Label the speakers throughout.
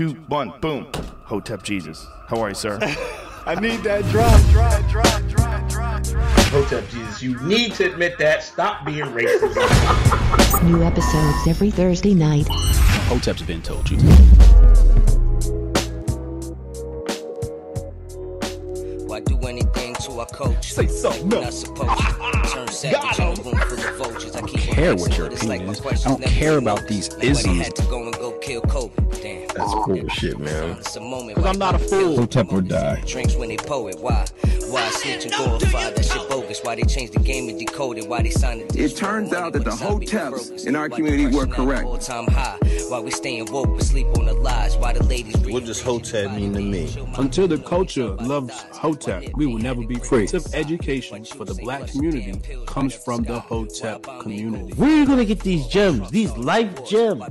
Speaker 1: two, one, boom. Hotep Jesus. How are you, sir?
Speaker 2: I need that drop, drop, drop, drop, drop, drop.
Speaker 3: Hotep Jesus, you need to admit that. Stop being racist.
Speaker 4: New episodes every Thursday night.
Speaker 5: Hotep's been told you.
Speaker 6: Why do anything to our coach?
Speaker 2: Say so, no.
Speaker 6: Not supposed to. Turn savage in a room full of vultures. I keep
Speaker 5: care what your
Speaker 6: asking, but
Speaker 5: opinion
Speaker 6: my
Speaker 5: is. I don't care about these
Speaker 6: Like
Speaker 5: isms.
Speaker 6: had to go and go kill Kobe. Damn.
Speaker 3: That's bullshit, man.
Speaker 6: It's a moment.
Speaker 2: Cause I'm not a fool.
Speaker 5: Hotep or die.
Speaker 6: Drinks when they poet. Why? Why snitch and glorify that shit bogus? Why they changed the game and decoded? Why they signed the
Speaker 7: It turns out that the hoteps in our community were correct.
Speaker 6: All time high. Why we staying woke but sleep on the lies? Why the ladies
Speaker 8: What does Hotep mean to me?
Speaker 9: Until the culture loves Hotep, we will never be free. Hotep education for the black community comes from the Hotep community.
Speaker 8: Where are you gonna get these gems? These life gems?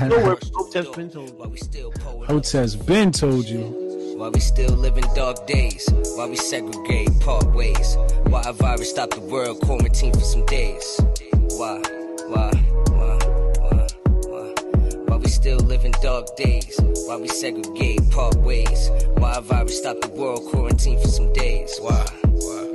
Speaker 8: Nowhere Hotep's been told.
Speaker 6: Why we still poet?
Speaker 9: Hotep's been told you.
Speaker 6: Why we still live in dark days? Why we segregate, part ways? Why a virus stopped the world, quarantine for some days? Why, why? Why we still live in dark days? Why we segregate, part ways? Why a virus stopped the world, quarantine for some days? Why, why?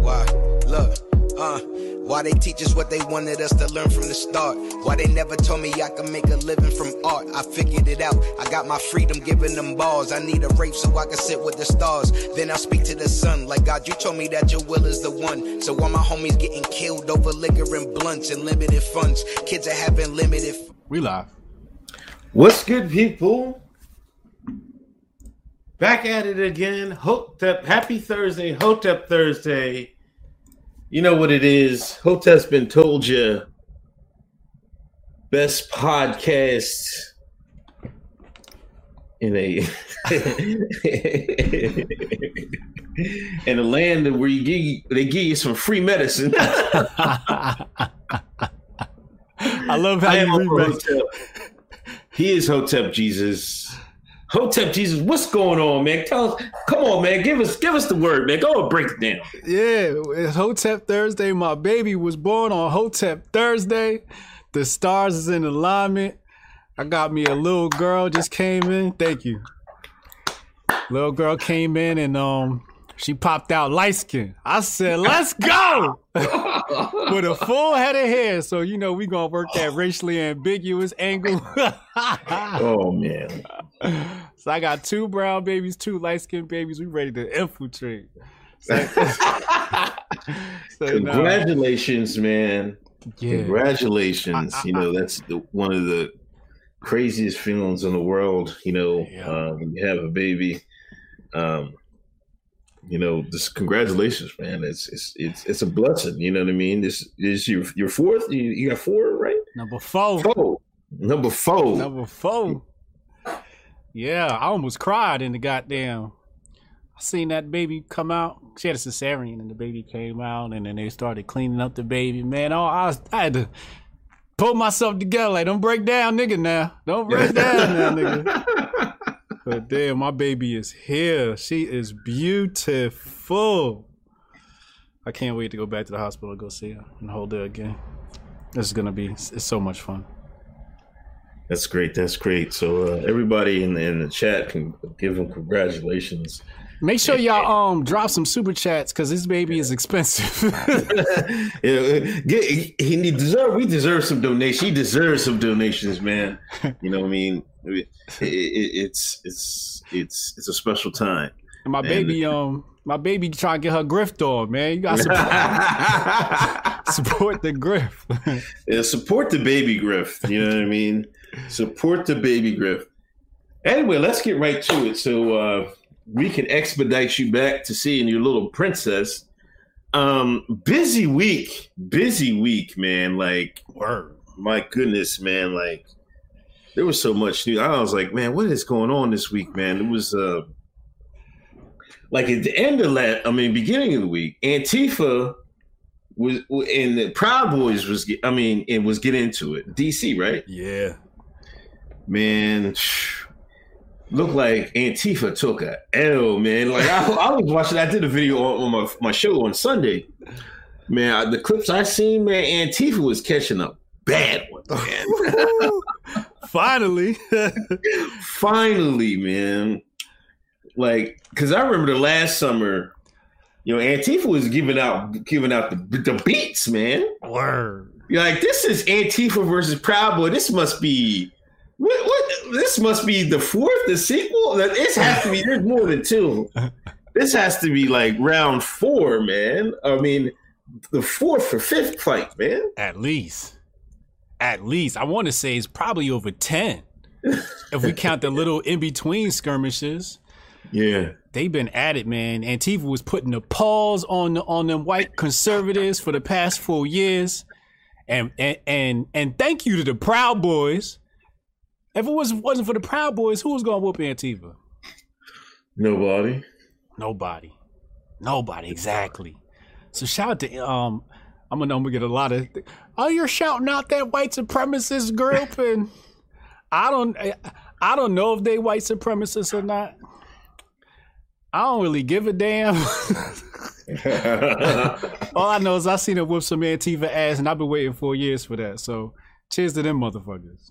Speaker 10: Why? Look, uh, why they teach us what they wanted us to learn from the start? Why they never told me I could make a living from art? I figured it out. I got my freedom giving them balls. I need a rape so I can sit with the stars. Then I speak to the sun. Like God, you told me that your will is the one. So why my homies getting killed over liquor and blunts and limited funds? Kids are having limited.
Speaker 9: We live.
Speaker 3: What's good, people? Back at it again. Hotep, happy Thursday, Hotep Thursday. You know what it is. Hotep's been told you. Best podcast in a in a land where you give they give you some free medicine.
Speaker 9: I love how
Speaker 3: I
Speaker 9: you.
Speaker 3: Hotep. He is Hotep Jesus. Hotep Jesus, what's going on, man? Tell us, come on, man. Give us give us the word, man. Go and break it down.
Speaker 9: Yeah, it's Hotep Thursday. My baby was born on Hotep Thursday. The stars is in alignment. I got me a little girl just came in. Thank you. Little girl came in and um she popped out light skin. I said, let's go! With a full head of hair. So you know we gonna work that racially ambiguous angle.
Speaker 3: Oh man.
Speaker 9: so I got two brown babies, two light skinned babies. We ready to infiltrate. So, so now-
Speaker 3: Congratulations, man.
Speaker 9: yeah.
Speaker 3: Congratulations. you know, that's the, one of the craziest feelings in the world, you know,
Speaker 9: Yeah.
Speaker 3: uh, when you have a baby. Um, you know, just congratulations, man. It's it's it's it's a blessing. You know what I mean? This is your your fourth. You, you got four, right?
Speaker 9: Number four.
Speaker 3: Four. Number four.
Speaker 9: Number four. Yeah, I almost cried in the goddamn. I seen that baby come out. She had a cesarean, and the baby came out, and then they started cleaning up the baby. Man, oh, I, was, I had to pull myself together. Like, don't break down, nigga. Now, don't break down, now, nigga. But damn, my baby is here. She is beautiful. I can't wait to go back to the hospital and go see her and hold her again. This is gonna be. It's so much fun.
Speaker 3: That's great. That's great. So uh, everybody in the, in the chat can give him congratulations.
Speaker 9: Make sure y'all um drop some super chats because this baby is expensive.
Speaker 3: Yeah, get, he deserve. We deserve some donations. He deserves some donations, man. You know what I mean? It, it, it's it's it's it's a special time.
Speaker 9: and my baby um my baby trying to get her grift on, man. You got to support, support the grift.
Speaker 3: Yeah, support the baby grift. You know what I mean? Support the baby grift. Anyway, let's get right to it. So uh, we can expedite you back to seeing your little princess. Um, busy week, busy week, man. Like,
Speaker 9: Word.
Speaker 3: my goodness, man. Like, there was so much news. I was like, man, what is going on this week, man? It was uh, like at the end of that. I mean, beginning of the week, Antifa was and the Proud Boys was. I mean, it was getting into it. DC, right?
Speaker 9: Yeah.
Speaker 3: Man, looked like Antifa took a L, man. Like I, I was watching. I did a video on, on my my show on Sunday. Man, I- the clips I seen, man, Antifa was catching a bad one, man.
Speaker 9: Finally.
Speaker 3: Finally, man. Like, cause I remember the last summer, you know, Antifa was giving out giving out the, the beats, man.
Speaker 9: Word.
Speaker 3: You're like, this is Antifa versus Proud Boy. This must be what, what this must be the fourth, the sequel. That This has to be there's more than two. This has to be like round four, man. I mean, the fourth or fifth fight, man.
Speaker 9: At least. At least. I want to say it's probably over 10. if we count the little in between skirmishes.
Speaker 3: Yeah.
Speaker 9: They've been at it, man. Antifa was putting the pause on the, on them white conservatives for the past four years. And and and, and thank you to the Proud Boys. If it was, wasn't for the Proud Boys, who was gonna whoop Antifa?
Speaker 3: Nobody.
Speaker 9: Nobody. Nobody, exactly. So shout out to um I'm gonna, I'm gonna get a lot of oh you're shouting out that white supremacist group and I don't eh, I don't know if they white supremacists or not. I don't really give a damn. All I know is I seen them whip some Antifa ass and I've been waiting four years for that. So cheers to them motherfuckers.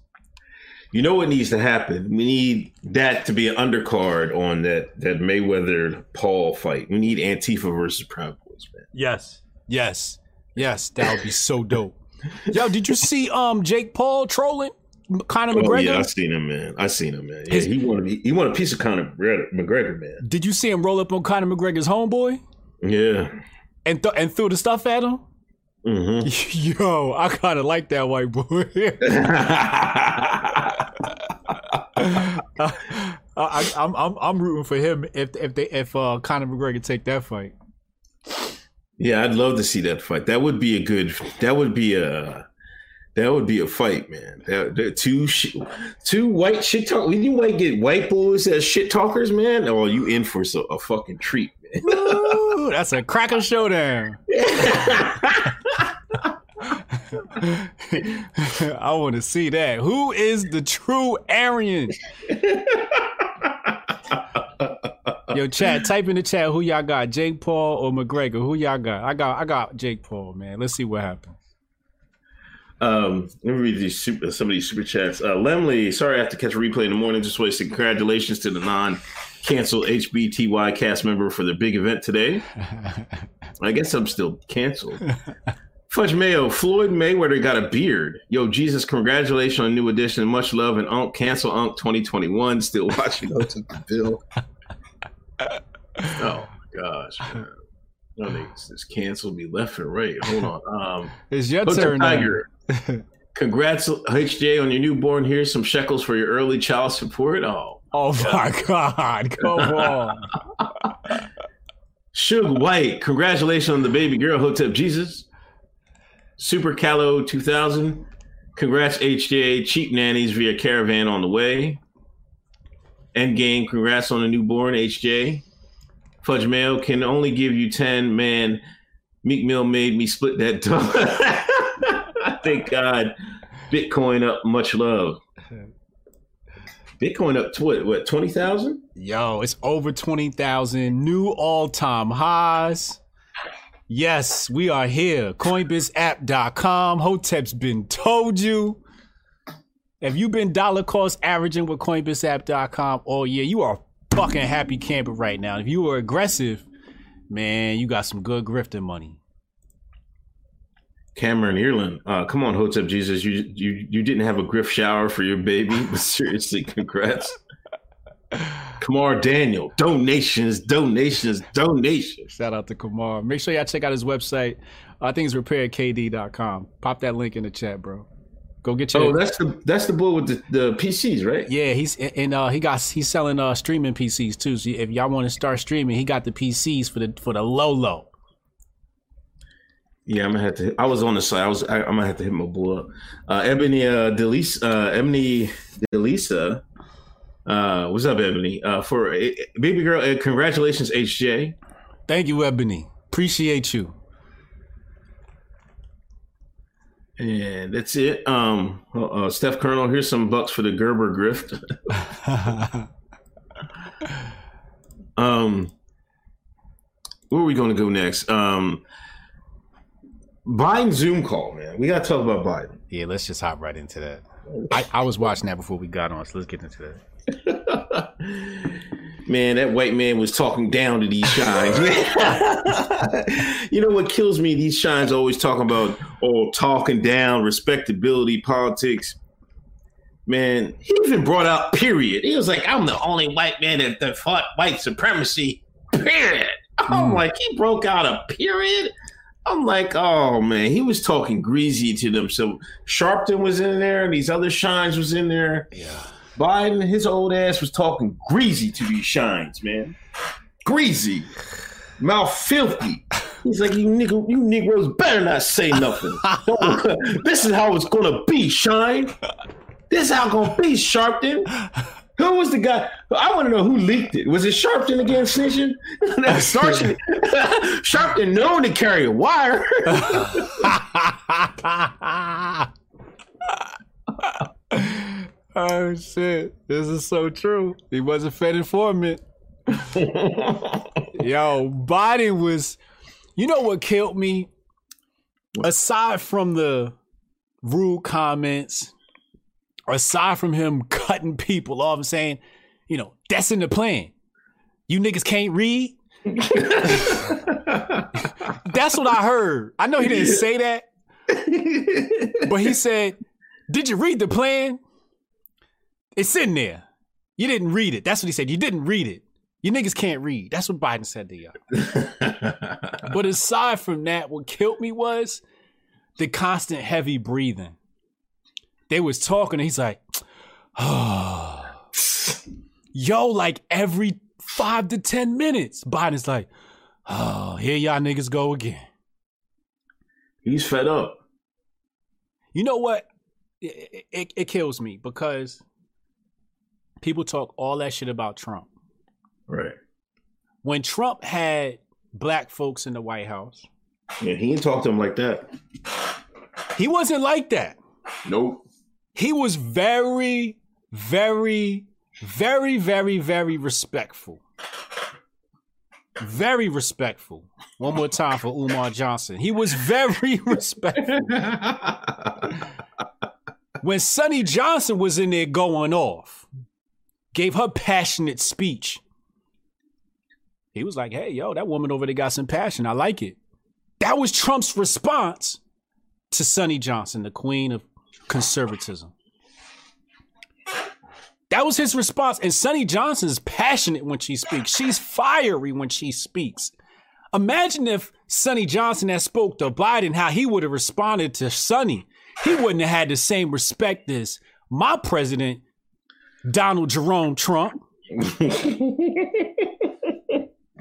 Speaker 3: You know what needs to happen? We need that to be an undercard on that that Mayweather Paul fight. We need Antifa versus Proud Boys, man.
Speaker 9: Yes. Yes. Yes. That would be so dope. Yo, did you see um Jake Paul trolling Conor McGregor?
Speaker 3: Oh, yeah, I seen him, man. I seen him, man. Yeah, His, he wanted he wanted a piece of Conor McGregor, man.
Speaker 9: Did you see him roll up on Conor McGregor's homeboy?
Speaker 3: Yeah.
Speaker 9: And th- and threw the stuff at him.
Speaker 3: Mm-hmm.
Speaker 9: Yo, I kind of like that white boy. I, am I'm I'm rooting for him if if they if uh, Conor McGregor take that fight.
Speaker 3: Yeah, I'd love to see that fight. That would be a good. That would be a. That would be a fight, man. That, that two sh- two white shit talk. When you white get white boys as shit talkers, man, oh, you in for so, a fucking treat, man.
Speaker 9: Ooh, that's a cracker showdown. I want to see that. Who is the true Aryan? Yo, chat, type in the chat who y'all got, Jake Paul or McGregor. Who y'all got? I got I got Jake Paul, man. Let's see what happens.
Speaker 3: Um, let me read these super, some of these super chats. Uh, Lemley, sorry I have to catch a replay in the morning. Just want to congratulations to the non-canceled HBTY cast member for the big event today. I guess I'm still canceled. Fudge Mayo, Floyd Mayweather got a beard. Yo, Jesus, congratulations on new edition. Much love and Unk, cancel Unk 2021. Still watching those the bill. Oh my gosh, man. No niggas just canceled me left and right. Hold on. Um
Speaker 9: your turn.
Speaker 3: Tiger. Congrats, HJ, on your newborn. Here's some shekels for your early child support. Oh,
Speaker 9: oh my God. Come on.
Speaker 3: Suge White, congratulations on the baby girl, Hotep Jesus. Super Callow 2000. Congrats, HJ. Cheap nannies via caravan on the way. Endgame, congrats on the newborn, HJ. Fudge Mail can only give you 10. Man, Meek Mill made me split that dough. Thank God. Bitcoin up, much love. Bitcoin up to what? What? Twenty thousand?
Speaker 9: Yo, it's over twenty thousand. New all-time highs. Yes, we are here. CoinBitsApp.com. Hotep's been told you. Have you've been dollar cost averaging with CoinBitsApp.com all year? You are fucking happy camper right now. If you were aggressive, man, you got some good grifting money.
Speaker 3: Cameron Ireland, uh, come on, Hotep Jesus, you you you didn't have a grift shower for your baby, but seriously, congrats. Kamar Daniel, donations, donations, donations.
Speaker 9: Shout out to Kamar. Make sure y'all check out his website. I think it's repairkd.com. Pop that link in the chat, bro. Go get your.
Speaker 3: Oh, that's the that's the boy with the, the PCs, right?
Speaker 9: Yeah, he's and uh, he got he's selling uh streaming PCs too. So if y'all want to start streaming, he got the PCs for the for the low low.
Speaker 3: Yeah, I'm gonna have to. I was on the side. I was. I, am gonna have to hit my boy up. Uh, Ebony uh, Delisa. Uh, Ebony Delisa. Uh, what's up, Ebony? Uh, for uh, baby girl, uh, congratulations, HJ.
Speaker 9: Thank you, Ebony. Appreciate you.
Speaker 3: And that's it. Um, uh, uh, Steph Colonel, here's some bucks for the Gerber grift. um, where are we going to go next? Um, Biden Zoom call, man. We got to talk about Biden.
Speaker 9: Yeah, let's just hop right into that. I, I was watching that before we got on, so let's get into that.
Speaker 3: Man, that white man was talking down to these shines. you know what kills me? These shines always talking about oh talking down, respectability, politics. Man, he even brought out period. He was like, I'm the only white man that, that fought white supremacy. Period. I'm hmm. like, he broke out a period. I'm like, oh man, he was talking greasy to them. So Sharpton was in there, and these other shines was in there.
Speaker 9: Yeah.
Speaker 3: Biden, his old ass was talking greasy to these shines, man. Greasy. Mouth filthy. He's like, you nigga, you Negroes better not say nothing. This is how it's gonna be, Shine. This is how it's gonna be, Sharpton. Who was the guy? I want to know who leaked it. Was it Sharpton again snitching? Sharpton. Sharpton known to carry a wire.
Speaker 9: Oh shit! This is so true. He was a Fed informant. Yo, body was. You know what killed me? Aside from the rude comments, aside from him cutting people off and saying, you know, that's in the plan. You niggas can't read. that's what I heard. I know he didn't say that, but he said, Did you read the plan? It's in there. You didn't read it. That's what he said. You didn't read it. You niggas can't read. That's what Biden said to y'all. but aside from that, what killed me was the constant heavy breathing. They was talking, and he's like, oh. yo, like every five to ten minutes, Biden's like, oh, here y'all niggas go again.
Speaker 3: He's fed up.
Speaker 9: You know what? It, it, it kills me because people talk all that shit about Trump.
Speaker 3: Right.
Speaker 9: When Trump had black folks in the White House,
Speaker 3: Yeah, he didn't talk to them like that.
Speaker 9: he wasn't like that.
Speaker 3: Nope.
Speaker 9: He was very, very, very, very, very respectful. Very respectful. One more time for Umar Johnson. He was very respectful. when Sonnie Johnson was in there going off, gave her passionate speech. He was like, hey, yo, that woman over there got some passion. I like it. That was Trump's response to Sonnie Johnson, the queen of conservatism. That was his response. And Sonnie Johnson is passionate when she speaks. She's fiery when she speaks. Imagine if Sonnie Johnson had spoke to Biden, how he would have responded to Sonnie. He wouldn't have had the same respect as my president, Donald Jerome Trump.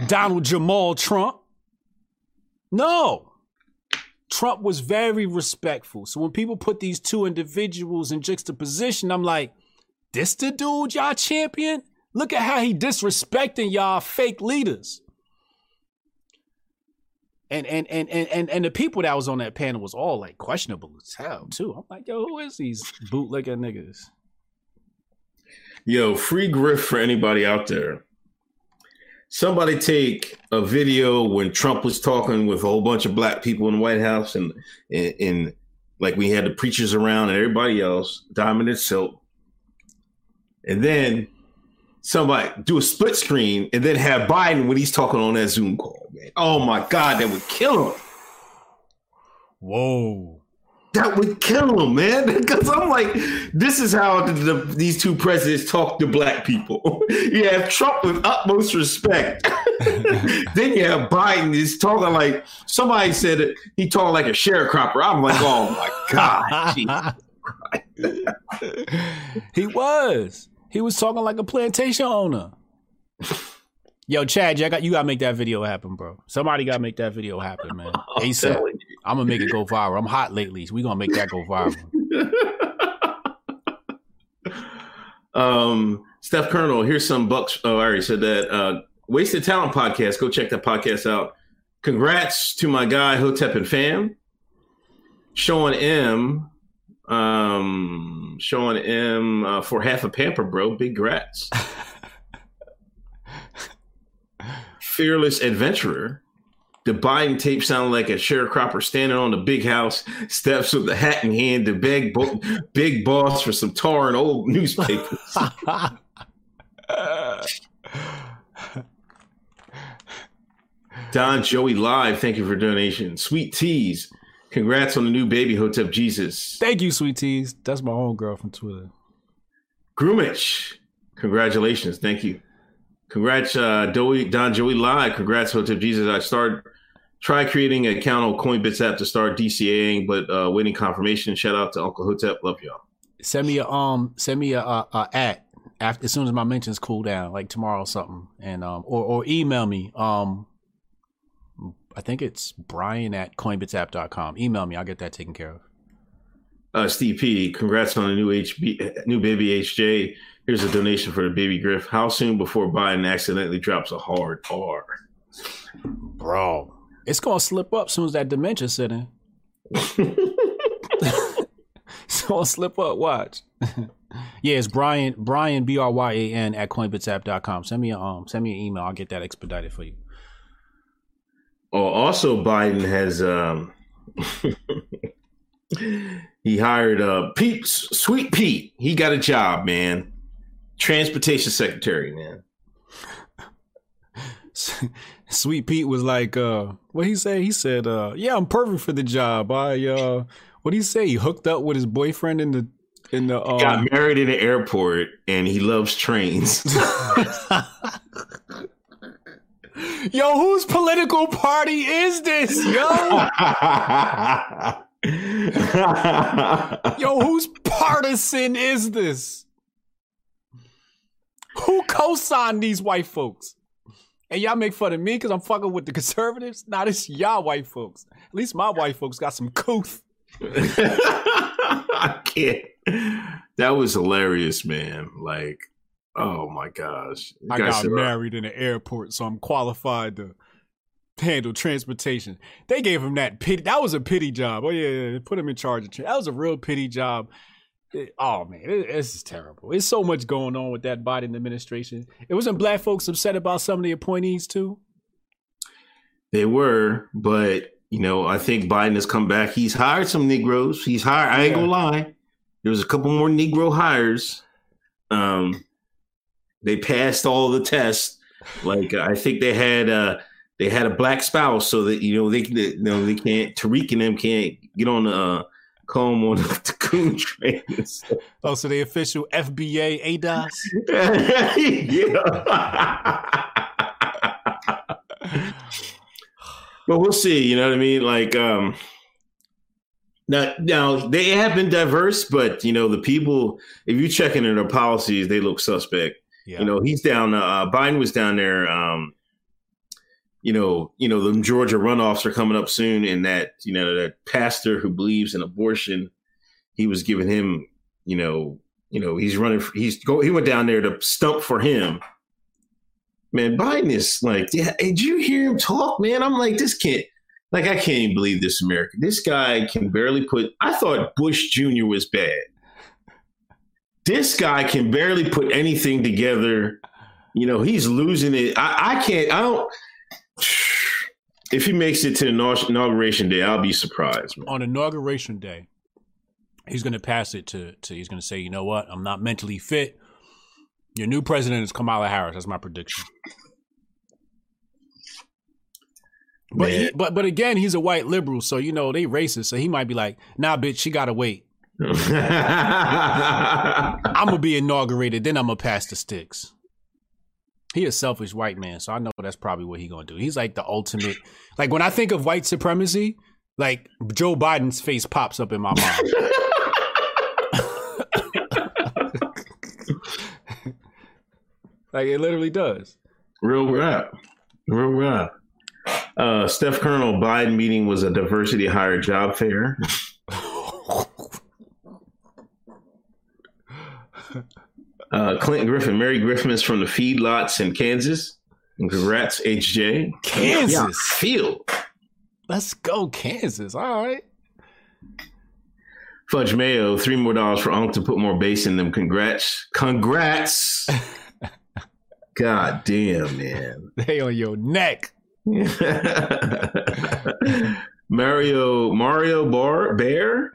Speaker 9: Donald Jamal Trump. No. Trump was very respectful. So when people put these two individuals in juxtaposition, I'm like, this the dude y'all champion? Look at how he disrespecting y'all fake leaders. And and and and and, and the people that was on that panel was all like questionable as hell too. I'm like, yo, who is these bootlegger niggas?
Speaker 3: Yo, free grift for anybody out there. Somebody take a video when Trump was talking with a whole bunch of black people in the White House and and, and like we had the preachers around and everybody else, Diamond and Silk. And then somebody do a split screen and then have Biden when he's talking on that Zoom call, man. Oh my God, that would kill him.
Speaker 9: Whoa.
Speaker 3: That would kill him, man. Because I'm like, this is how the, the, these two presidents talk to black people. you have Trump with utmost respect. then you have Biden is talking like somebody said it, he talking like a sharecropper. I'm like, oh my God.
Speaker 9: he was. He was talking like a plantation owner. Yo, Chad, you got you gotta make that video happen, bro. Somebody gotta make that video happen, man. ASAP. I'm gonna make it go viral. I'm hot lately. So we gonna make that go viral.
Speaker 3: Um, Steph Colonel, here's some bucks. Oh, I already said that. Uh, Wasted Talent podcast. Go check that podcast out. Congrats to my guy Hotep and Fam. Sean M. Um, Sean M. Uh, for half a pamper, bro. Big grats. Fearless adventurer. The Biden tape sounded like a sharecropper standing on the big house steps with the hat in hand to beg bo- big boss for some tar and old newspapers. Don Joey Live, thank you for donation. Sweet Teas, congrats on the new baby Hotep Jesus.
Speaker 9: Thank you, sweet teas. That's my own girl from Twitter.
Speaker 3: Groomich, congratulations, thank you. Congrats, uh, Don Joey Live. Congrats, Hotep Jesus. I started try creating an account on Coinbits app to start DCAing, but uh, waiting confirmation. Shout out to Uncle Hotep. Love y'all.
Speaker 9: Send me a um, send me a, a, a at after as soon as my mentions cool down, like tomorrow or something, and um, or or email me um. I think it's Brian at coinbitsapp.com. Email me. I'll get that taken care of.
Speaker 3: Uh, Steve P, congrats on the new HB, new baby HJ. Here's a donation for the baby Griff. How soon before Biden accidentally drops a hard R?
Speaker 9: Bro, it's gonna slip up soon as that dementia set in. it's gonna slip up. Watch. yeah, it's Brian Brian B R Y A N at coinbitsapp.com. Send me a um send me an email. I'll get that expedited for you.
Speaker 3: Oh, also Biden has um he hired uh Pete Sweet Pete. He got a job, man. Transportation secretary, man.
Speaker 9: Sweet Pete was like, uh, what he say? He said, uh, yeah, I'm perfect for the job. I uh what do you say? He hooked up with his boyfriend in the in the um...
Speaker 3: got married in the airport and he loves trains.
Speaker 9: Yo, whose political party is this, yo? yo, whose partisan is this? Who co-signed these white folks? And y'all make fun of me because I'm fucking with the conservatives? Nah, this y'all white folks. At least my white folks got some couth.
Speaker 3: I can't. That was hilarious, man. Like, oh my gosh. You
Speaker 9: I got married in the airport, so I'm qualified to handle transportation. They gave him that pity. That was a pity job. Oh yeah, yeah, yeah. put him in charge of. Tra- that was a real pity job. Oh man, this is terrible. There's so much going on with that Biden administration. It wasn't black folks upset about some of the appointees too.
Speaker 3: They were, but you know, I think Biden has come back. He's hired some Negroes. He's hired. I ain't gonna lie. There was a couple more Negro hires. Um, they passed all the tests. Like I think they had uh they had a black spouse, so that you know they you know they can't Tariq and them can't get on the uh, comb on the coon train.
Speaker 9: Oh, so the official FBA ADOS.
Speaker 3: yeah. but we'll see. You know what I mean? Like, um, now, now they have been diverse, but you know the people. If you check into their policies, they look suspect.
Speaker 9: Yeah.
Speaker 3: You know, he's down. Uh, Biden was down there. Um, you know, you know, the Georgia runoffs are coming up soon, and that you know that pastor who believes in abortion, he was giving him, you know, you know, he's running. For, he's go. He went down there to stump for him. Man, Biden is like, yeah. Did you hear him talk, man? I'm like, this can't. Like, I can't even believe this America. This guy can barely put. I thought Bush Jr. was bad. This guy can barely put anything together. You know, he's losing it. I, I can't. I don't. If he makes it to the inauguration day, I'll be surprised. Man.
Speaker 9: on inauguration day, he's going to pass it to, to he's going to say, you know what, I'm not mentally fit. Your new president is Kamala Harris. That's my prediction. But he, but but again, he's a white liberal, so you know they racist. So he might be like, "Nah, bitch, she gotta wait. I'm gonna be inaugurated, then I'm gonna pass the sticks." He a selfish white man, so I know that's probably what he gonna do. He's like the ultimate. Like when I think of white supremacy, like Joe Biden's face pops up in my mind. like it literally does.
Speaker 3: Real rap. Real rap. Uh, Steph Colonel Biden meeting was a diversity hire job fair. Uh, Clinton Griffin, Mary Griffin is from the feedlots in Kansas. Congrats, HJ.
Speaker 9: Kansas.
Speaker 3: Yeah, field.
Speaker 9: Let's go, Kansas. All right.
Speaker 3: Fudge Mayo, three more dollars for Unc to put more bass in them. Congrats. Congrats. God damn, man.
Speaker 9: They on your neck.
Speaker 3: Mario Mario Bar Bear,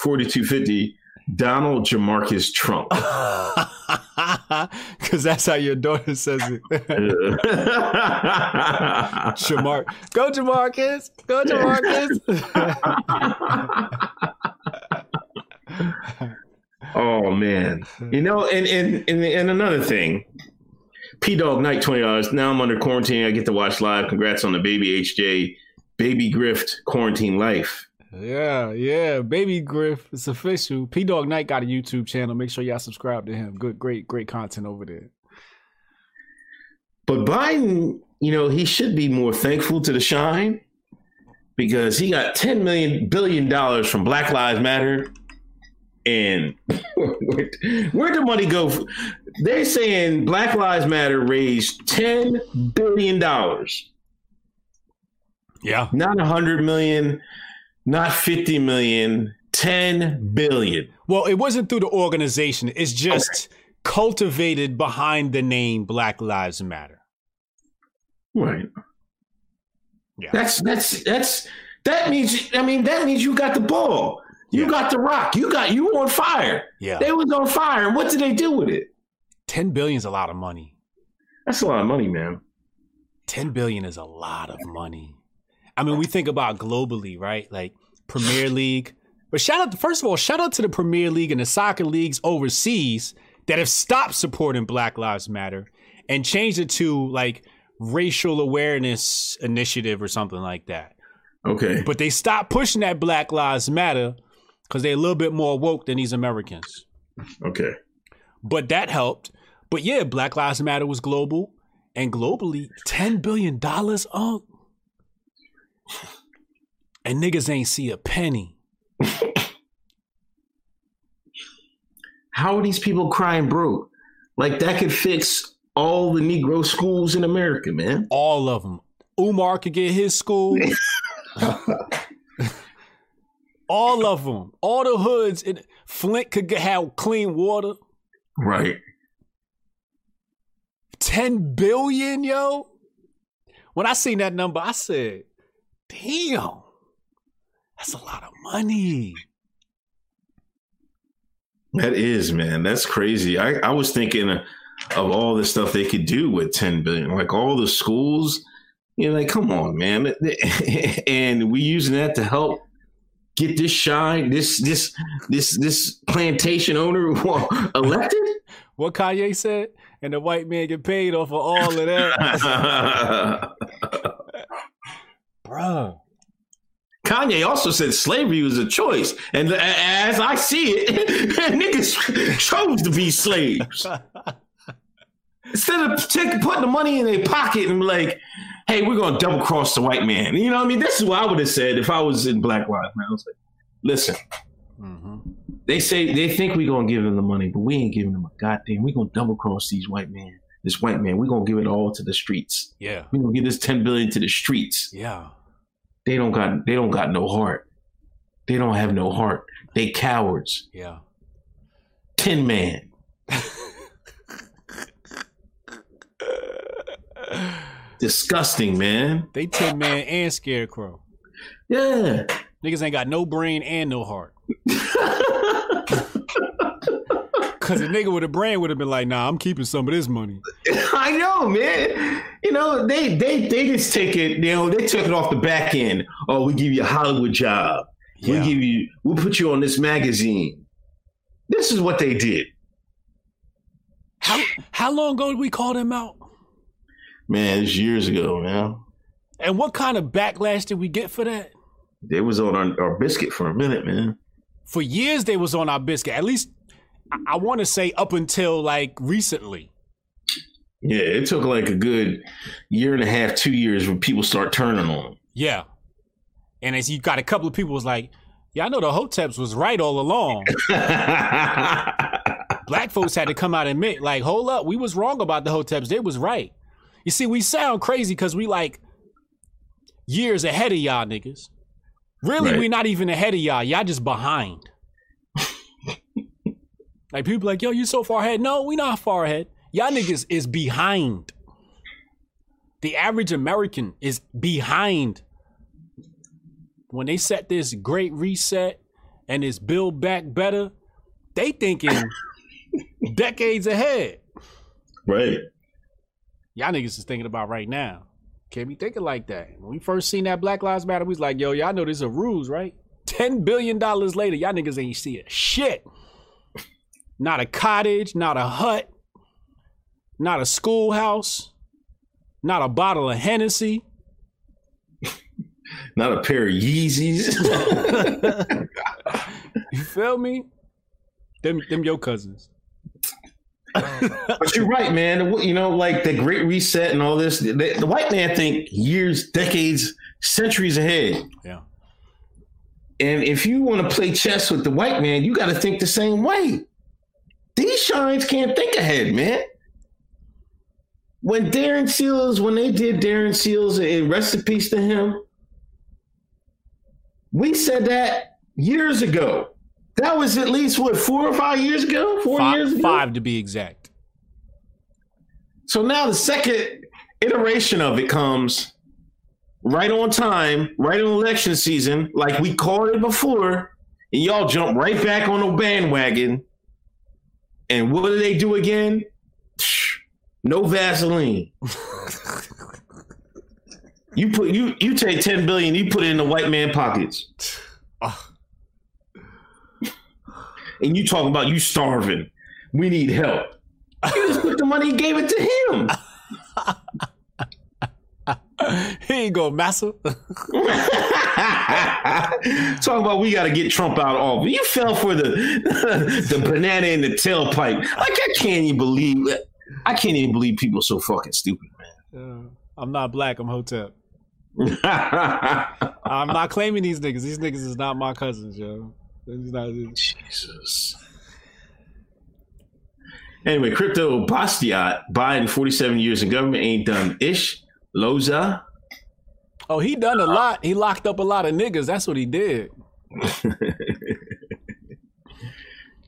Speaker 3: forty two fifty. Donald Jamarcus Trump.
Speaker 9: Because that's how your daughter says it. Jamar, go Jamarcus, go Jamarcus.
Speaker 3: oh man, you know, and and and, and another thing, P Dog Night twenty dollars. Now I'm under quarantine. I get to watch live. Congrats on the baby HJ, baby Grift quarantine life.
Speaker 9: Yeah, yeah, baby Griff, it's official. P Dog Night got a YouTube channel. Make sure y'all subscribe to him. Good, great, great content over there.
Speaker 3: But Biden, you know, he should be more thankful to the shine because he got ten million billion dollars from Black Lives Matter. And where'd the money go? They're saying Black Lives Matter raised ten billion dollars.
Speaker 9: Yeah,
Speaker 3: not a hundred million not 50 million, 10 billion.
Speaker 9: Well, it wasn't through the organization. It's just okay. cultivated behind the name Black Lives Matter.
Speaker 3: Right. Yeah. That's that's that's that means I mean that means you got the ball. You yeah. got the rock. You got you on fire.
Speaker 9: Yeah.
Speaker 3: They was on fire. And what did they do with it?
Speaker 9: 10 billion is a lot of money.
Speaker 3: That's a lot of money, man.
Speaker 9: 10 billion is a lot of money. I mean, we think about globally, right? Like Premier League. But shout out, to, first of all, shout out to the Premier League and the soccer leagues overseas that have stopped supporting Black Lives Matter and changed it to like racial awareness initiative or something like that.
Speaker 3: Okay.
Speaker 9: But they stopped pushing that Black Lives Matter because they're a little bit more woke than these Americans.
Speaker 3: Okay.
Speaker 9: But that helped. But yeah, Black Lives Matter was global. And globally, $10 billion, oh, and niggas ain't see a penny.
Speaker 3: How are these people crying broke? Like that could fix all the Negro schools in America, man.
Speaker 9: All of them. Umar could get his school. all of them. All the hoods. In, Flint could get, have clean water.
Speaker 3: Right.
Speaker 9: 10 billion, yo. When I seen that number, I said, damn. That's a lot of money.
Speaker 3: That is, man. That's crazy. I, I was thinking of all the stuff they could do with 10 billion, like all the schools. You know, like, come on, man. and we using that to help get this shine, this this this this plantation owner elected.
Speaker 9: What Kanye said, and the white man get paid off of all of that. Bro.
Speaker 3: Kanye also said slavery was a choice. And as I see it, niggas chose to be slaves. Instead of take, putting the money in their pocket and be like, hey, we're going to double cross the white man. You know what I mean? This is what I would have said if I was in Black Lives Matter. I was like, listen, mm-hmm. they say they think we're going to give them the money, but we ain't giving them a goddamn. We're going to double cross these white men. This white man, we're to give it all to the streets.
Speaker 9: Yeah.
Speaker 3: We're to give this 10 billion to the streets.
Speaker 9: Yeah.
Speaker 3: They don't got they don't got no heart. They don't have no heart. They cowards.
Speaker 9: Yeah.
Speaker 3: Tin man. Disgusting, man.
Speaker 9: They Tin Man and Scarecrow.
Speaker 3: Yeah.
Speaker 9: Niggas ain't got no brain and no heart. Cause a nigga with a brain would have been like, nah, I'm keeping some of this money.
Speaker 3: I know, man. You know, they they they just take it, you know, they took it off the back end. Oh, we give you a Hollywood job. Yeah. We give you we'll put you on this magazine. This is what they did.
Speaker 9: How how long ago did we call them out?
Speaker 3: Man, it's years ago, man.
Speaker 9: And what kind of backlash did we get for that?
Speaker 3: They was on our, our biscuit for a minute, man.
Speaker 9: For years they was on our biscuit. At least I, I want to say up until like recently.
Speaker 3: Yeah, it took like a good year and a half, two years when people start turning on them.
Speaker 9: Yeah. And as you got a couple of people was like, yeah, I know the Hoteps was right all along. Black folks had to come out and admit, like, hold up, we was wrong about the Hoteps. They was right. You see, we sound crazy because we like years ahead of y'all niggas. Really, right. we not even ahead of y'all. Y'all just behind. Like people like, yo, you so far ahead. No, we not far ahead. Y'all niggas is behind. The average American is behind. When they set this great reset and this build back better, they thinking decades ahead.
Speaker 3: Right.
Speaker 9: Y'all niggas is thinking about right now. Can't be thinking like that. When we first seen that Black Lives Matter, we was like, yo, y'all know there's a ruse, right? $10 billion later, y'all niggas ain't see a shit. Not a cottage, not a hut, not a schoolhouse, not a bottle of Hennessy.
Speaker 3: Not a pair of Yeezys.
Speaker 9: You feel me? Them, them your cousins.
Speaker 3: but you're right, man. You know, like the Great Reset and all this. The, the white man think years, decades, centuries ahead.
Speaker 9: Yeah.
Speaker 3: And if you want to play chess with the white man, you got to think the same way. These shines can't think ahead, man. When Darren Seals, when they did Darren Seals, and rest in peace to him, we said that years ago. That was at least what four or five years ago, four
Speaker 9: Five,
Speaker 3: years ago.
Speaker 9: five to be exact.
Speaker 3: So now the second iteration of it comes right on time, right in election season, like we called it before, and y'all jump right back on the bandwagon. And what do they do again? No Vaseline. you put you you take ten billion, you put it in the white man pockets. and you talking about you starving. We need help. You just took the money and gave it to him.
Speaker 9: Here you go, massa.
Speaker 3: Talking about we got to get Trump out of office. You fell for the the banana in the tailpipe. Like I can't even believe. I can't even believe people are so fucking stupid, man.
Speaker 9: I'm not black. I'm Hotep. I'm not claiming these niggas. These niggas is not my cousins, yo. Not
Speaker 3: Jesus. Anyway, crypto Bastiat, Biden, 47 years in government, ain't done ish. Loza.
Speaker 9: Oh, he done a lot. He locked up a lot of niggas. That's what he did.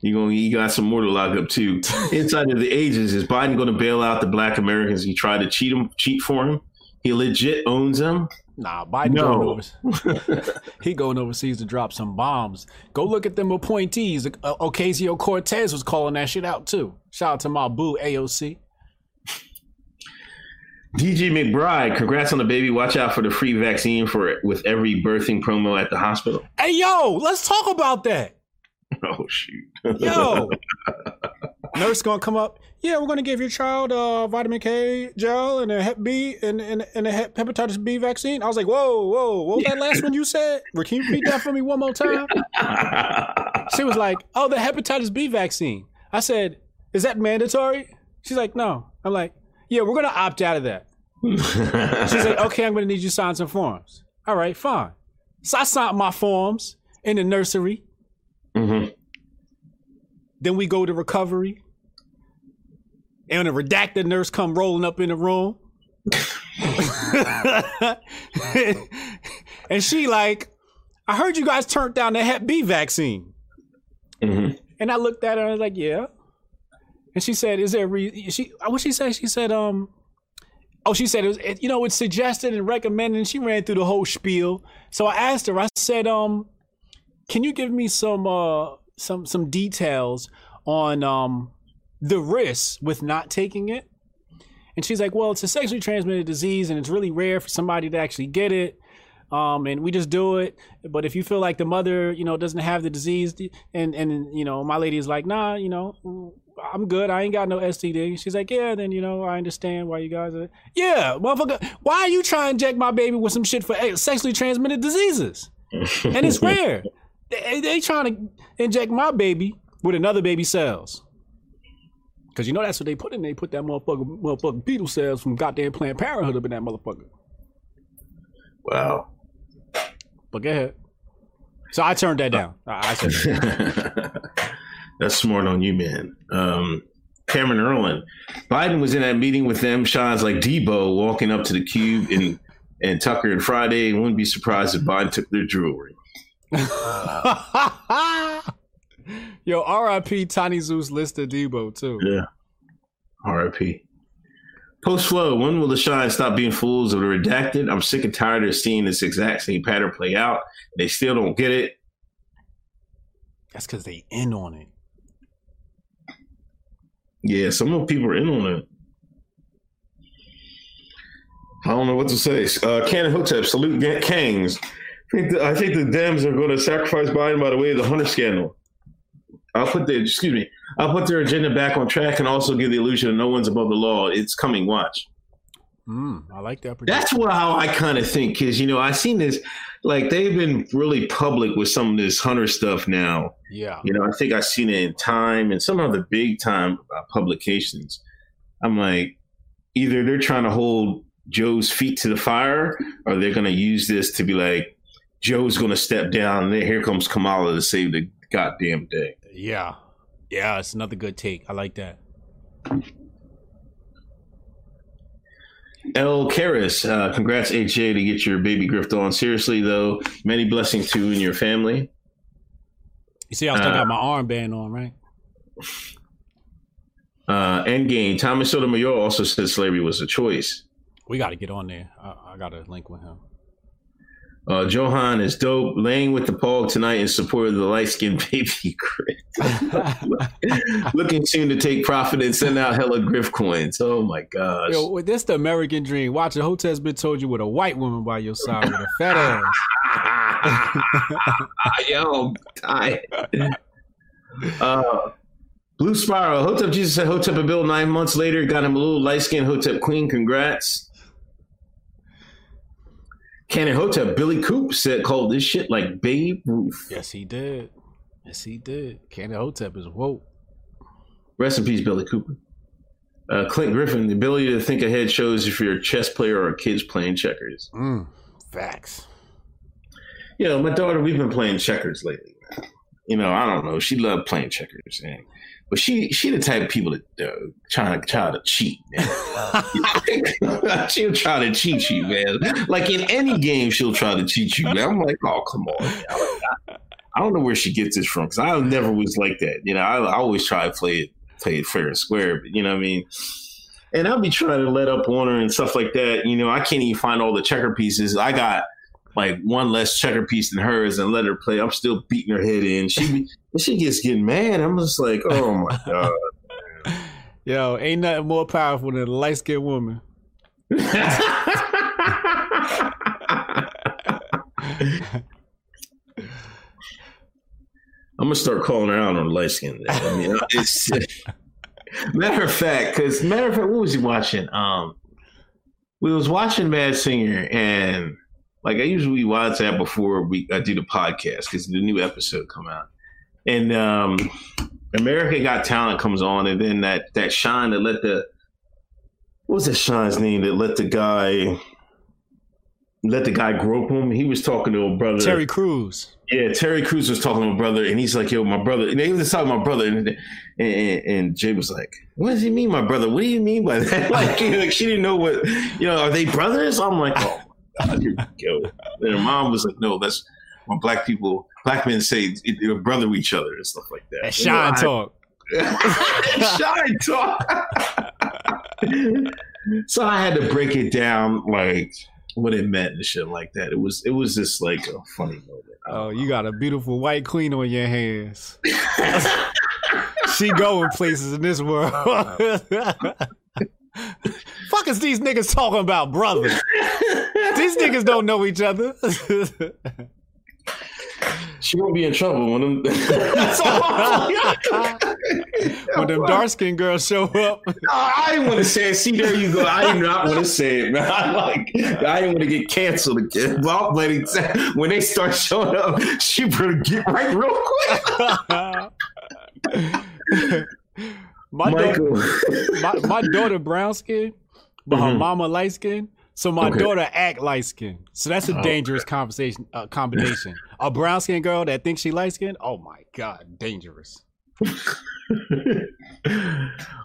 Speaker 3: You going you got some more to lock up too. Inside of the ages, is Biden going to bail out the Black Americans he tried to cheat him, cheat for him? He legit owns them.
Speaker 9: Nah, Biden
Speaker 3: No.
Speaker 9: going over. he going overseas to drop some bombs. Go look at them appointees. Uh, Ocasio Cortez was calling that shit out too. Shout out to my boo AOC.
Speaker 3: DG McBride, congrats on the baby. Watch out for the free vaccine for it with every birthing promo at the hospital.
Speaker 9: Hey yo, let's talk about that.
Speaker 3: Oh shoot.
Speaker 9: Yo, nurse gonna come up. Yeah, we're gonna give your child uh, vitamin K gel and a Hep B and, and, and a hep- hepatitis B vaccine. I was like, whoa, whoa, what was that last one you said? Can you repeat that for me one more time? She was like, oh, the hepatitis B vaccine. I said, is that mandatory? She's like, no. I'm like, yeah, we're gonna opt out of that. She's like, okay, I'm gonna need you to sign some forms. All right, fine. So I signed my forms in the nursery.
Speaker 3: Mhm.
Speaker 9: Then we go to recovery. And a redacted nurse come rolling up in the room. and she like, I heard you guys turned down the Hep B vaccine.
Speaker 3: Mhm.
Speaker 9: And I looked at her and I was like, yeah. And she said, is there re-? she what she said? She said, um, oh, she said it was it, you know, it's suggested and recommended, and she ran through the whole spiel. So I asked her, I said, um, can you give me some uh some some details on um the risks with not taking it? And she's like, well, it's a sexually transmitted disease and it's really rare for somebody to actually get it. Um, and we just do it. But if you feel like the mother, you know, doesn't have the disease, and and you know, my lady is like, nah, you know, I'm good. I ain't got no STD. She's like, yeah, then you know, I understand why you guys are. Yeah, motherfucker, why are you trying to inject my baby with some shit for sexually transmitted diseases? and it's rare. They, they trying to inject my baby with another baby cells. Cause you know that's what they put in. They put that motherfucker, motherfucking fetal cells from goddamn Planned Parenthood up in that motherfucker.
Speaker 3: Wow.
Speaker 9: But go ahead. So I turned that down. I, I said,
Speaker 3: That's smart on you, man. Um, Cameron Erlin. Biden was in that meeting with them. Sean's like Deebo walking up to the cube and and Tucker and Friday. Wouldn't be surprised if Biden took their jewelry.
Speaker 9: Yo, R.I.P. Tiny Zeus Lister Deebo too.
Speaker 3: Yeah. R.I.P. Post flow. When will the shine stop being fools of the redacted? I'm sick and tired of seeing this exact same pattern play out. They still don't get it.
Speaker 9: That's because they end on it.
Speaker 3: Yeah, some of the people are in on it. I don't know what to say. Uh, Cannon Hotep, salute Ga- Kangs. I think, the, I think the Dems are going to sacrifice Biden by the way of the Hunter scandal. I'll put the excuse me. I'll put their agenda back on track and also give the illusion that no one's above the law. It's coming. Watch.
Speaker 9: Mm, I like that.
Speaker 3: That's what how I kind of think because you know I seen this like they've been really public with some of this Hunter stuff now.
Speaker 9: Yeah.
Speaker 3: You know I think I've seen it in Time and some of the big time uh, publications. I'm like, either they're trying to hold Joe's feet to the fire, or they're going to use this to be like, Joe's going to step down, and then here comes Kamala to save the goddamn day.
Speaker 9: Yeah. Yeah, it's another good take. I like that.
Speaker 3: L. Karis, uh, congrats HJ to get your baby grift on. Seriously though, many blessings to you and your family.
Speaker 9: You see, I still
Speaker 3: Uh,
Speaker 9: got my armband on, right?
Speaker 3: Uh, Endgame. Thomas Sotomayor also said slavery was a choice.
Speaker 9: We got to get on there. I, I got a link with him.
Speaker 3: Uh, Johan is dope. Laying with the Pog tonight in support of the light skinned baby Griff. Looking soon to take profit and send out hella Griff coins. Oh my gosh.
Speaker 9: Yo, this the American dream. Watch a hotel's been told you with a white woman by your side with a fat ass.
Speaker 3: Yo, tired. Uh, Blue Spiral. Hotep Jesus said Hotep a Bill nine months later got him a little light skinned Hotep Queen. Congrats. Canon Hotep Billy Coop said called this shit like Babe Ruth.
Speaker 9: Yes, he did. Yes, he did. Candy Hotep is woke.
Speaker 3: Rest in peace, Billy Cooper. Uh, Clint Griffin, the ability to think ahead shows if you're a chess player or a kids playing checkers.
Speaker 9: Mm, facts.
Speaker 3: You know, my daughter, we've been playing checkers lately. You know, I don't know. She loved playing checkers, man. But she she the type of people that uh, trying to try to cheat, she'll try to cheat you, man. Like in any game, she'll try to cheat you, man. I'm like, oh, come on. Man. I'm like, I, I don't know where she gets this from because I never was like that. You know, I, I always try to play it play it fair and square, but you know what I mean. And I'll be trying to let up on her and stuff like that. You know, I can't even find all the checker pieces. I got like one less checker piece than hers and let her play. I'm still beating her head in. She she gets getting mad. I'm just like, oh my god.
Speaker 9: Yo, ain't nothing more powerful than a light skinned woman.
Speaker 3: I'm gonna start calling her out on light skin. I mean, it's matter of fact, because matter of fact, what was he watching? Um, we was watching Mad Singer, and like I usually watch that before we I do the podcast because the new episode come out, and um, America Got Talent comes on, and then that that Shine that let the what was that Shine's name that let the guy let the guy grope him. He was talking to a brother,
Speaker 9: Terry Crews.
Speaker 3: Yeah, Terry Crews was talking to my brother, and he's like, "Yo, my brother." And they was talking to my brother, and, and and Jay was like, "What does he mean, my brother? What do you mean by that?" like, you know, like she didn't know what, you know, are they brothers? I'm like, "Oh here go." And her mom was like, "No, that's when black people, black men say they're brother to each other and stuff like that."
Speaker 9: Shine talk.
Speaker 3: shine talk. so I had to break it down, like what it meant and shit like that. It was it was just like a funny moment.
Speaker 9: Oh, you got a beautiful white queen on your hands. she going places in this world. Fuck is these niggas talking about, brother? These niggas don't know each other.
Speaker 3: she won't be in trouble when them
Speaker 9: when them dark skinned girls show up.
Speaker 3: No, I didn't want to say it. See, there you go. I did not want to say it, man. I like I didn't want to get canceled again. Well, but when they start showing up, she better get right real quick.
Speaker 9: My
Speaker 3: Michael.
Speaker 9: daughter, my, my daughter brown skin, but her
Speaker 3: Mhm.
Speaker 9: mama light skin. So my
Speaker 3: Okay.
Speaker 9: daughter act light skin. So that's a dangerous conversation uh, combination. a brown skin girl that thinks she light skin. Oh my god, dangerous.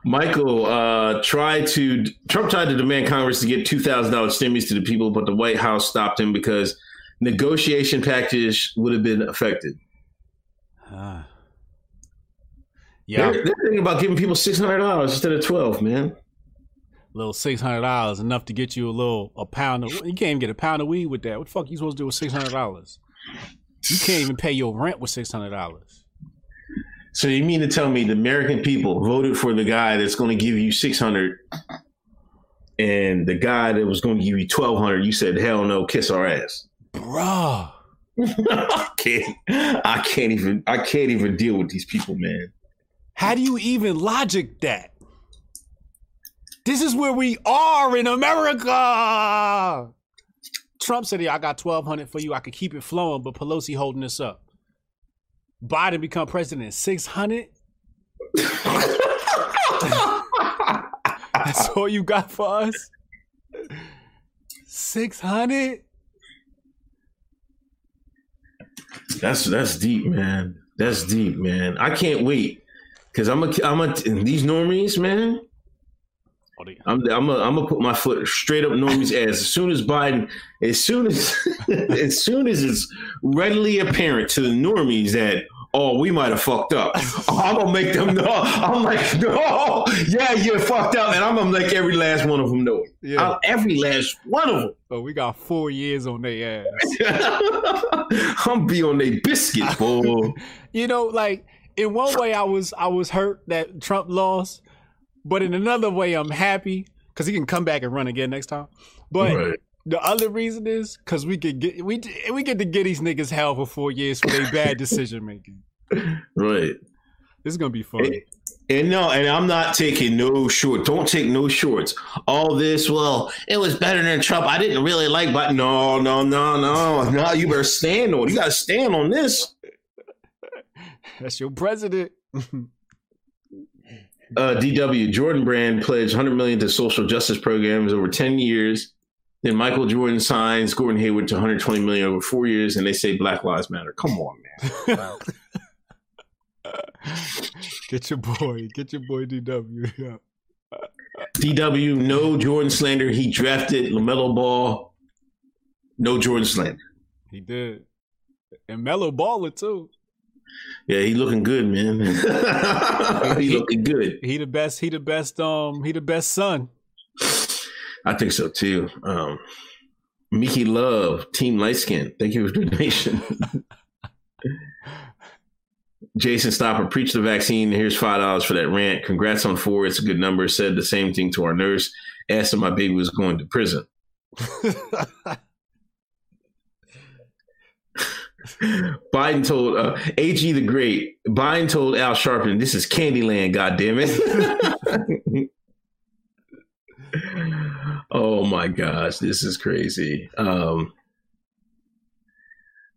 Speaker 3: Michael uh, tried to Trump tried to demand Congress to get two thousand dollars stimulus to the people, but the White House stopped him because negotiation package would have been affected.
Speaker 9: Ah. Yeah.
Speaker 3: They're, they're thinking about giving people six hundred dollars instead of twelve, man.
Speaker 9: Little six hundred dollars enough to get you a little a pound of you can't even get a pound of weed with that. What the fuck you supposed to do with six hundred dollars? You can't even pay your rent with six hundred dollars.
Speaker 3: So you mean to tell me the American people voted for the guy that's going to give you six hundred, and the guy that was going to give you twelve hundred, you said hell no, kiss our ass,
Speaker 9: bruh.
Speaker 3: I can't. I can't even. I can't even deal with these people, man.
Speaker 9: How do you even logic that? This is where we are in America. Trump said, "Yeah, I got twelve hundred for you. I could keep it flowing, but Pelosi holding this up." Biden become president six hundred. That's all you got for us. Six hundred.
Speaker 3: That's that's deep, man. That's deep, man. I can't wait because I'm a I'm a these normies, man. I'm I'm a, I'm gonna put my foot straight up Normie's ass as soon as Biden, as soon as as soon as it's readily apparent to the normies that oh we might have fucked up. Oh, I'm gonna make them know. I'm like no, yeah, you're fucked up, and I'm gonna make every last one of them know.
Speaker 9: Yeah.
Speaker 3: I'm- every last one of them.
Speaker 9: Oh, we got four years on their ass.
Speaker 3: I'm be on their biscuit, boy.
Speaker 9: you know, like in one way, I was I was hurt that Trump lost, but in another way, I'm happy because he can come back and run again next time. But
Speaker 3: Right.
Speaker 9: the other reason is because we could get we we get to get these niggas hell for four years for their bad decision making.
Speaker 3: Right.
Speaker 9: This is gonna be fun.
Speaker 3: And no, and I'm not taking no short. Don't take no shorts. All this, well, it was better than Trump. I didn't really like, but no, no, no, no, no. You better stand on. You got to stand on this.
Speaker 9: That's your president.
Speaker 3: Uh, DW Jordan Brand pledged 100 million to social justice programs over 10 years. Then Michael Jordan signs Gordon Hayward to 120 million over four years, and they say Black Lives Matter. Come on, man.
Speaker 9: get your boy, get your boy DW. Yeah.
Speaker 3: DW, no Jordan slander. He drafted LaMelo Ball. No Jordan slander.
Speaker 9: He did. And Mellow Baller too.
Speaker 3: Yeah, he looking good, man. he looking good.
Speaker 9: He the best. He the best. Um, he the best son.
Speaker 3: I think so too. Um, Mickey Love, Team Light Skin. Thank you for the donation. Jason Stopper preached the vaccine. Here's five dollars for that rant. Congrats on four. It's a good number. Said the same thing to our nurse. Asked if my baby was going to prison. Biden told uh, AG the Great. Biden told Al Sharpton, "This is Candyland. God damn it." oh my gosh, this is crazy. Um,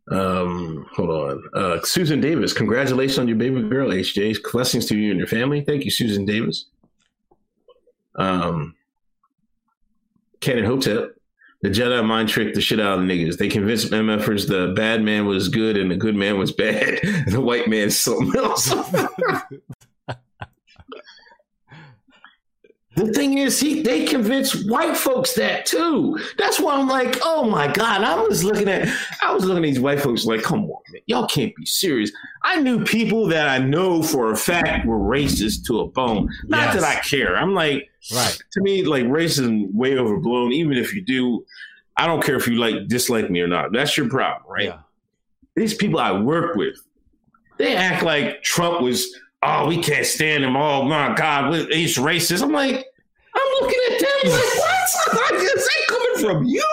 Speaker 3: um, hold on. Uh, Susan Davis, congratulations on your baby girl, HJ. Blessings to you and your family. Thank you, Susan Davis. Um, and Hotep, the Jedi mind tricked the shit out of the niggas. They convinced MFers the bad man was good and the good man was bad. the white man's something else. The thing is, he they convinced white folks that too. That's why I'm like, oh my god! I was looking at, I was looking at these white folks like, come on, man, y'all can't be serious. I knew people that I know for a fact were racist to a bone. Not
Speaker 9: Yes.
Speaker 3: that I care. I'm like,
Speaker 9: Right.
Speaker 3: to me, like racism way overblown. Even if you do, I don't care if you like dislike me or not. That's your problem, right?
Speaker 9: Yeah.
Speaker 3: These people I work with, they act like Trump was. Oh, we can't stand him. Oh my God, he's racist. I'm like, I'm looking at them like, what? Is that coming from you?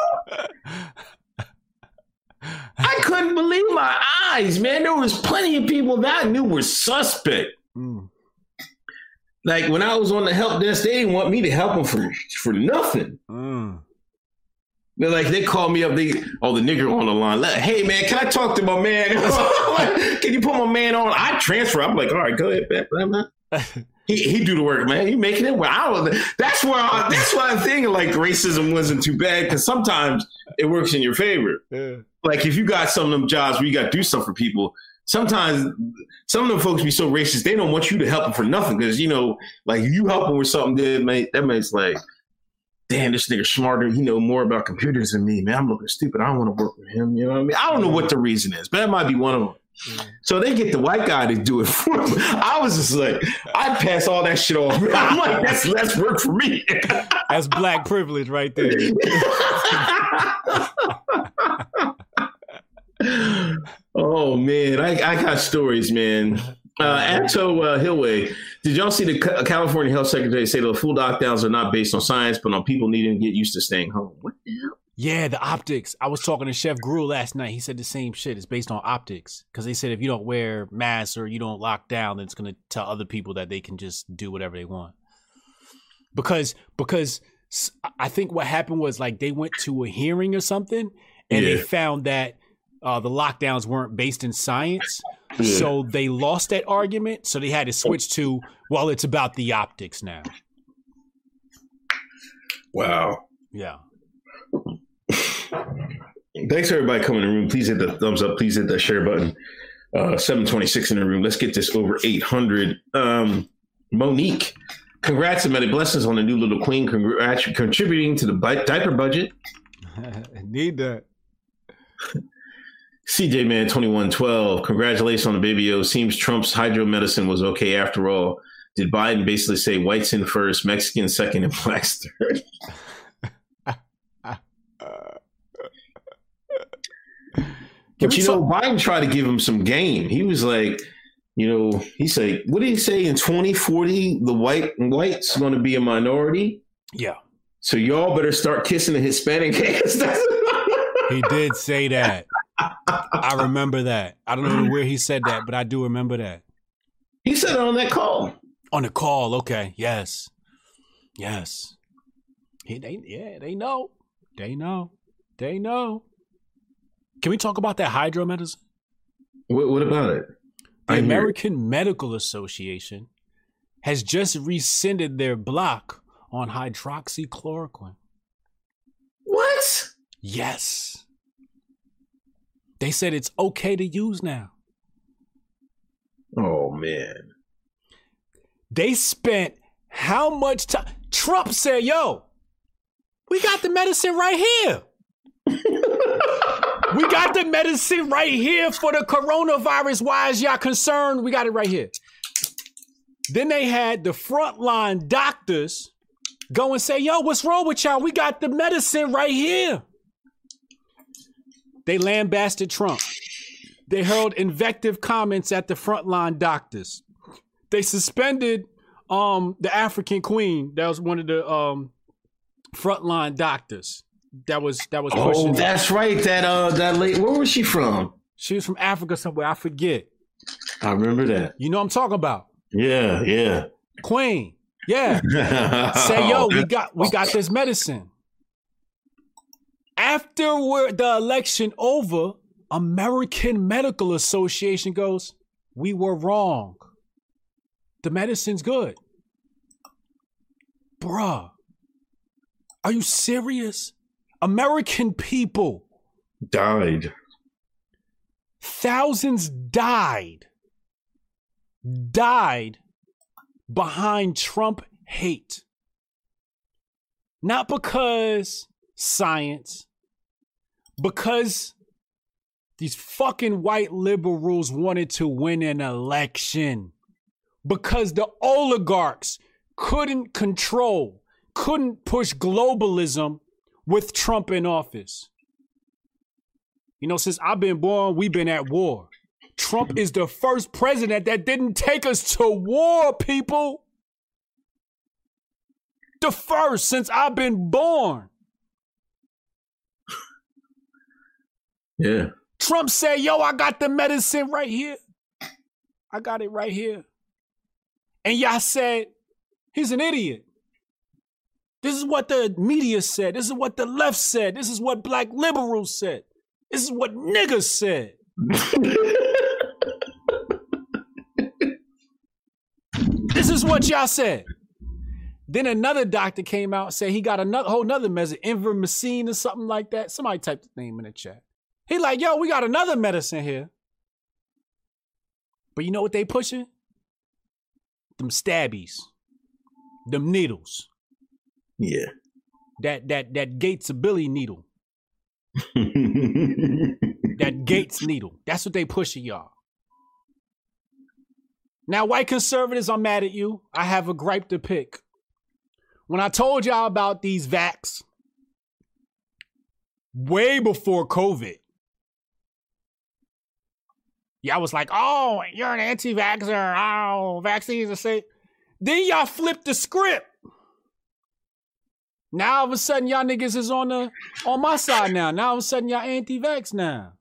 Speaker 3: I couldn't believe my eyes, man. There was plenty of people that I knew were suspect.
Speaker 9: Mm.
Speaker 3: Like when I was on the help desk, they didn't want me to help them for for nothing.
Speaker 9: Mm.
Speaker 3: They're like, they called me up. They, oh, the nigger on the line. Like, hey man, can I talk to my man? can you put my man on? I transfer. I'm like, all right, go ahead, man. He he do the work, man. He making it. Well, I don't. That's where I, that's why I'm thinking like racism wasn't too bad because sometimes it works in your favor.
Speaker 9: Yeah.
Speaker 3: Like if you got some of them jobs where you got to do stuff for people. Sometimes some of them folks be so racist they don't want you to help them for nothing because you know like you help them with something that may that makes like damn, this nigga smarter. He know more about computers than me, man. I'm looking stupid. I don't want to work with him. You know what I mean? I don't know what the reason is, but that might be one of them. So they get the white guy to do it for them. I was just like, I'd pass all that shit off. I'm like, that's less work for me.
Speaker 9: That's black privilege right there.
Speaker 3: oh man, I, I got stories, man. Uh, Anto uh, Hillway, did y'all see the C- California Health Secretary say the full lockdowns are not based on science, but on people needing to get used to staying home? What the hell?
Speaker 9: Yeah, the optics. I was talking to Chef Gruel last night. He said the same shit. It's based on optics because they said if you don't wear masks or you don't lock down, then it's gonna tell other people that they can just do whatever they want. Because because I think what happened was like they went to a hearing or something, and they found that uh, the lockdowns weren't based in science.
Speaker 3: Yeah.
Speaker 9: So they lost that argument. So they had to switch to well, it's about the optics now.
Speaker 3: Wow.
Speaker 9: Yeah.
Speaker 3: Thanks everybody coming in the room. Please hit the thumbs up. Please hit the share button. Uh, 726 in the room. Let's get this over 800. Um, Monique, congrats and many blessings on the new little queen. Congrats, contributing to the bi- diaper budget.
Speaker 9: Need that.
Speaker 3: CJ Man 2112, congratulations on the baby O. Seems Trump's hydro medicine was okay after all. Did Biden basically say whites in first, Mexicans second, and blacks third? but you know, Biden tried to give him some game. He was like, you know, he said, what did he say in 2040? The white whites going to be a minority.
Speaker 9: Yeah.
Speaker 3: So y'all better start kissing the Hispanic ass.
Speaker 9: He did say that. I remember that. I don't know where he said that, but I do remember that.
Speaker 3: He said it on that call.
Speaker 9: On the call, okay. Yes. Yes. He they yeah, they know. They know. They know. Can we talk about that hydro medicine?
Speaker 3: What, what about it?
Speaker 9: The
Speaker 3: I hear.
Speaker 9: American Medical Association has just rescinded their block on hydroxychloroquine.
Speaker 3: What?
Speaker 9: Yes. They said it's okay to use now.
Speaker 3: Oh man.
Speaker 9: They spent how much time? Trump said, yo, we got the medicine right here. we got the medicine right here for the coronavirus. Why is y'all concerned? We got it right here. Then they had the frontline doctors go and say, yo, what's wrong with y'all? We got the medicine right here. They lambasted Trump. They hurled invective comments at the frontline doctors. They suspended um the African Queen. That was one of the um frontline doctors. That was that was
Speaker 3: Oh, that's right. That uh, that late. Where was she from?
Speaker 9: She was from Africa somewhere. I forget.
Speaker 3: I remember that.
Speaker 9: You know what I'm talking about?
Speaker 3: Yeah, yeah.
Speaker 9: Queen. Yeah. Say, yo, we got we got this medicine. After we're- the election over, American Medical Association goes, we were wrong. The medicine's good. Bruh. Are you serious? American people,
Speaker 3: died.
Speaker 9: thousands died. Died behind Trump hate. Not because science, because these fucking white liberals wanted to win an election. Because the oligarchs couldn't control, couldn't push globalism with Trump in office. You know, since I've been born, we've been at war. Trump is the first president that didn't take us to war, people. The first since I've been born.
Speaker 3: Yeah.
Speaker 9: Trump said, Yo, I got the medicine right here. I got it right here. And y'all said, He's an idiot. This is what the media said. This is what the left said. This is what black liberals said. This is what niggas said. this is what y'all said. Then another doctor came out and said he got another whole nother medicine, Invermectin or something like that. Somebody typed the name in the chat. He like, yo, we got another medicine here. But you know what they pushing? Them stabbies. Them needles.
Speaker 3: Yeah.
Speaker 9: That that that Gates Billy needle. that Gates needle. That's what they pushing y'all. Now, white conservatives, I'm mad at you. I have a gripe to pick. When I told y'all about these vax way before COVID, y'all was like, oh, you're an anti vaxxer. Oh, vaccines are safe. Then y'all flipped the script. Now all of a sudden y'all niggas is on the on my side now. Now all of a sudden y'all anti-vax now.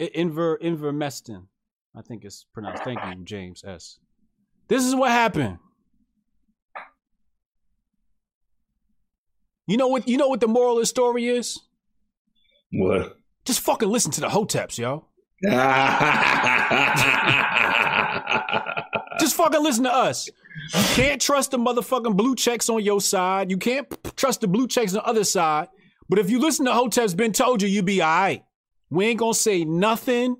Speaker 9: Inver Invermestin. I think it's pronounced. Thank you, James S. This is what happened. You know what? You know what the moral of the story is?
Speaker 3: What?
Speaker 9: Just fucking listen to the hoteps, yo. Just fucking listen to us. You can't trust the motherfucking blue checks on your side. You can't p- trust the blue checks on the other side. But if you listen to Hotep's been told you, you be all right. We ain't gonna say nothing.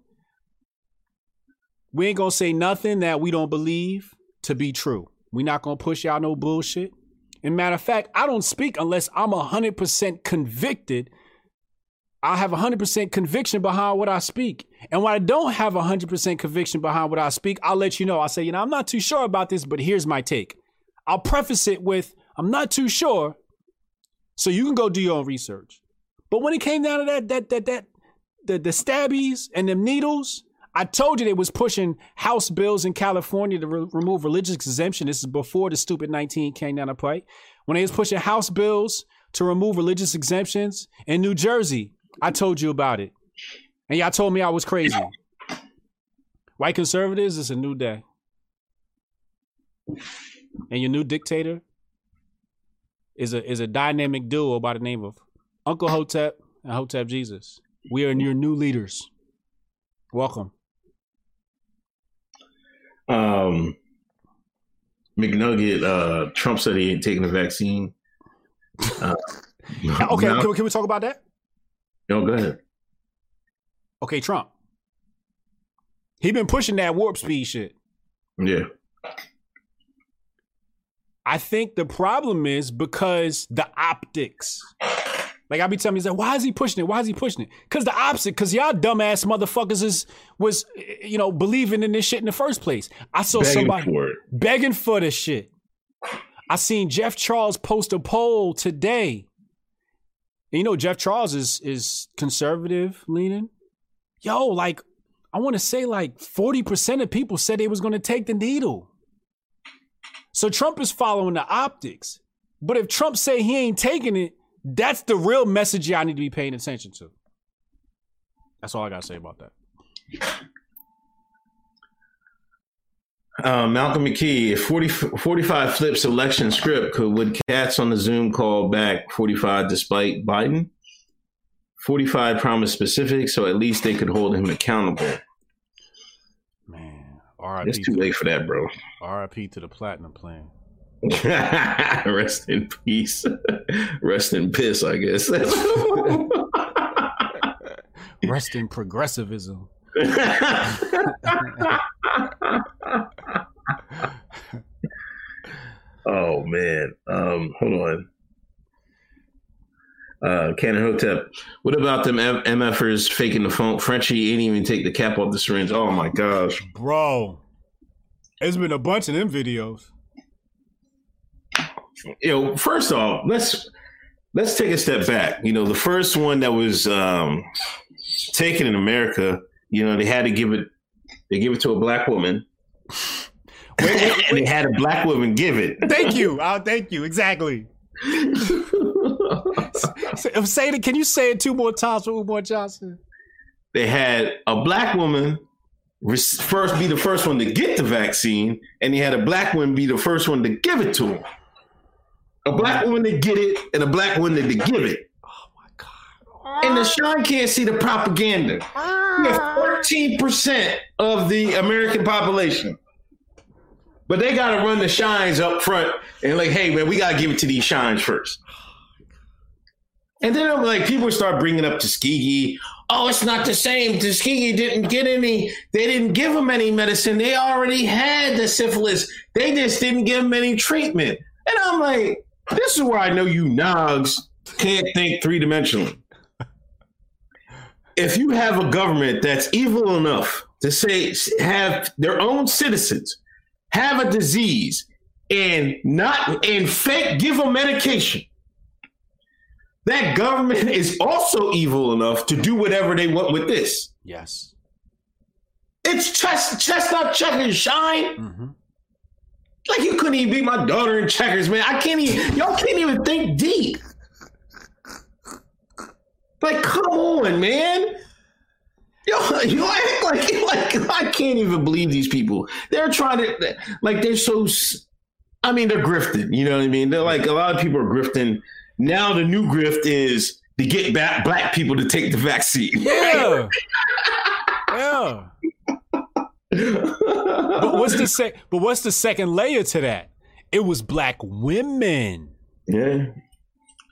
Speaker 9: We ain't gonna say nothing that we don't believe to be true. we not gonna push y'all no bullshit. And matter of fact, I don't speak unless I'm 100% convicted I have 100% conviction behind what I speak. And when I don't have 100% conviction behind what I speak, I'll let you know. I'll say, you know, I'm not too sure about this, but here's my take. I'll preface it with, I'm not too sure. So you can go do your own research. But when it came down to that, that, that, that, the, the stabbies and them needles, I told you they was pushing House bills in California to re- remove religious exemption. This is before the stupid 19 came down to play. When they was pushing House bills to remove religious exemptions in New Jersey, I told you about it. And y'all told me I was crazy. White conservatives, it's a new day. And your new dictator is a is a dynamic duo by the name of Uncle Hotep and Hotep Jesus. We are your new leaders. Welcome.
Speaker 3: Um McNugget, uh Trump said he ain't taking the vaccine. Uh,
Speaker 9: okay, can we, can we talk about that?
Speaker 3: No, go ahead.
Speaker 9: Okay, Trump. He been pushing that warp speed shit.
Speaker 3: Yeah.
Speaker 9: I think the problem is because the optics. Like I be telling me, he's like, why is he pushing it? Why is he pushing it? Because the opposite. Because y'all dumbass motherfuckers is was you know believing in this shit in the first place. I saw
Speaker 3: Begging
Speaker 9: somebody
Speaker 3: for
Speaker 9: begging for this shit. I seen Jeff Charles post a poll today. And you know Jeff Charles is is conservative leaning. Yo, like I want to say like 40% of people said they was going to take the needle. So Trump is following the optics. But if Trump say he ain't taking it, that's the real message y'all need to be paying attention to. That's all I got to say about that.
Speaker 3: Uh, Malcolm McKee, if 40, 45 flips election script, could would cats on the Zoom call back 45 despite Biden? 45 promised specifics, so at least they could hold him accountable.
Speaker 9: RIP
Speaker 3: It's too late for that, bro.
Speaker 9: RIP to the platinum plan.
Speaker 3: Rest in peace. Rest in piss, I guess.
Speaker 9: Rest in progressivism.
Speaker 3: Oh man. Um, hold on. Uh, Cannon Hotep. What about them M- MFers faking the phone? Frenchie ain't even take the cap off the syringe. Oh my gosh.
Speaker 9: Bro. It's been a bunch of them videos.
Speaker 3: You know, first off, let's let's take a step back. You know, the first one that was um, taken in America, you know, they had to give it. They give it to a black woman. They had a black woman give it.
Speaker 9: Thank you. Oh, thank you. Exactly. say, it. Can you say it two more times for Umar Johnson?
Speaker 3: They had a black woman first be the first one to get the vaccine, and they had a black woman be the first one to give it to him. A black woman to get it, and a black woman to give it.
Speaker 9: Oh my god!
Speaker 3: And the Sean can't see the propaganda. Ah. We have thirteen percent of the American population. But they got to run the shines up front and like, hey man, we got to give it to these shines first. And then I'm like, people start bringing up Tuskegee. Oh, it's not the same. Tuskegee didn't get any. They didn't give them any medicine. They already had the syphilis. They just didn't give them any treatment. And I'm like, this is where I know you nogs can't think three dimensionally. If you have a government that's evil enough to say have their own citizens have a disease and not and fake give them medication. That government is also evil enough to do whatever they want with this.
Speaker 9: Yes.
Speaker 3: It's chest, chestnut checkers shine.
Speaker 9: Mm-hmm.
Speaker 3: Like you couldn't even beat my daughter in checkers, man. I can't even. Y'all can't even think deep. Like, come on, man. Yo, you act like like I can't even believe these people. They're trying to like they're so. I mean, they're grifting. You know what I mean? They're like a lot of people are grifting. Now the new grift is to get back black people to take the vaccine.
Speaker 9: Yeah. yeah. but what's the sec- But what's the second layer to that? It was black women.
Speaker 3: Yeah.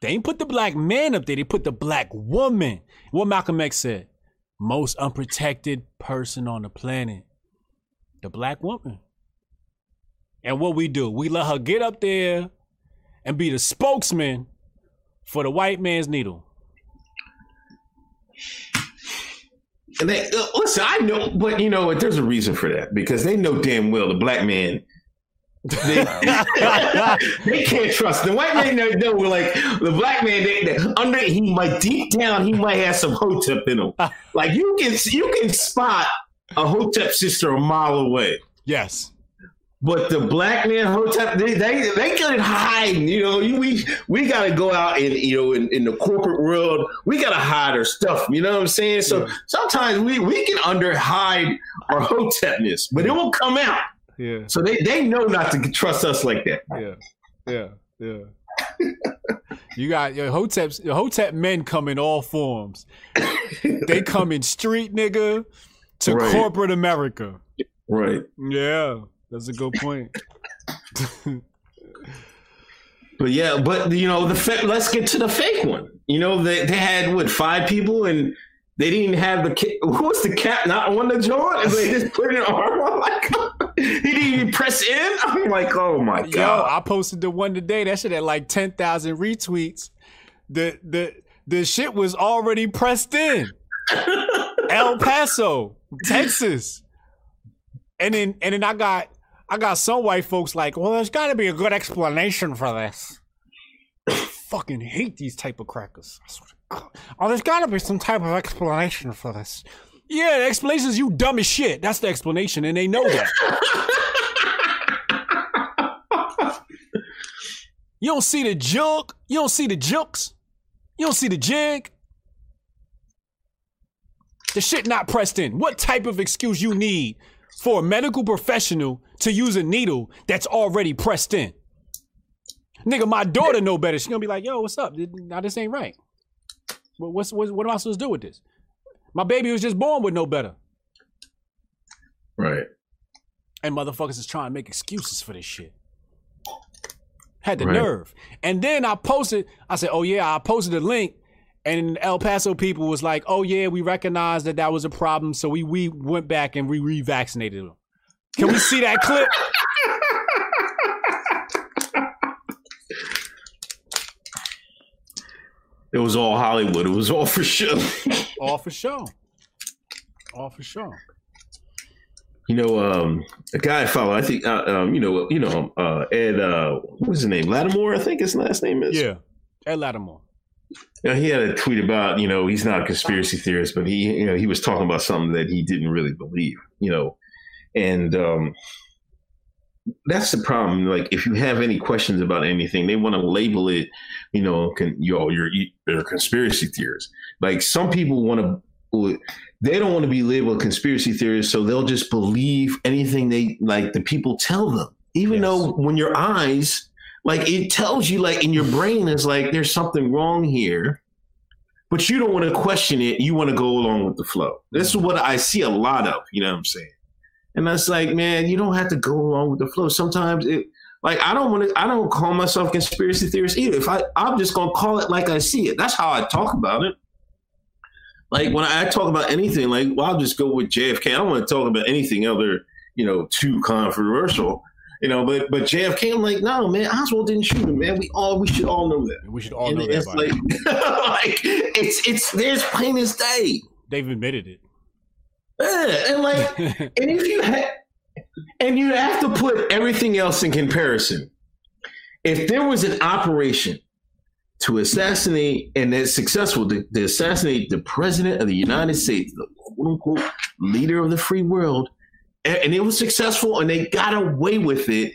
Speaker 9: They ain't put the black man up there. They put the black woman. What Malcolm X said: most unprotected person on the planet, the black woman. And what we do, we let her get up there and be the spokesman for the white man's needle.
Speaker 3: And they uh, listen. I know, but you know what? There's a reason for that because they know damn well the black man. They, they can't trust the white man. Know, know like the black man. They, they, under he might deep down he might have some hotep in him. Like you can you can spot a hotep sister a mile away.
Speaker 9: Yes.
Speaker 3: But the black man hotep, they they, they can hide. You know, we we got to go out and you know in, in the corporate world, we got to hide our stuff. You know what I'm saying? So yeah. sometimes we we can under hide our hotepness, but it will come out.
Speaker 9: Yeah.
Speaker 3: So they they know not to trust us like that.
Speaker 9: Yeah. Yeah. Yeah. you got your hoteps. Your hotep men come in all forms. they come in street nigga to right. corporate America.
Speaker 3: Right.
Speaker 9: Yeah. That's a good point.
Speaker 3: but yeah, but you know, the fa- let's get to the fake one. You know, they they had what five people and they didn't have the ca- who was the cap not on the joint they just put an arm on like he didn't even press in. I'm like, oh my god!
Speaker 9: Yo, I posted the one today. That shit had like ten thousand retweets. The the the shit was already pressed in. El Paso, Texas. And then and then I got I got some white folks like, well, there's got to be a good explanation for this. I fucking hate these type of crackers. Oh, there's got to be some type of explanation for this. Yeah, the explanation is you dumb as shit. That's the explanation, and they know that. you don't see the joke. You don't see the jokes. You don't see the jig. The shit not pressed in. What type of excuse you need for a medical professional to use a needle that's already pressed in. Nigga, my daughter know better. She gonna be like, "Yo, what's up? Now this ain't right. What's, what's what am I supposed to do with this? My baby was just born with no better."
Speaker 3: Right.
Speaker 9: And motherfuckers is trying to make excuses for this shit. Had the right. nerve. And then I posted. I said, "Oh yeah, I posted a link." And El Paso people was like, "Oh yeah, we recognize that that was a problem, so we we went back and we revaccinated them." Can we see that clip?
Speaker 3: It was all Hollywood. It was all for show.
Speaker 9: all for show. All for show.
Speaker 3: You know, um, a guy I follow, I think, uh, um, you know, you know, uh, Ed, uh, what's his name? Lattimore, I think his last name is.
Speaker 9: Yeah, Ed Lattimore.
Speaker 3: You know, he had a tweet about, you know, he's not a conspiracy theorist, but he, you know, he was talking about something that he didn't really believe, you know, and um, that's the problem. Like, if you have any questions about anything, they want to label it, you know, can, yo, you're you're conspiracy theorists. Like some people want to, they don't want to be labeled conspiracy theorists, so they'll just believe anything they like the people tell them, even yes. though when your eyes, like it tells you, like in your brain is like there's something wrong here but you don't want to question it. You want to go along with the flow. This is what I see a lot of. You know what I'm saying? And that's like, man, you don't have to go along with the flow. Sometimes it, like, I don't want to, I don't call myself conspiracy theorist either. If I, I'm just going to call it like I see it. That's how I talk about it. Like when I talk about anything, like, well, I'll just go with JFK. I don't want to talk about anything other, you know, too controversial. You know, but but JFK, I'm like, no, man, Oswald didn't shoot him, man. We all we should all know that.
Speaker 9: We should all and know that.
Speaker 3: Like, like, it's it's there's plain as day.
Speaker 9: They've admitted it.
Speaker 3: And like, and if you had, and you have to put everything else in comparison. If there was an operation to assassinate, and it's successful, to, to assassinate the president of the United States, the quote unquote leader of the free world, and, and it was successful, and they got away with it.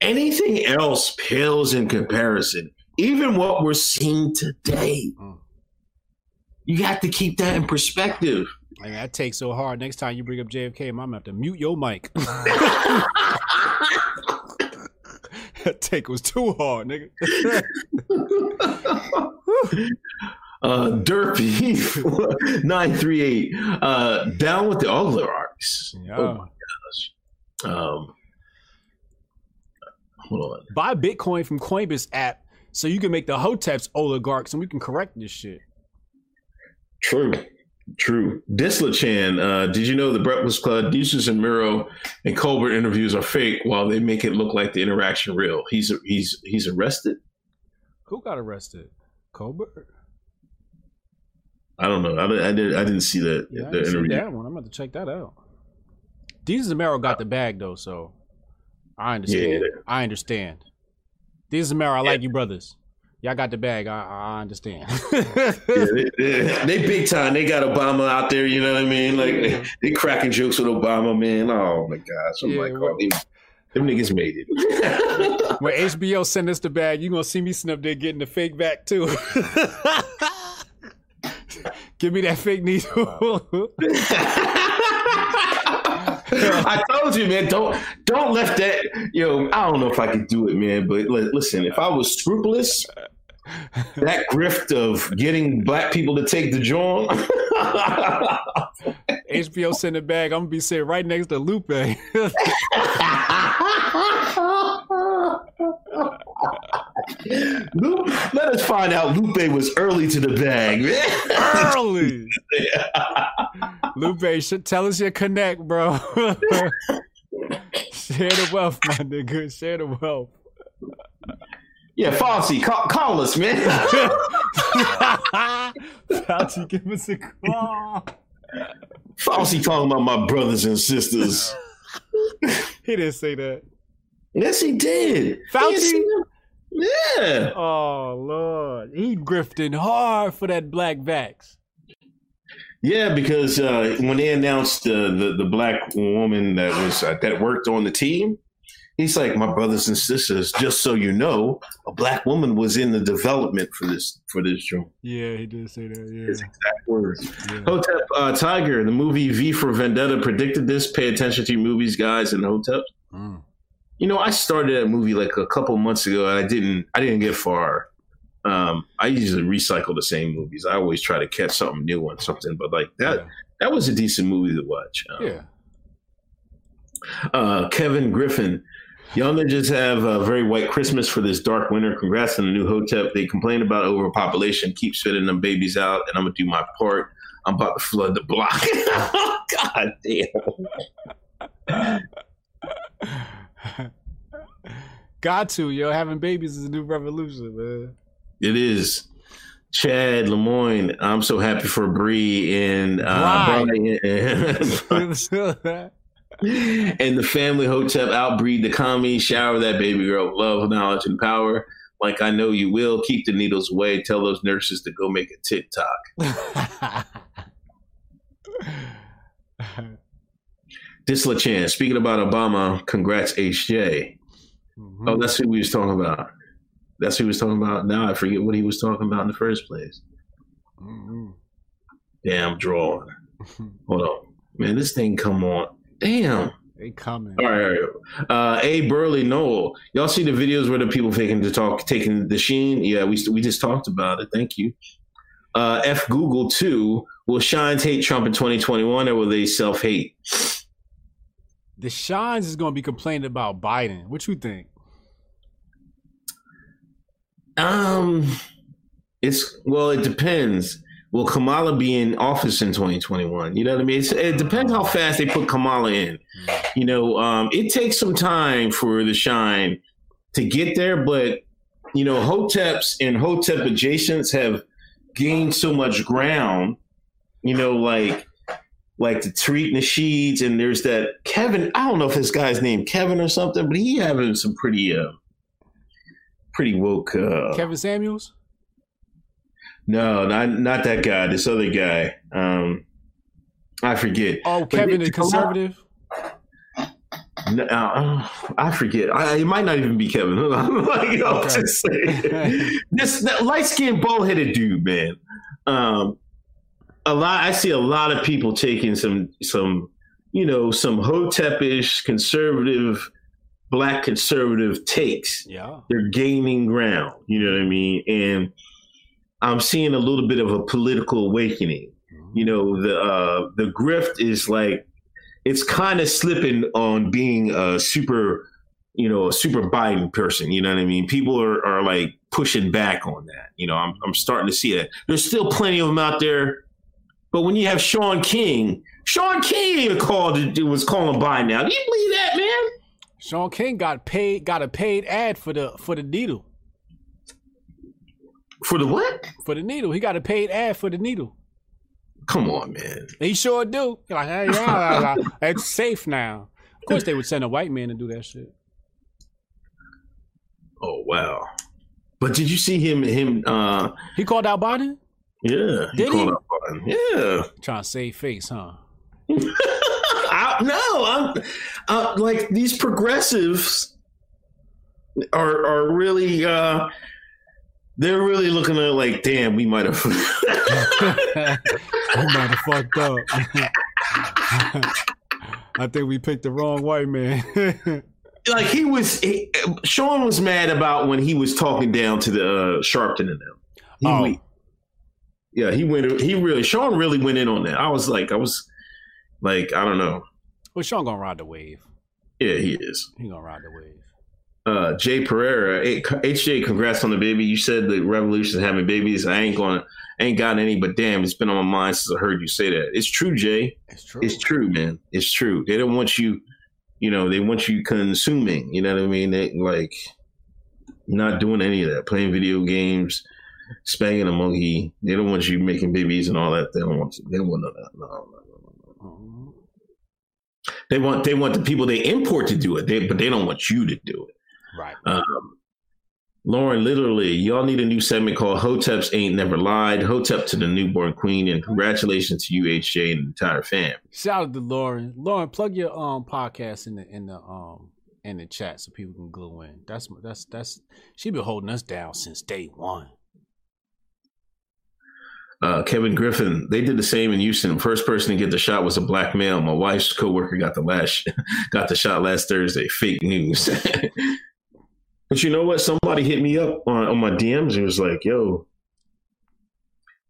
Speaker 3: Anything else pales in comparison. Even what we're seeing today. Mm. You have to keep that in perspective.
Speaker 9: Man, that takes so hard. Next time you bring up JFK, I'm gonna have to mute your mic. that take was too hard, nigga.
Speaker 3: uh, Derpy nine three eight. Uh, down with the oligarchs.
Speaker 9: Yeah.
Speaker 3: Oh my gosh. Um, hold on.
Speaker 9: Buy Bitcoin from CoinBits app so you can make the Hoteps oligarchs and we can correct this shit.
Speaker 3: True. True. Disla uh, did you know the Breakfast Club, Desus and Mero and Colbert interviews are fake while they make it look like the interaction real? He's he's he's arrested.
Speaker 9: Who got arrested? Colbert?
Speaker 3: I don't know. I, didn't- I didn't. I didn't see that
Speaker 9: Yeah, I
Speaker 3: the interview.
Speaker 9: that one. I'm about to check that out. Desus and Mero got the bag though, so I understand.
Speaker 3: Yeah.
Speaker 9: I understand. Desus and Mero, I like you brothers. Y'all got the bag. I, I understand.
Speaker 3: Yeah, they, they- they big time. They got Obama out there. You know what I mean? Like they, they cracking jokes with Obama, man. Oh my gosh! Oh, I'm
Speaker 9: Yeah,
Speaker 3: like,
Speaker 9: well-
Speaker 3: oh, them, them niggas made it.
Speaker 9: when HBO send us the bag, you gonna see me sitting up there getting the fake back too. Give me that fake needle.
Speaker 3: I told you, man. Don't don't let that. Yo, I don't know if I could do it, man. But listen, if I was scrupulous, that grift of getting black people to take the joint.
Speaker 9: HBO send it back. I'm gonna be sitting right next to Lupe.
Speaker 3: Lupe, let us find out Lupe was early to the bag.
Speaker 9: Early. Lupe, should tell us your connect, bro. Share the wealth, my nigga. Share the wealth.
Speaker 3: Yeah, Fauci, call, call us, man.
Speaker 9: Fauci, give us a call.
Speaker 3: Fauci talking about my brothers and sisters.
Speaker 9: He didn't say that.
Speaker 3: Yes, he did.
Speaker 9: Fauci?
Speaker 3: He. Yeah.
Speaker 9: Oh Lord, he grifting hard for that black vax.
Speaker 3: Yeah, because uh, when they announced uh, the the black woman that was uh, that worked on the team, he's like, "My brothers and sisters, just so you know, a black woman was in the development for this for this joint."
Speaker 9: Yeah, he did say that. Yeah.
Speaker 3: His exact words. Hotep uh, Tiger, the movie V for Vendetta predicted this. Pay attention to your movies, guys, and Hotep.
Speaker 9: Mm.
Speaker 3: You know, I started that movie like a couple months ago, and I didn't I didn't get far. Um, I usually recycle the same movies. I always try to catch something new on something, but like that
Speaker 9: Yeah.
Speaker 3: that was a decent movie to watch. Um,
Speaker 9: Yeah.
Speaker 3: uh, Kevin Griffin. Y'all just have a very white Christmas for this dark winter. Congrats on the new Hotep. They complain about overpopulation. Keep spitting them babies out, and I'm gonna do my part. I'm about to flood the block. God damn.
Speaker 9: Got to, yo. Having babies is a new revolution, man.
Speaker 3: It is. Chad Lemoyne, I'm so happy for Bree and uh. Brian. and the family Hotep outbreed the commie, shower that baby girl, love, knowledge, and power. Like I know you will. Keep the needles away. Tell those nurses to go make a TikTok. Disla Chan, speaking about Obama, congrats HJ.
Speaker 9: Mm-hmm.
Speaker 3: Oh, that's who we was talking about. That's who he was talking about. Now I forget what he was talking about in the first place.
Speaker 9: Mhm.
Speaker 3: Damn drawing. Hold on. Man, this thing come on. Damn.
Speaker 9: They coming.
Speaker 3: All right. Uh, A. Burley Noel. Y'all see the videos where the people taking the talk, taking the sheen? Yeah, we we just talked about it. Thank you. Uh, F. Google two. Will Shines hate Trump in 2021, or will they self hate?
Speaker 9: The Shines is gonna be complaining about Biden. What you think?
Speaker 3: Um, it's well, it depends. Will Kamala be in office in 2021? You know what I mean? It's, it depends how fast they put Kamala in. You know, um, it takes some time for the shine to get there, but you know, Hoteps and Hotep adjacents have gained so much ground. You know, like like the Tariq Nasheeds, and there's that Kevin. I don't know if this guy's named Kevin or something, but he having some pretty uh pretty woke. Uh,
Speaker 9: Kevin Samuels.
Speaker 3: No, not not that guy. This other guy. Um, I forget.
Speaker 9: Oh, Kevin the conservative.
Speaker 3: No, uh, I forget. I, it might not even be Kevin. like, I'll
Speaker 9: Okay.
Speaker 3: just say this light skinned bald headed dude, man. Um, a lot. I see a lot of people taking some some you know some hotepish conservative black conservative takes.
Speaker 9: Yeah.
Speaker 3: They're gaining ground. You know what I mean? And I'm seeing a little bit of a political awakening. You know, the uh, the grift is like it's kind of slipping on being a super, you know, a super Biden person. You know what I mean? People are, are like pushing back on that. You know, I'm, I'm starting to see that. There's still plenty of them out there. But when you have Shaun King, Shaun King even called it was calling Biden now. Do you believe that, man?
Speaker 9: Shaun King got paid got a paid ad for the for the needle.
Speaker 3: For the what?
Speaker 9: For the needle. He got a paid ad for the needle.
Speaker 3: Come on, man.
Speaker 9: He sure do. He Like, hey, yeah, it's safe now. Of course, they would send a white man to do that shit.
Speaker 3: Oh wow. But did you see him him uh
Speaker 9: He called out Biden?
Speaker 3: yeah.
Speaker 9: Did
Speaker 3: called
Speaker 9: he?
Speaker 3: out Biden. Yeah.
Speaker 9: Trying to save face, huh?
Speaker 3: I, no, I'm uh, like these progressives are are really uh they're really looking at it like, damn, we might have
Speaker 9: I might have fucked up. I think we picked the wrong white man.
Speaker 3: like he was he, Shaun was mad about when he was talking down to the uh, Sharpton and them. He,
Speaker 9: Oh.
Speaker 3: went- yeah, he went. He really Shaun really went in on that. I was like, I was like, I don't know.
Speaker 9: well, Shaun gonna ride the wave.
Speaker 3: Yeah, he is.
Speaker 9: He gonna ride the wave.
Speaker 3: Uh, Jay Pereira, HJ, congrats on the baby. You said the revolution is having babies. I ain't going. Ain't got any, but damn, it's been on my mind since I heard you say that. It's true, Jay.
Speaker 9: It's true.
Speaker 3: It's true, man. It's true. They don't want you, you know, they want you consuming. You know what I mean? They like not doing any of that, playing video games, spanking a monkey. They don't want you making babies and all that. They don't want. They don't want none of that. No, no, no, no, no. They want. They want the people they import to do it. They, but they don't want you to do it.
Speaker 9: Right.
Speaker 3: Um, Lauren, literally, y'all need a new segment called Hoteps Ain't Never Lied. Hotep to the newborn queen, and congratulations to you, HJ, and the entire fam.
Speaker 9: Shout out to Lauren. Lauren, plug your um podcast in the in the um in the chat so people can glue in. That's that's that's she been holding us down since day one.
Speaker 3: Uh, Kevin Griffin, they did the same in Houston. First person to get the shot was a black male. My wife's coworker got the last got the shot last Thursday. Fake news. but you know what? Somebody hit me up on, on my DMs and was like, "Yo,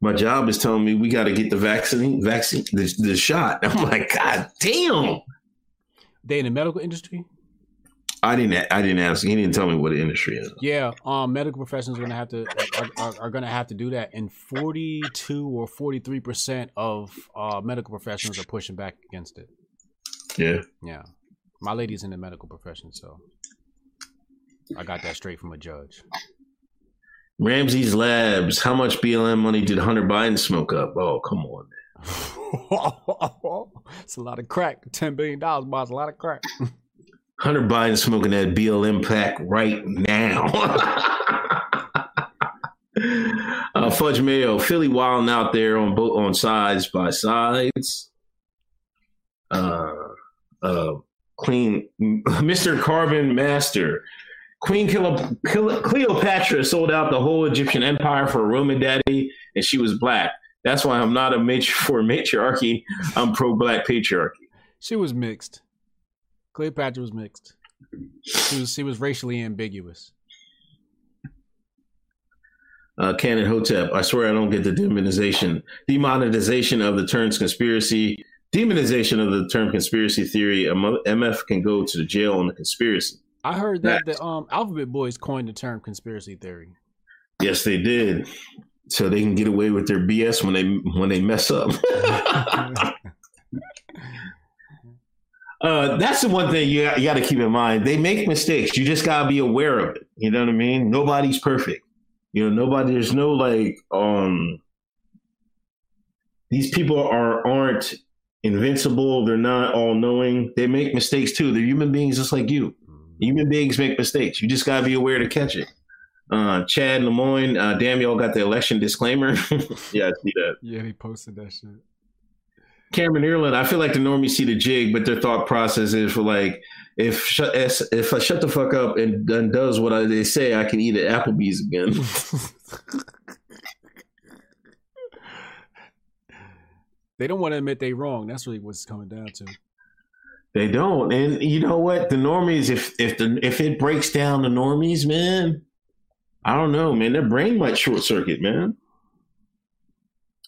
Speaker 3: my job is telling me we got to get the vaccine, vaccine, the, the shot." I'm like, "God damn!"
Speaker 9: They in the medical industry?
Speaker 3: I didn't. I didn't ask. He didn't tell me what the industry is.
Speaker 9: Yeah, um, medical professionals are gonna have to are, are, are gonna have to do that, and forty two or forty three percent of uh, medical professionals are pushing back against it.
Speaker 3: Yeah.
Speaker 9: Yeah, my lady's in the medical profession, so I got that straight from a judge.
Speaker 3: Ramsey's Labs. How much BLM money did Hunter Biden smoke up? Oh, come on.
Speaker 9: it's a lot of crack. Ten billion dollars buys a lot of crack.
Speaker 3: Hunter Biden smoking that BLM pack right now. uh, Fudge Mayo, Philly wilding out there on both on sides by sides. Uh, uh, Queen, Mr. Carbon Master, Queen Cleo- Cleo- Cleopatra sold out the whole Egyptian empire for a Roman daddy, and she was black. That's why I'm not a matri- for matriarchy. I'm pro black patriarchy.
Speaker 9: She was mixed. Cleopatra was mixed. She was she was racially ambiguous.
Speaker 3: uh, Canon Hotep. I swear I don't get the demonization, demonetization of the terms conspiracy, demonization of the term conspiracy theory. A MF can go to the jail on the conspiracy.
Speaker 9: I heard that the um Alphabet Boys coined the term conspiracy theory.
Speaker 3: Yes, they did, so they can get away with their BS when they when they mess up. Uh, that's the one thing you, you got to keep in mind. They make mistakes. You just got to be aware of it. You know what I mean? Nobody's perfect. You know, nobody. There's no like. um These people are aren't invincible. They're not all knowing. They make mistakes too. They're human beings just like you. Human beings make mistakes. You just gotta be aware to catch it. Uh, Chad Lemoyne, uh, damn, y'all got the election disclaimer. yeah, I see that.
Speaker 9: Yeah, he posted that shit.
Speaker 3: Cameron Ireland, I feel like the normies see the jig, but their thought process is for like, if shut, if I shut the fuck up and, and does what I, they say, I can eat at Applebee's again.
Speaker 9: they don't want to admit they wrong. That's really what's coming down to.
Speaker 3: They don't, and you know what? The normies, if if the if it breaks down the normies, man, I don't know, man. Their brain might short circuit, man.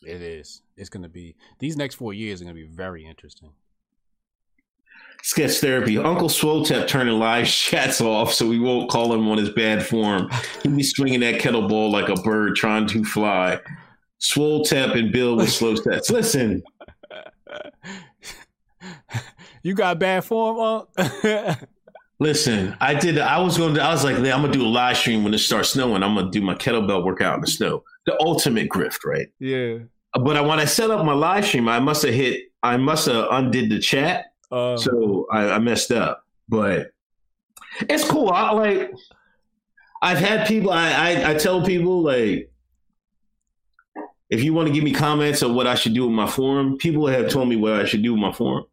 Speaker 9: It is. It's going to be these next four years are going to be very interesting.
Speaker 3: Sketch therapy. Uncle Swotep turning live chats off, so we won't call him on his bad form. He'll be swinging that kettlebell like a bird trying to fly. Swotep and Bill with slow steps. Listen,
Speaker 9: you got bad form, Unc?
Speaker 3: Listen, I did. I was going to. I was like, I'm gonna do a live stream when it starts snowing. I'm gonna do my kettlebell workout in the snow. The ultimate grift, right?
Speaker 9: Yeah.
Speaker 3: But I, when I set up my live stream, I must have hit. I must have undid the chat,
Speaker 9: uh,
Speaker 3: so I, I messed up. But it's cool. I like. I've had people. I, I I tell people like, if you want to give me comments of what I should do with my forum, people have told me what I should do with my forum.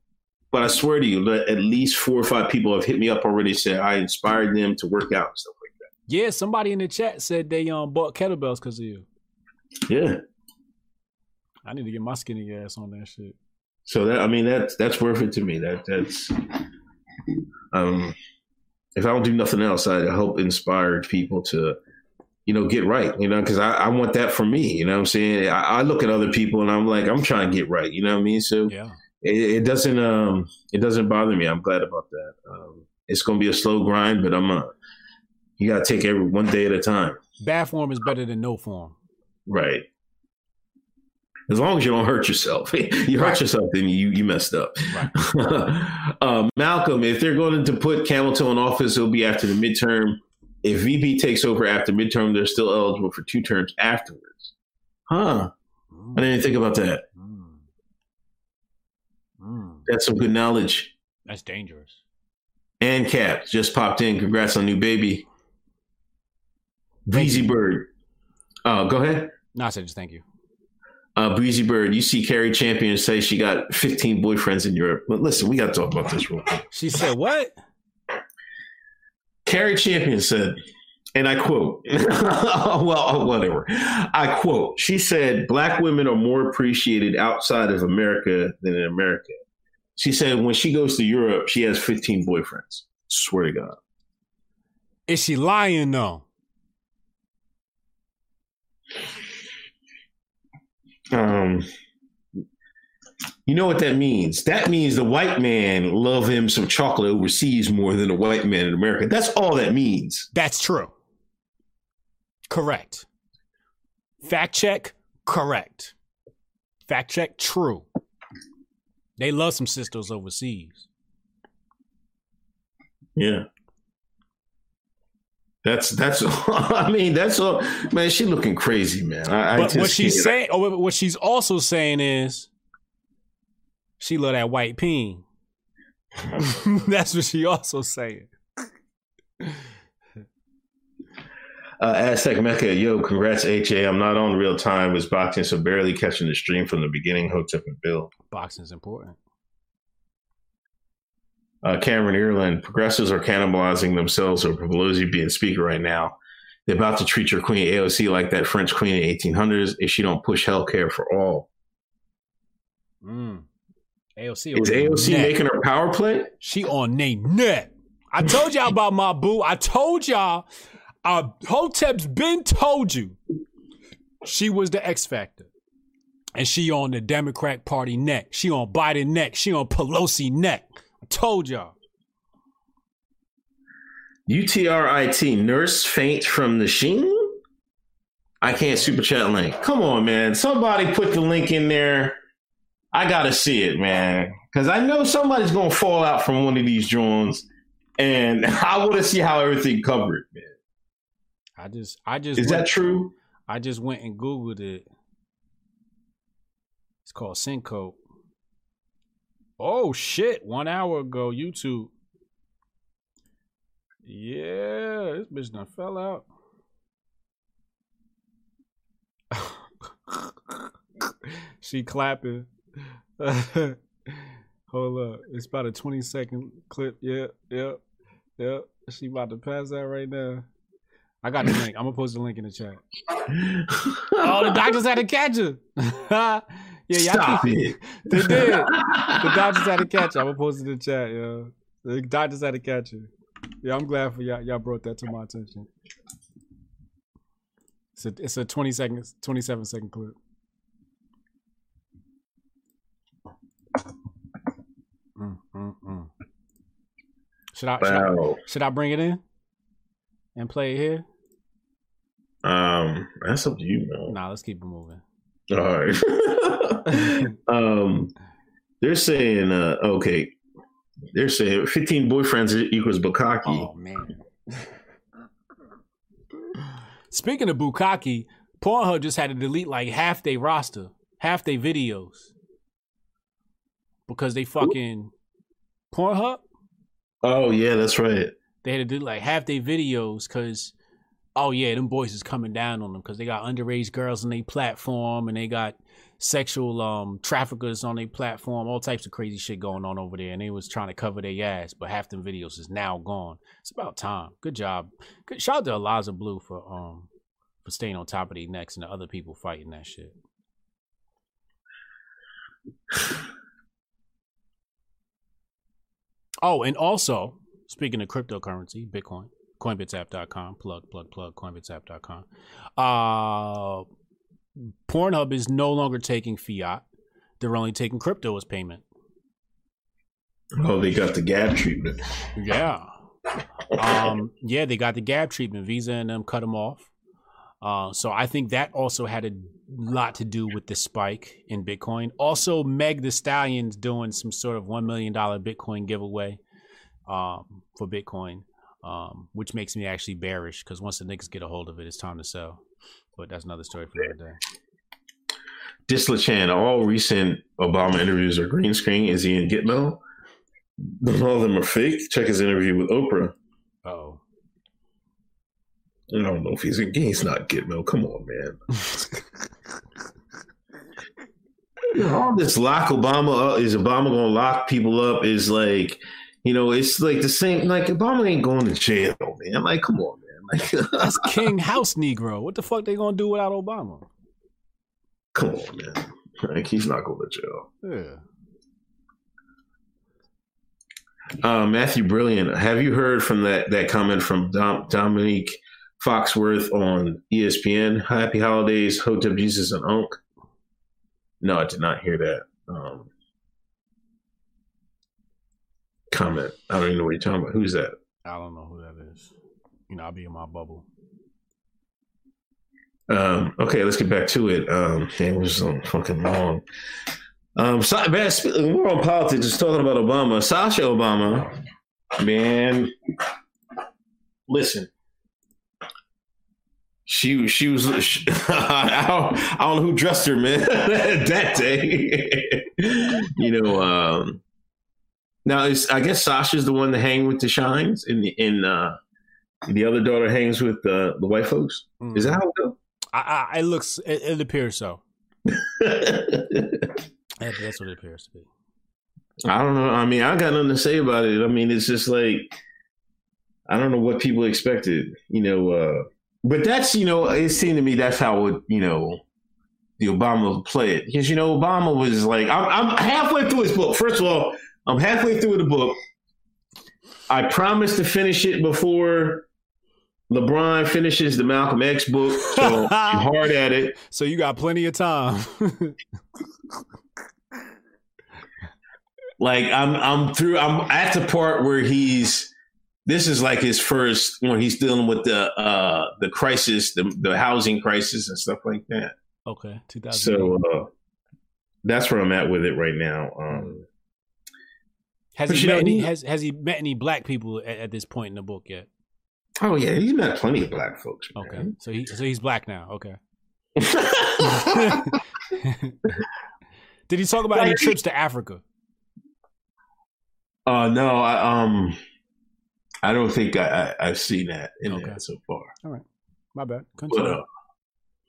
Speaker 3: But I swear to you, at least four or five people have hit me up already. Said I inspired them to work out and stuff like that.
Speaker 9: Yeah, somebody in the chat said they um bought kettlebells because of you.
Speaker 3: Yeah,
Speaker 9: I need to get my skinny ass on that shit.
Speaker 3: So that I mean that's that's worth it to me. That that's um if I don't do nothing else, I help inspire people to you know get right. You know because I, I want that for me. You know what I'm saying. I, I look at other people and I'm like I'm trying to get right. You know what I mean. So
Speaker 9: yeah
Speaker 3: it, it, doesn't um it doesn't bother me. I'm glad about that. Um, it's gonna be a slow grind, but I'm uh, you gotta take every one day at a time.
Speaker 9: Bad form is better than no form.
Speaker 3: Right. As long as you don't hurt yourself. you hurt right. yourself, then you you messed up. Right. uh, Malcolm, if they're going to put Camilton in office, it'll be after the midterm. If VP takes over after midterm, they're still eligible for two terms afterwards. Huh. I didn't think about that. That's some good knowledge.
Speaker 9: That's dangerous.
Speaker 3: And Cap just popped in. Congrats on new baby. Breezy Bird. Oh, go ahead.
Speaker 9: No, I said just thank you.
Speaker 3: Uh, Breezy Bird, you see Cari Champion say she got 15 boyfriends in Europe. But listen, we got to talk about this real quick.
Speaker 9: She said what?
Speaker 3: Cari Champion said, and I quote, well, whatever. I quote, she said, Black women are more appreciated outside of America than in America. She said, when she goes to Europe, she has 15 boyfriends. Swear to God.
Speaker 9: Is she lying though?
Speaker 3: Um, you know what that means? That means the white man love him some chocolate overseas more than the white man in America. That's all that means.
Speaker 9: That's true. Correct. Fact check, correct. Fact check, true. They love some sisters overseas.
Speaker 3: Yeah. That's that's. I mean, that's all. Man, she looking crazy, man. I,
Speaker 9: but I what she's saying, oh, what she's also saying is, she love that white peen. that's what she also saying.
Speaker 3: Uh, Aztec Mecca, yo, congrats, HA. I'm not on real time. Was boxing, so barely catching the stream from the beginning. Hotep and Bill.
Speaker 9: Boxing's important.
Speaker 3: Uh, Cameron Ireland, progressives are cannibalizing themselves over Pelosi being speaker right now. They're about to treat your queen AOC like that French queen in the 1800s if she don't push health care for all.
Speaker 9: Mm. AOC
Speaker 3: is AOC net. making her power play?
Speaker 9: She on name net. I told y'all about my boo. I told y'all uh, Hotep's been told you she was the X Factor. And she on the Democrat Party neck. She on Biden neck. She on Pelosi neck. I told y'all.
Speaker 3: UTRIT nurse faint from the sheen? I can't super chat link. Come on, man. Somebody put the link in there. I gotta see it, man. Cause I know somebody's gonna fall out from one of these drones. And I want to see how everything covered, man.
Speaker 9: I just, I just
Speaker 3: is
Speaker 9: went,
Speaker 3: that true?
Speaker 9: I just went and googled it. It's called Syncope. Oh shit! One hour ago, YouTube. Yeah, this bitch done fell out. she clapping. Hold up. It's about a 20 second clip. Yep, yep, yep. She about to pass that right now. I got the link. I'm gonna post the link in the chat. oh, the doctors had to catch her. yeah, y'all
Speaker 3: Stop
Speaker 9: think-
Speaker 3: it.
Speaker 9: They did. The doctors had to catch her. I'm gonna post it in the chat, yo. The doctors had to catch her. Yeah, I'm glad for y'all. Y'all brought that to my attention. It's a it's a 20 seconds, 27 second clip. Mm, mm, mm. Should I, should I should I bring it in and play it here?
Speaker 3: Um, that's up to you, man.
Speaker 9: Nah, let's keep it moving.
Speaker 3: All right. um, they're saying, uh, okay, they're saying 15 boyfriends equals bukkake.
Speaker 9: Oh man. Speaking of bukkake, Pornhub just had to delete like half their roster, half their videos. Because they fucking Pornhub,
Speaker 3: Oh, yeah, that's right.
Speaker 9: they had to do like half their videos because oh yeah, them boys is coming down on them because they got underage girls on their platform and they got sexual um traffickers on their platform, all types of crazy shit going on over there. And they was trying to cover their ass, but half them videos is now gone. It's about time. Good job. Good shout out to Eliza Bleu for um for staying on top of their necks and the other people fighting that shit. Oh, and also, speaking of cryptocurrency, Bitcoin, coinbitsapp.com, plug, plug, plug, coinbitsapp.com. Uh, Pornhub is no longer taking fiat. They're only taking crypto as payment.
Speaker 3: Oh, they got the gab treatment.
Speaker 9: Yeah. Um, yeah, they got the gab treatment. Visa and them cut them off. Uh, so I think that also had a lot to do with the spike in Bitcoin. Also, Meg the Stallion's doing some sort of $1 million Bitcoin giveaway um, for Bitcoin, um, which makes me actually bearish because once the niggas get a hold of it, it's time to sell. But that's another story for another day.
Speaker 3: Dislachan, all recent Obama interviews are green screen. Is he in Gitmo? All of them are fake. Check his interview with Oprah.
Speaker 9: Oh.
Speaker 3: I don't know if he's in. He's not Gitmo. Come on, man. All this lock Obama up is Obama gonna lock people up is like, you know, it's like the same. Like Obama ain't going to jail, man. Like, come on, man. Like,
Speaker 9: That's King House Negro. What the fuck they gonna do without Obama?
Speaker 3: come on, man. Like, he's not going to jail.
Speaker 9: Yeah.
Speaker 3: Uh, Matthew Brilliant, have you heard from that that comment from Dom, Domonique Foxworth on ESPN? Happy holidays, Hotep Jesus and Unk. No, I did not hear that um, comment. I don't even know what you're talking about. Who's that?
Speaker 9: I don't know who that is. You know, I'll be in my bubble.
Speaker 3: Um, okay, let's get back to it. Um, damn, was so fucking long. Um, so, man, we're on politics, just talking about Obama. Sasha Obama, man, listen. She she was she, I, don't, I don't know who dressed her, man, that day. you know, um, now I guess Sasha's the one that hang with the shines, and in uh, the other daughter hangs with uh, the white folks. Is that how it goes?
Speaker 9: I, I it looks it, it appears so. That's what it appears to be.
Speaker 3: I don't know. I mean, I got nothing to say about it. I mean, it's just like I don't know what people expected, you know. Uh, but that's you know, it seemed to me that's how it, you know, the Obama would play it because you know Obama was like, I'm, I'm halfway through his book. First of all, I'm halfway through the book. I promised to finish it before LeBron finishes the Malcolm X book, so I'm hard at it.
Speaker 9: So you got plenty of time.
Speaker 3: like I'm I'm through I'm at the part where he's this is like his first when he's dealing with the uh the crisis, the the housing crisis and stuff like that.
Speaker 9: okay, 2000.
Speaker 3: So uh that's where I'm at with it right now. Um
Speaker 9: has
Speaker 3: but
Speaker 9: he met
Speaker 3: know,
Speaker 9: any has has he met any black people at, at this point in the book yet?
Speaker 3: oh yeah, he's met plenty of black folks. man.
Speaker 9: Okay, so he so he's black now. Okay. Did he talk about any
Speaker 3: Like, he-
Speaker 9: trips to Africa?
Speaker 3: Uh, no, I um, I don't think I, I have seen that in
Speaker 9: Okay.
Speaker 3: so far.
Speaker 9: All right, my bad.
Speaker 3: But uh,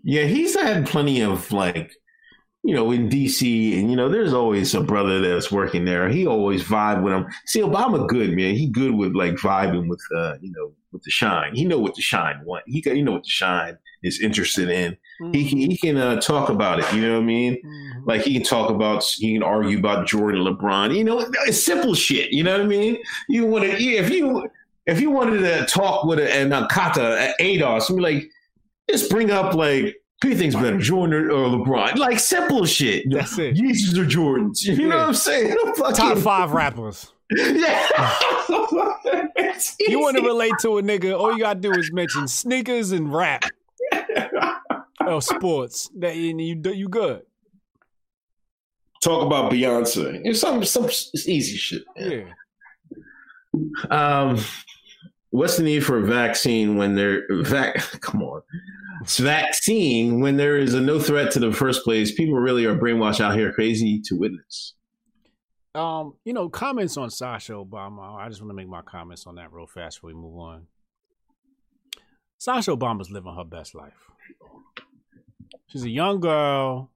Speaker 3: yeah, he's had plenty of like, you know, in DC, and you know, there's always a brother that's working there. He always vibe with him. See, Obama good man. He good with like vibing with uh, you know, with the shine. He know what the shine want. He got, you know what the shine is interested in. He can he can uh, talk about it. You know what I mean?
Speaker 9: Mhm.
Speaker 3: Like he can talk about, he can argue about Jordan, LeBron. You know, it's simple shit. You know what I mean? You want to if you if you wanted to talk with a, an Akata, an ADOS, be like, just bring up like who you think's better, Jordan or LeBron? Like simple shit.
Speaker 9: That's it.
Speaker 3: Yeezys or Jordans? You know what I'm saying?
Speaker 9: Top five rappers.
Speaker 3: Yeah.
Speaker 9: You want to relate to a nigga? All you gotta do is mention sneakers and rap or sports. That you you you good.
Speaker 3: talk about Beyonce? It's some some it's easy shit. man.
Speaker 9: Yeah.
Speaker 3: Um, what's the need for a vaccine when they're vac? Come on, vaccine when there is a no threat to the first place. People really are brainwashed out here, crazy to witness.
Speaker 9: Um, you know, comments on Sasha Obama. I just want to make my comments on that real fast before we move on. Sasha Obama's living her best life. She's a young girl.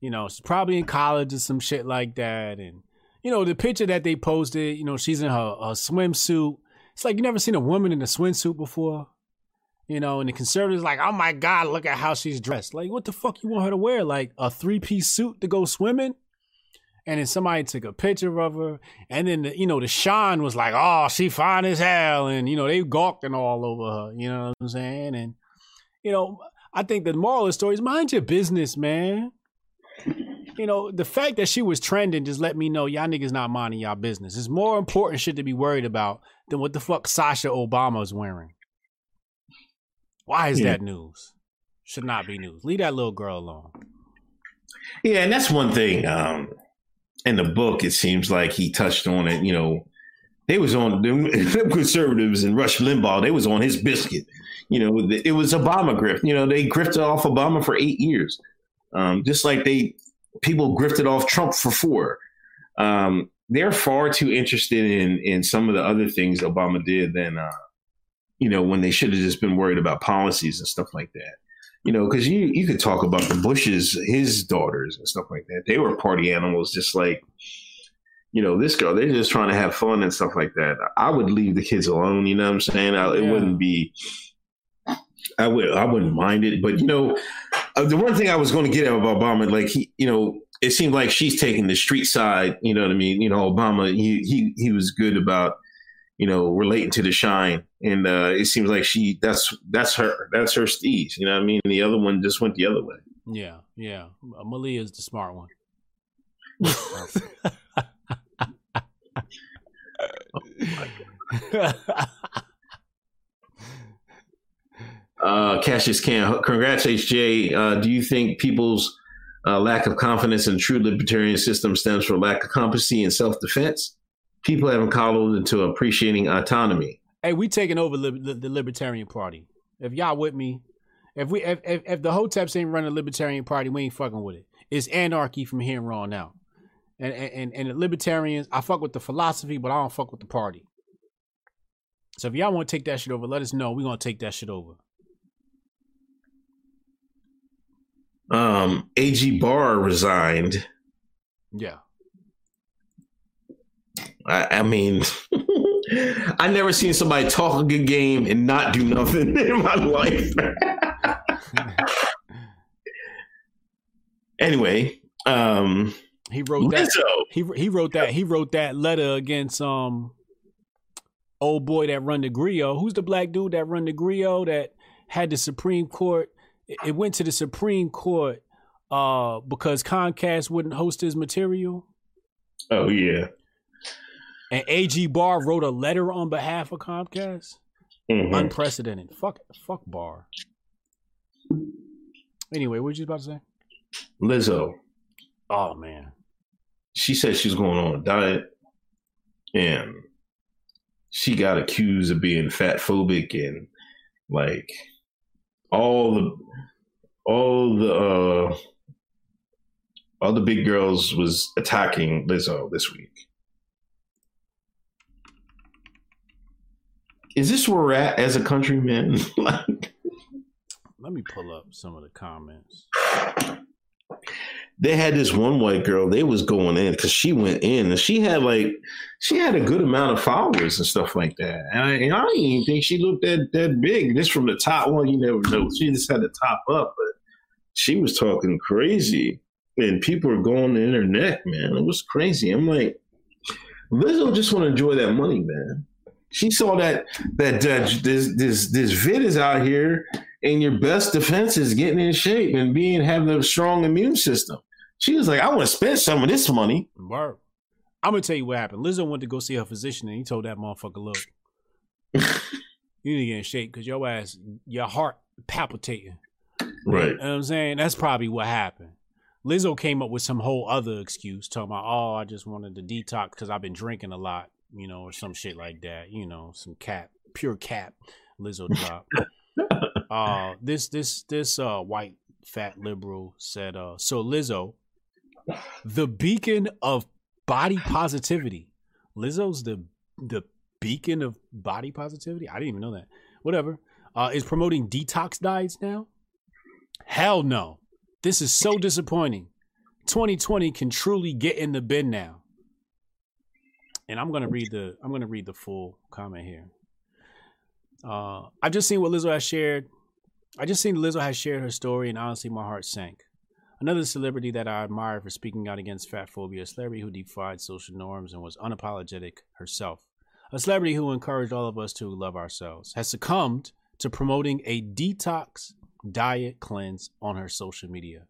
Speaker 9: You know, she's probably in college or some shit like that. And, you know, the picture that they posted, you know, she's in her, her swimsuit. It's like you never seen a woman in a swimsuit before. You know, and the conservatives like, oh my God, look at how she's dressed. Like, what the fuck you want her to wear? Like a three piece suit to go swimming? And then somebody took a picture of her. And then, the, you know, the Sean was like, oh, she fine as hell. And, you know, they gawking all over her. You know what I'm saying? And, you know, I think the moral of the story is mind your business, man. You know, the fact that she was trending just let me know y'all niggas not minding y'all business. It's more important shit to be worried about than what the fuck Sasha Obama's wearing. Why is
Speaker 3: Yeah.
Speaker 9: that news? Should not be news. Leave that little girl alone.
Speaker 3: Yeah, and that's one thing. Um, in the book, it seems like he touched on it. You know, they was on them conservatives and Rush Limbaugh. They was on his biscuit. You know, it was Obama grift. You know, they grifted off Obama for eight years, um, just like they people grifted off Trump for four. Um, they're far too interested in in some of the other things Obama did than uh, you know when they should have just been worried about policies and stuff like that. You know, because you you could talk about the Bushes, his daughters and stuff like that. They were party animals, just like you know this girl. They're just trying to have fun and stuff like that. I would leave the kids alone. You know what I'm saying? I, It
Speaker 9: Yeah.
Speaker 3: wouldn't be. I would I wouldn't mind it, but you know, uh, the one thing I was going to get at about Obama, like he, you know, it seemed like she's taking the street side. You know what I mean? You know, Obama, he he he was good about, you know, relating to the shine, and uh, it seems like she that's that's her that's her steez. You know what I mean? And the other one just went the other way.
Speaker 9: Yeah, yeah. Malia is the smart one.
Speaker 3: Uh, Cassius Can, congrats, HJ. Uh, do you think people's uh, lack of confidence in the true libertarian system stems from lack of competency and self defense? People haven't coddled into appreciating autonomy.
Speaker 9: hey, we taking over lib- the, the Libertarian Party. If y'all with me, if we if, if if the Hoteps ain't running the Libertarian Party, we ain't fucking with it. It's anarchy from here on out. And and and the Libertarians, I fuck with the philosophy, but I don't fuck with the party. So if y'all want to take that shit over, let us know. We're gonna take that shit over.
Speaker 3: Um, AG Barr resigned.
Speaker 9: Yeah.
Speaker 3: I, I mean, I never seen somebody talk a good game and not do nothing in my life. anyway, um,
Speaker 9: He wrote that.
Speaker 3: Lizzo.
Speaker 9: He he wrote that. He wrote that letter against um old boy that run the Grio. Who's the black dude that run the Grio that had the Supreme Court? It, it went to the Supreme Court uh because Comcast wouldn't host his material.
Speaker 3: Oh yeah.
Speaker 9: And AG Barr wrote a letter on behalf of Comcast.
Speaker 3: Mhm.
Speaker 9: Unprecedented. Fuck fuck Barr. Anyway, what you about to say?
Speaker 3: Lizzo.
Speaker 9: Oh man.
Speaker 3: She said she was going on a diet, and she got accused of being fat phobic and like all the all the uh all the big girls was attacking Lizzo this week. Is this where we're at as a country, man? like,
Speaker 9: Let me pull up some of the comments.
Speaker 3: they had this one white girl. They was going in because she went in and she had like she had a good amount of followers and stuff like that. And I, and I didn't even think she looked that that big. Just from the top one, you never know. She just had the top up, but she was talking crazy, and people were going in her neck. Man, it was crazy. I'm like, Lizzo just want to enjoy that money, man. She saw that that, that this this this vid is out here, and your best defense is getting in shape and being having a strong immune system. She was like, I want to spend some of this money.
Speaker 9: Word. I'm gonna tell you what happened. Lizzo went to go see her physician, and he told that motherfucker, "Look, you need to get in shape because your ass, your heart palpitating."
Speaker 3: Right.
Speaker 9: You know what I'm saying? That's probably what happened. Lizzo came up with some whole other excuse, talking about, "Oh, I just wanted to detox because I've been drinking a lot," you know, or some shit like that. You know, some cap, pure cap. Lizzo drop. uh, this this this uh white fat liberal said, uh, so Lizzo, the beacon of body positivity. Lizzo's the the beacon of body positivity. I didn't even know that. Whatever. Uh, is promoting detox diets now? Hell no. This is so disappointing. 2020 can truly get in the bin now. And I'm gonna read the I'm gonna read the full comment here. Uh, I've just seen what Lizzo has shared. I just seen Lizzo has shared her story, and honestly, my heart sank. Another celebrity that I admire for speaking out against fat phobia, a celebrity who defied social norms and was unapologetic herself. A celebrity who encouraged all of us to love ourselves, has succumbed to promoting a detox diet cleanse on her social media.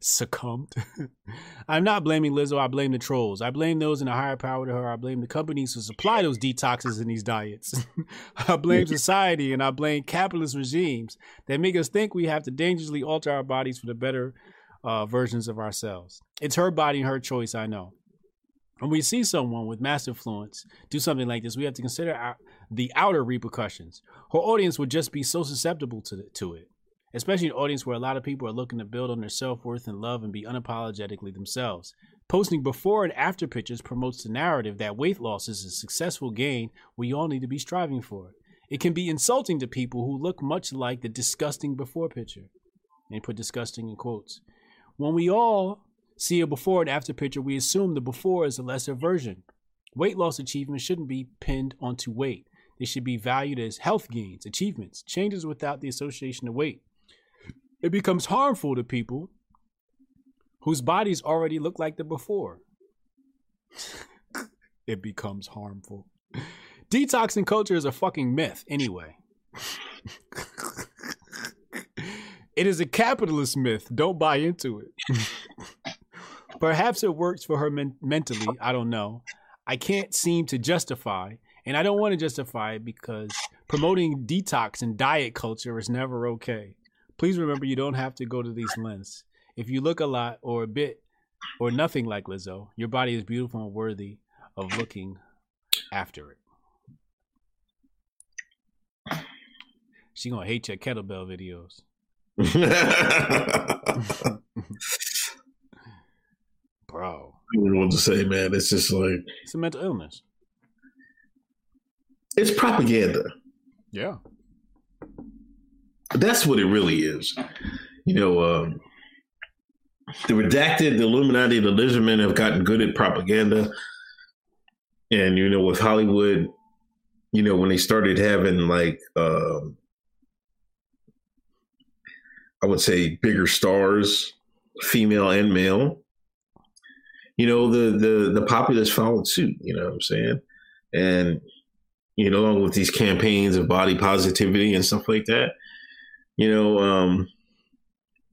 Speaker 9: Succumbed. I'm not blaming Lizzo. I blame the trolls. I blame those in a higher power to her. I blame the companies who supply those detoxes and these diets. I blame society and I blame capitalist regimes that make us think we have to dangerously alter our bodies for the better uh, versions of ourselves. It's her body and her choice, I know. When we see someone with mass influence do something like this, we have to consider our, the outer repercussions. Her audience would just be so susceptible to, the, to it especially an audience where a lot of people are looking to build on their self worth and love and be unapologetically themselves. Posting before and after pictures promotes the narrative that weight loss is a successful gain we all need to be striving for. It can be insulting to people who look much like the disgusting before picture. And put disgusting in quotes. When we all see a before and after picture, we assume the before is a lesser version. Weight loss achievements shouldn't be pinned onto weight. They should be valued as health gains, achievements, changes without the association of weight it becomes harmful to people whose bodies already look like the before. it becomes harmful. Detoxing culture is a fucking myth, anyway. it is a capitalist myth. Don't buy into it. Perhaps it works for her men- mentally. I don't know. I can't seem to justify, and I don't want to justify it because promoting detox and diet culture is never okay. Please remember you don't have to go to these lengths. If you look a lot or a bit or nothing like Lizzo, your body is beautiful and worthy of looking after it. She gonna hate your kettlebell videos. Bro.
Speaker 3: I don't what to say, man. It's just like
Speaker 9: it's a mental illness.
Speaker 3: It's propaganda.
Speaker 9: Yeah.
Speaker 3: That's what it really is. You know, um, the redacted, the Illuminati, the lizardmen have gotten good at propaganda. And, you know, with Hollywood, you know, when they started having like, um, I would say bigger stars, female and male, you know, the, the, the populace followed suit, you know what I'm saying? And, you know, along with these campaigns of body positivity and stuff like that, you know, um,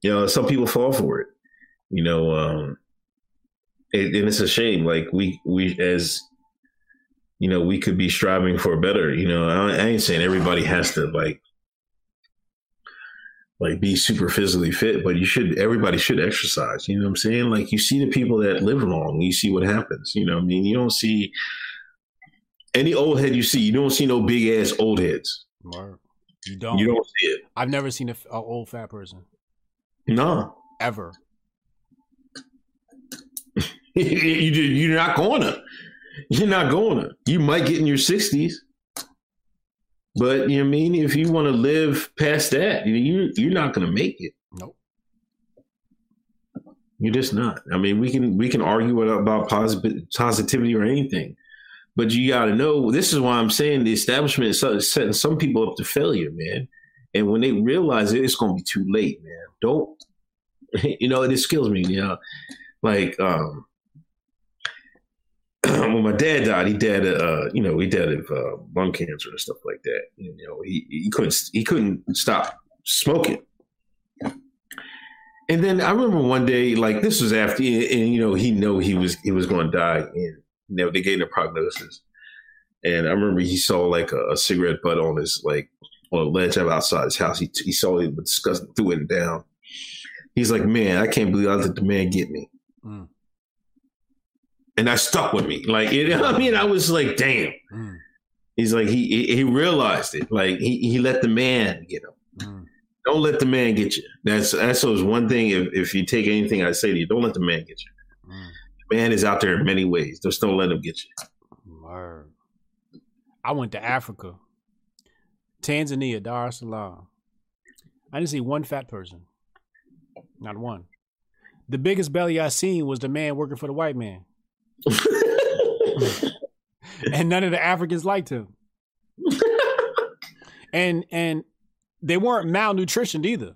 Speaker 3: you know, some people fall for it, you know, um, it, and it's a shame. Like we, we, as, you know, we could be striving for better, you know, I, I ain't saying everybody has to like, like be super physically fit, but you should, everybody should exercise. You know what I'm saying? Like you see the people that live long, you see what happens, you know I mean? You don't see any old head you see, you don't see no big ass old heads.
Speaker 9: Mark. You don't.
Speaker 3: You don't see it.
Speaker 9: I've never seen a, a old fat person.
Speaker 3: No.
Speaker 9: Ever.
Speaker 3: you you're not going to. You're not going to. You might get in your sixties. But you know I mean, if you want to live past that, you you're not going to make it.
Speaker 9: Nope.
Speaker 3: You're just not. I mean, we can we can argue about positivity or anything, but you got to know. This is why I'm saying the establishment is setting some people up to failure, man. And when they realize it, it's going to be too late, man. Don't you know? It kills me, you know. Like um, when my dad died, he died, uh, you know, he died of uh, lung cancer and stuff like that. You know, he, he couldn't he couldn't stop smoking. And then I remember one day, like this was after, and you know, he know he was he was going to die, and you know, they gave him a prognosis. And I remember he saw like a, a cigarette butt on his like on a ledge outside his house. He he saw it, but disgusting, threw it down. He's like, man, I can't believe I let the man get me. Mm and that stuck with me. Like, you know I mean? I was like, damn. Mm. He's like, he he realized it. Like, he, he let the man get him. Mm. Don't let the man get you. That's that's always one thing. If, if you take anything I say to you, don't let the man get you. Man is out there in many ways. Just don't let him get you.
Speaker 9: Word. I went to Africa, Tanzania, Dar es Salaam. I didn't see one fat person. Not one. The biggest belly I seen was the man working for the white man. and none of the Africans liked him. and and they weren't malnutritioned either.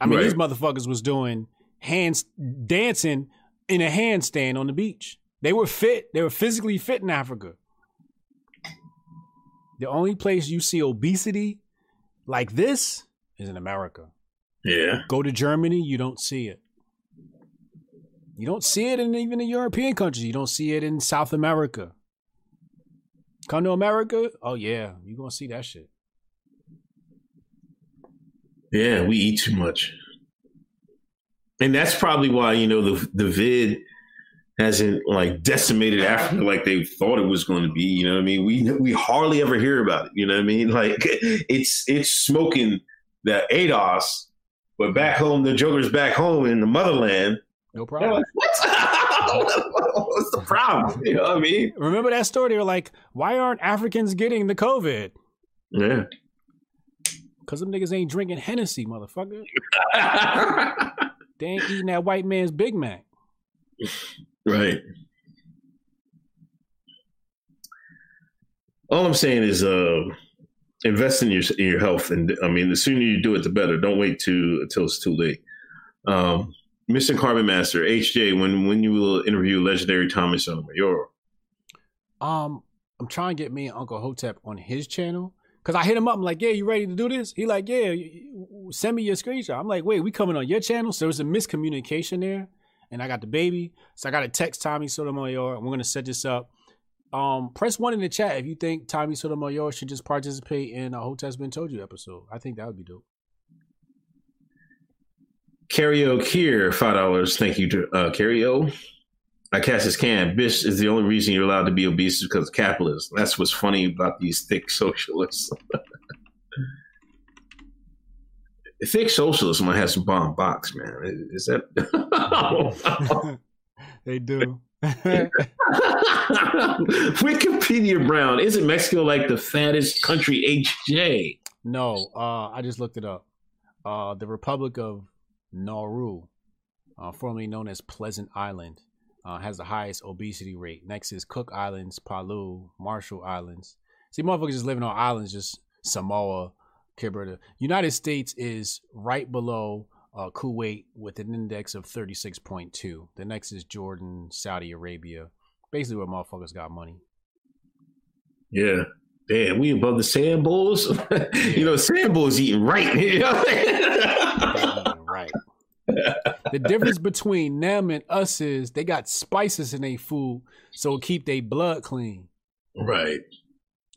Speaker 9: I mean, right. these motherfuckers was doing hands dancing in a handstand on the beach. They were fit. They were physically fit in Africa. The only place you see obesity like this is in America.
Speaker 3: Yeah.
Speaker 9: Go to Germany, you don't see it. You don't see it in even the European countries. You don't see it in South America. Come to America, oh yeah, you're gonna see that shit.
Speaker 3: Yeah, we eat too much. And that's probably why, you know, the the vid hasn't like decimated Africa like they thought it was going to be. You know what I mean? We we hardly ever hear about it. You know what I mean? Like it's it's smoking the ADOS, but back home, the Joker's back home in the motherland.
Speaker 9: No problem. Like,
Speaker 3: What's the problem? You know what I mean?
Speaker 9: Remember that story? They were like, why aren't Africans getting the COVID?
Speaker 3: Yeah.
Speaker 9: Because them niggas ain't drinking Hennessy, motherfucker. They ain't eating that white man's Big Mac.
Speaker 3: Right. All I'm saying is uh, invest in your in your health. And I mean, the sooner you do it, the better. Don't wait to until it's too late. Um, Mr. Carbon Master, HJ, when when you will interview legendary Thomas Tommy Sotomayor?
Speaker 9: Um, I'm trying to get me and Uncle Hotep on his channel. Cause I hit him up. I'm like, yeah, you ready to do this? He like, yeah, send me your screenshot. I'm like, wait, we coming on your channel? So there's a miscommunication there. And I got the baby. So I got to text Tommy Sotomayor. And we're gonna set this up. Um, press one in the chat if you think Tommy Sotomayor should just participate in a Hotep's Been Told You episode. I think that would be dope.
Speaker 3: Karaoke here, five dollars. Thank you to uh, Cario. I Cassius Can. Bish is the only reason you're allowed to be obese is because of capitalism. That's what's funny about these thick socialists. thick socialists might have some bomb box, man. Is that?
Speaker 9: they do.
Speaker 3: Wikipedia Brown. Isn't Mexico like the fattest country? HJ.
Speaker 9: No, uh, I just looked it up. Uh, the Republic of Nauru, uh, formerly known as Pleasant Island, uh, has the highest obesity rate. Next is Cook Islands, Palau, Marshall Islands. See, motherfuckers just living on islands, just Samoa, Gibraltar. United States is right below uh, Kuwait with an index of 36.2. The next is Jordan, Saudi Arabia. Basically, where motherfuckers got money.
Speaker 3: Yeah. Damn, we above the sand bulls. you know, sand bulls eating right. You know?
Speaker 9: right. The difference between them and us is they got spices in their food, so keep their blood clean.
Speaker 3: Right.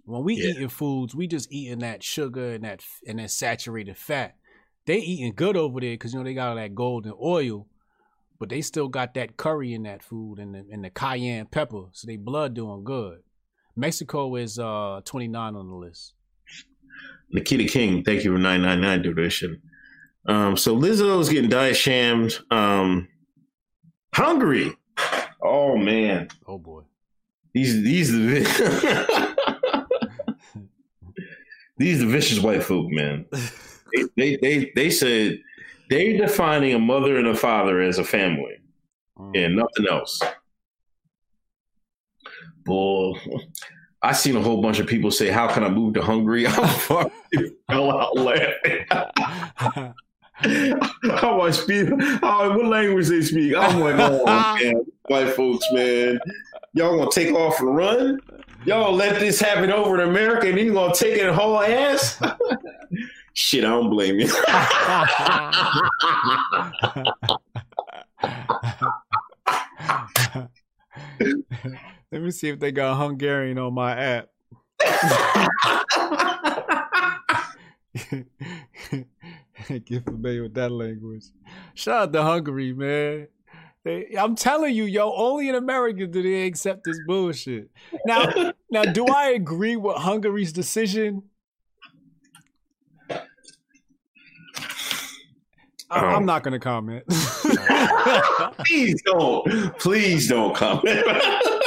Speaker 9: When we yeah. eating foods, we just eating that sugar and that and that saturated fat. They eating good over there because you know they got all that golden oil, but they still got that curry in that food and the, and the cayenne pepper, so they blood doing good. Mexico is uh 29 on the list.
Speaker 3: Nikita King, thank you for 999 donation. Um, so Lizzo's getting diet shammed. Um, Hungary. Oh man.
Speaker 9: Oh boy.
Speaker 3: These these the These are vicious white folk, man. they, they they they said they're defining a mother and a father as a family and nothing else. Boy, I seen a whole bunch of people say, "How can I move to Hungary?" I'm fucking fell out laughing. How I speak? How, oh, what language they speak? I'm like, oh man, white folks, man, y'all gonna take off and run? Y'all let this happen over in America, and you gonna take it whole ass? Shit, I don't blame you.
Speaker 9: Let me see if they got Hungarian on my app. Get familiar with that language. Shout out to Hungary, man. They, I'm telling you, yo, only in America do they accept this bullshit. Now, now, do I agree with Hungary's decision? I, I'm um, not going to comment.
Speaker 3: Please don't. Please don't comment.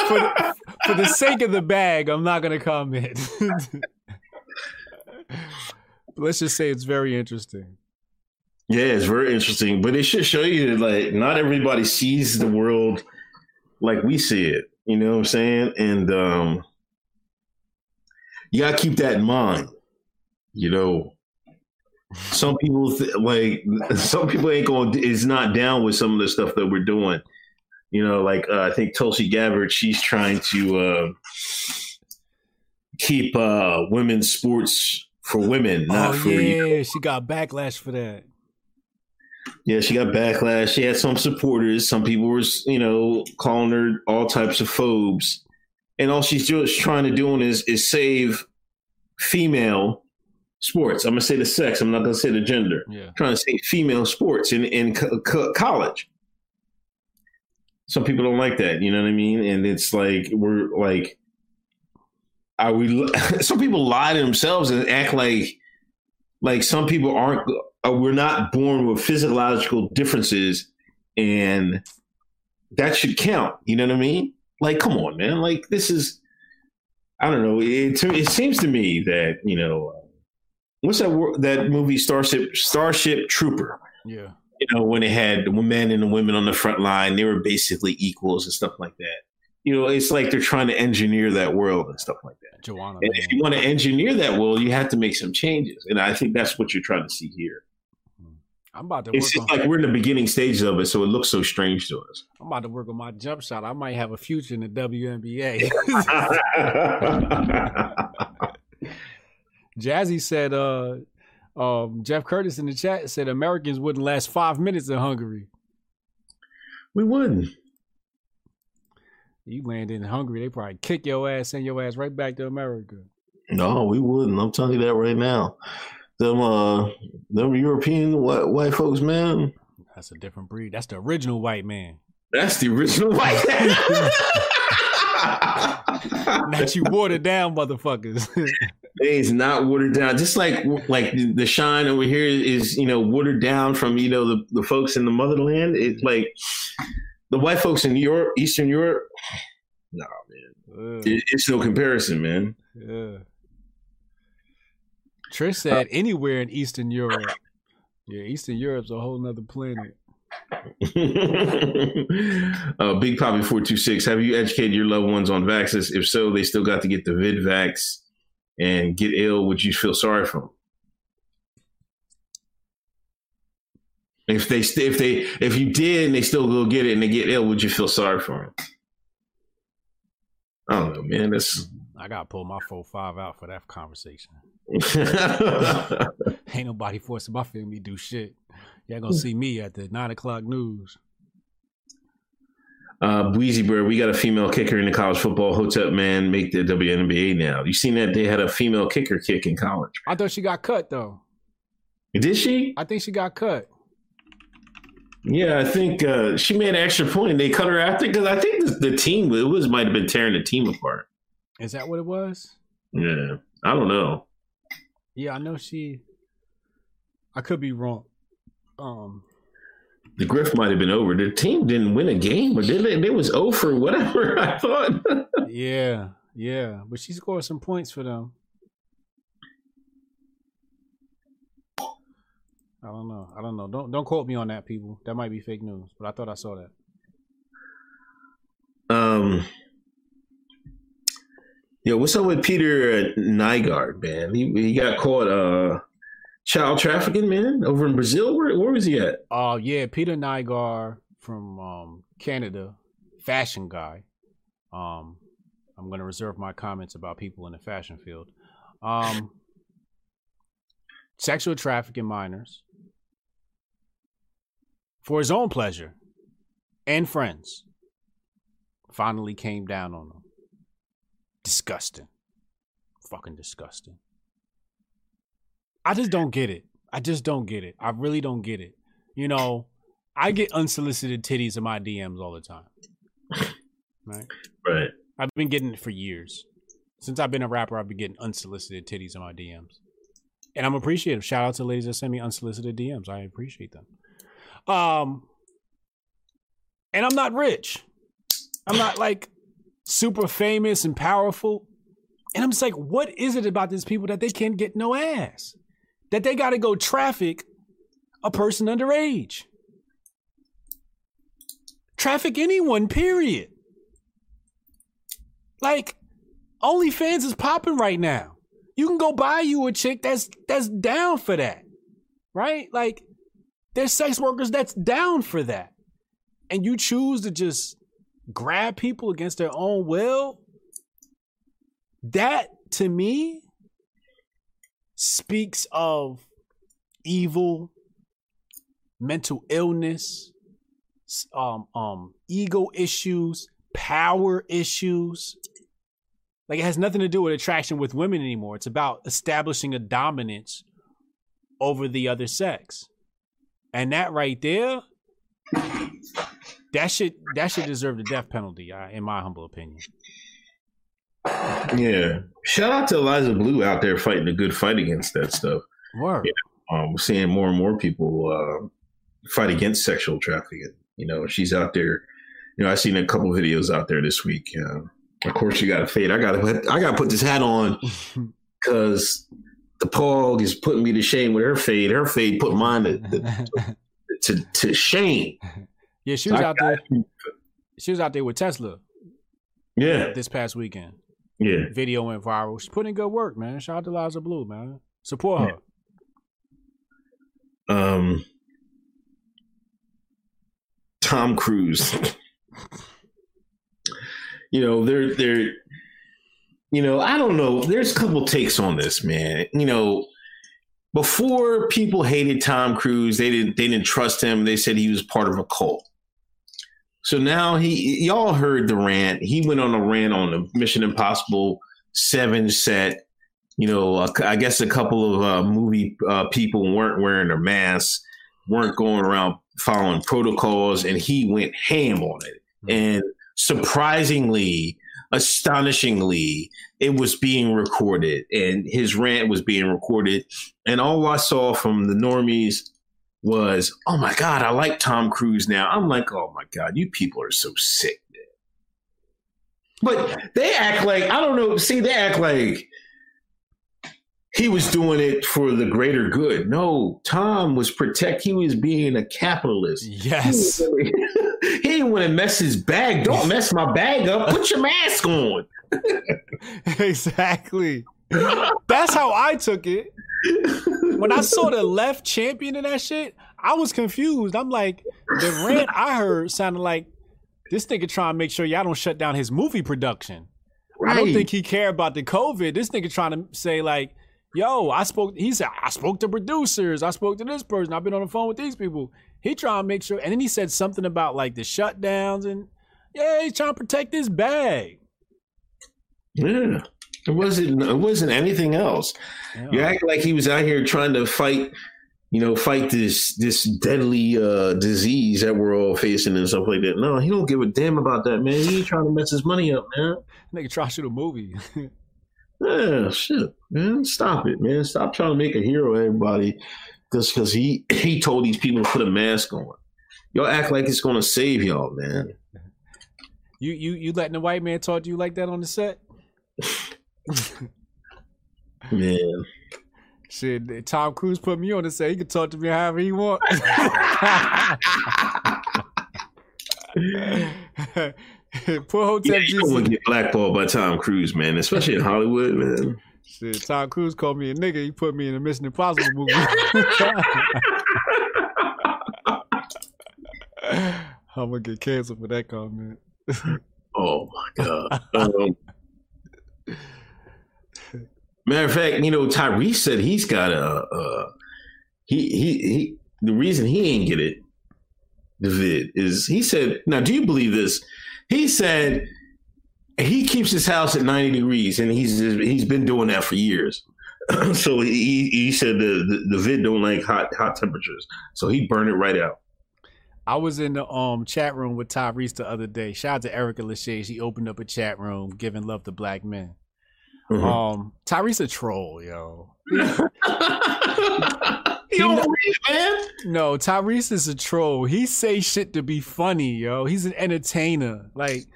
Speaker 9: for, for the sake of the bag, I'm not going to comment. Let's just say it's very interesting.
Speaker 3: Yeah, it's very interesting, but it should show you that like not everybody sees the world like we see it. You know what I'm saying? And um you gotta keep that in mind. You know, some people th- like some people ain't going is not down with some of the stuff that we're doing. You know, like uh, I think Tulsi Gabbard, she's trying to uh, keep uh, women's sports for women, not
Speaker 9: oh,
Speaker 3: for
Speaker 9: yeah, she got backlash for that.
Speaker 3: Yeah, she got backlash. She had some supporters. Some people were, you know, calling her all types of phobes. And all she's just trying to do is is save female sports. I'm gonna say the sex. I'm not gonna say the gender.
Speaker 9: Yeah.
Speaker 3: Trying to save female sports in in co- co- college. Some people don't like that. You know what I mean? And it's like we're like, are we? Some people lie to themselves and act like like some people aren't uh, we're not born with physiological differences and that should count you know what i mean? Like come on man. Like this is i don't know. It, it seems to me that you know uh, what's that that movie starship starship trooper?
Speaker 9: Yeah.
Speaker 3: you know when it had the men and the women on the front line they were basically equals and stuff like that you know it's like they're trying to engineer that world and stuff like that
Speaker 9: Joanna.
Speaker 3: and if you want to engineer that world, you have to make some changes. And I think that's what you're trying to see here.
Speaker 9: I'm about to
Speaker 3: It's
Speaker 9: work
Speaker 3: just
Speaker 9: on,
Speaker 3: like we're in the beginning stages of it, so it looks so strange to us.
Speaker 9: I'm about to work on my jump shot. I might have a future in the WNBA. Jazzy said uh um Jeff Curtis in the chat said Americans wouldn't last five minutes in Hungary.
Speaker 3: we wouldn't.
Speaker 9: You land in Hungary, they probably kick your ass, send your ass right back to America.
Speaker 3: No, we wouldn't. I'm telling you that right now. Them uh them European white, white folks, man.
Speaker 9: That's a different breed. That's the original white man.
Speaker 3: That's the original white.
Speaker 9: Not you watered down motherfuckers.
Speaker 3: It's not watered down. Just like like the shine over here is, you know, watered down from, you know, the, the folks in the motherland. It's like the white folks in Europe, Eastern Europe. No, man.
Speaker 9: Ugh,
Speaker 3: It, it's no comparison, man.
Speaker 9: yeah. Trish said anywhere in Eastern Europe. Yeah, Eastern Europe's a whole nother planet.
Speaker 3: uh, Big Poppy four two six. Have you educated your loved ones on vaccines? If so, they still got to get the vid vax and get ill. Would you feel sorry for them? If they if they if you did and they still go get it and they get ill, would you feel sorry for them? I don't know, man. That's
Speaker 9: I gotta pull my four five out for that conversation. Ain't nobody forcing my family to do shit. Y'all gonna see me at the nine o'clock news.
Speaker 3: uh, Breezy Bird. We got a female kicker in the college football. Hotep man make the WNBA now. You seen that they had a female kicker kick in college?
Speaker 9: I thought she got cut though.
Speaker 3: Did she?
Speaker 9: I think she got cut.
Speaker 3: Yeah, I think uh, she made an extra point and they cut her after because I think the, the team it was might have been tearing the team apart.
Speaker 9: Is that what it was?
Speaker 3: Yeah, I don't know.
Speaker 9: Yeah, I know she. I could be wrong. Um,
Speaker 3: The grift might have been over. The team didn't win a game, or did they? They was over whatever. I thought.
Speaker 9: yeah, yeah, but she scored some points for them. Don't know. I don't know. Don't don't quote me on that, people. That might be fake news, but I thought I saw that.
Speaker 3: Um, yo, what's up with Peter Nygard, man? He he got caught uh child trafficking, man, over in Brazil. Where where was he at?
Speaker 9: Oh uh, yeah, Peter Nygard from um Canada, fashion guy. Um, I'm going to reserve my comments about people in the fashion field. Um, sexual trafficking minors for his own pleasure and friends finally came down on him. Disgusting. Fucking disgusting. I just don't get it. I just don't get it. I really don't get it. You know, I get unsolicited titties in my DMs all the time. Right?
Speaker 3: Right.
Speaker 9: I've been getting it for years. Since I've been a rapper, I've been getting unsolicited titties in my DMs. And I'm appreciative. Shout out to ladies that send me unsolicited DMs. I appreciate them. Um and I'm not rich. I'm not like super famous and powerful. And I'm just like, what is it about these people that they can't get no ass? That they gotta go traffic a person underage. Traffic anyone, period. Like, OnlyFans is popping right now. You can go buy you a chick that's that's down for that. Right? Like, there's sex workers that's down for that. And you choose to just grab people against their own will. That to me speaks of evil, mental illness, um, um, ego issues, power issues. Like it has nothing to do with attraction with women anymore. It's about establishing a dominance over the other sex. And that right there, that should that should deserve the death penalty, in my humble opinion.
Speaker 3: Yeah. Shout out to Eliza Bleu out there fighting a good fight against that stuff.
Speaker 9: Word.
Speaker 3: Yeah. Um, seeing more and more people uh, fight against sexual trafficking. You know, she's out there. You know, I seen a couple videos out there this week. Uh, of course, you got to fade. I got to. I got to put this hat on because the Pog is putting me to shame with her fade. Her fade put mine to to, to, to shame.
Speaker 9: Yeah, she was out there. She was out there with Tesla.
Speaker 3: Yeah,
Speaker 9: this past weekend.
Speaker 3: Yeah,
Speaker 9: video went viral. She's putting good work, man. Shout out to Liza Bleu, man. Support her.
Speaker 3: Um, Tom Cruise. you know, they're they're you know, I don't know. There's a couple takes on this, man. You know, before people hated Tom Cruise, they didn't they didn't trust him. They said he was part of a cult. So now he y'all heard the rant. He went on a rant on the Mission Impossible 7 set. You know, I guess a couple of uh, movie uh, people weren't wearing their masks, weren't going around following protocols, and he went ham on it. Mm-hmm. And surprisingly, astonishingly, it was being recorded, and his rant was being recorded. And all I saw from the normies was, "Oh my god, I like Tom Cruise now." I'm like, "Oh my god, you people are so sick." But they act like I don't know. See, they act like he was doing it for the greater good. No, Tom was protect. He was being a capitalist.
Speaker 9: Yes.
Speaker 3: He, he didn't want to mess his bag. Don't mess my bag up. Put your mask on.
Speaker 9: exactly. That's how I took it. When I saw the left champion in that shit, I was confused. I'm like, the rant I heard sounded like this nigga trying to make sure y'all don't shut down his movie production. Right. I don't think he care about the COVID. This nigga trying to say like, yo, I spoke. He said I spoke to producers. I spoke to this person. I've been on the phone with these people. He trying to make sure, and then he said something about like the shutdowns and yeah, he's trying to protect his bag.
Speaker 3: Yeah, it wasn't. It wasn't anything else. Yeah. You act like he was out here trying to fight. You know, fight this this deadly uh, disease that we're all facing and stuff like that. No, he don't give a damn about that, man. He ain't trying to mess his money up, man.
Speaker 9: Nigga try to shoot a movie.
Speaker 3: yeah, shit, man. Stop it, man. Stop trying to make a hero of everybody just because he he told these people to put a mask on. Y'all act like it's gonna save y'all, man.
Speaker 9: You you you letting the white man talk to you like that on the set?
Speaker 3: man.
Speaker 9: Shit, Tom Cruise put me on to say he can talk to me however he want. Poor Hotep
Speaker 3: Yeah, you
Speaker 9: Jesus.
Speaker 3: don't want to get blackballed by Tom Cruise, man, especially in Hollywood, man.
Speaker 9: Shit, Tom Cruise called me a nigga. He put me in a Mission Impossible movie. I'm gonna get canceled for that comment.
Speaker 3: Oh my god. Um, matter of fact, you know, Tyrese said he's got a. Uh, he he he. The reason he ain't get it, the vid, is he said. Now, do you believe this? He said he keeps his house at ninety degrees, and he's he's been doing that for years. so he he said the, the the vid don't like hot hot temperatures, so he burned it right out.
Speaker 9: I was in the um chat room with Tyrese the other day. Shout out to Erica Lachey. She opened up a chat room giving love to black men.
Speaker 3: Mhm.
Speaker 9: Um, Tyrese a troll, yo.
Speaker 3: You don't read, man.
Speaker 9: No, Tyrese is a troll. He say shit to be funny, yo. He's an entertainer. Like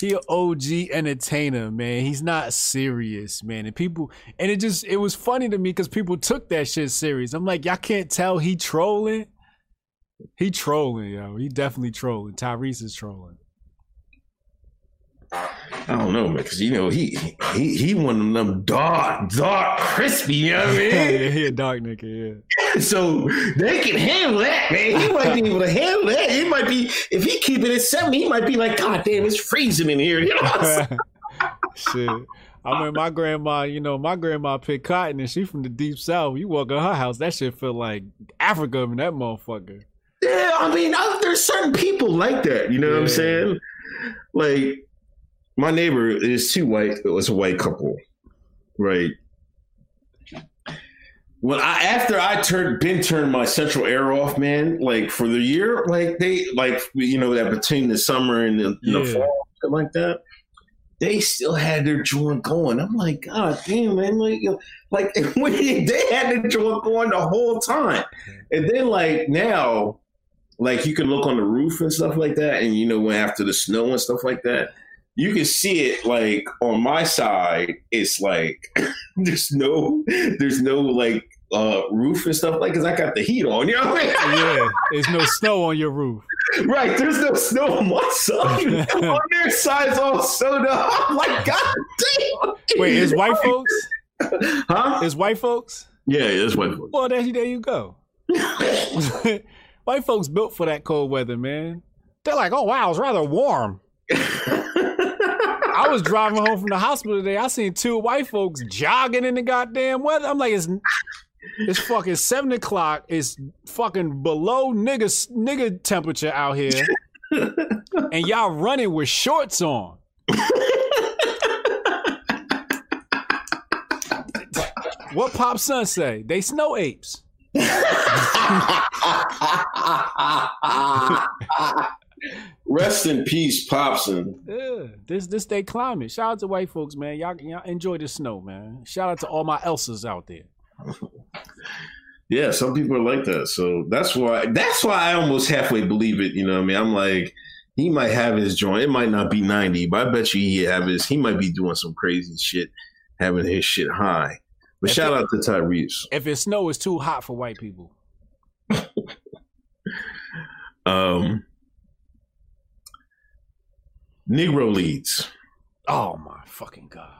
Speaker 9: he an OG entertainer, man. He's not serious, man. And people and it just it was funny to me because people took that shit serious. I'm like, y'all can't tell he trolling. He trolling, yo. He definitely trolling. Tyrese is trolling.
Speaker 3: I don't know, man, because you know he he he one of them dark, dark, crispy. You know what I
Speaker 9: yeah,
Speaker 3: mean?
Speaker 9: he a dark nigga, yeah.
Speaker 3: so they can handle that, man. He might be able to handle that. He might be if he keep it at seventy, he might be like, God damn, it's freezing in here. You know what I'm saying?
Speaker 9: Shit. I mean, my grandma, you know, my grandma picked cotton and she from the deep south. You walk in her house, that shit feel like Africa in that motherfucker.
Speaker 3: Yeah, I mean, I, there's certain people like that. You know what I'm saying? Like my neighbor is two white. It was a white couple, right? When I after I turned been turned my central air off, man, like for the year, like they like you know that between the summer and the, and the fall, like that. They still had their joint going. I'm like, God damn, man! Like, you know, like they had their joint going the whole time, and then like now, like you can look on the roof and stuff like that, and you know when after the snow and stuff like that, you can see it like on my side. It's like there's no, there's no like uh roof and stuff like because I got the heat on. You know what I mean?
Speaker 9: Yeah, there's no snow on your roof.
Speaker 3: Right, there's no snow on my side. on their side's all sewed up. I'm like, God damn.
Speaker 9: Wait, is white folks?
Speaker 3: Huh?
Speaker 9: Is white folks?
Speaker 3: Yeah, it's white folks.
Speaker 9: Well, there, there you go. white folks built for that cold weather, man. They're like, oh wow, it's rather warm. I was driving home from the hospital today. I seen two white folks jogging in the goddamn weather. I'm like, it's it's fucking seven o'clock. It's fucking below nigga nigga temperature out here, and y'all running with shorts on. what Pop Son say? They snow apes.
Speaker 3: Rest in peace, Popson.
Speaker 9: Yeah, this this day climate. Shout out to white folks, man. Y'all, y'all enjoy the snow, man. Shout out to all my Elsas out there.
Speaker 3: Yeah, some people are like that. So that's why that's why I almost halfway believe it. You know what I mean? I'm like, he might have his joint. It might not be 90, but I bet you he have his he might be doing some crazy shit, having his shit high. But
Speaker 9: If
Speaker 3: shout
Speaker 9: it-
Speaker 3: out to Tyrese.
Speaker 9: If it snow is too hot for white people,
Speaker 3: Um Negro leads.
Speaker 9: oh my fucking god.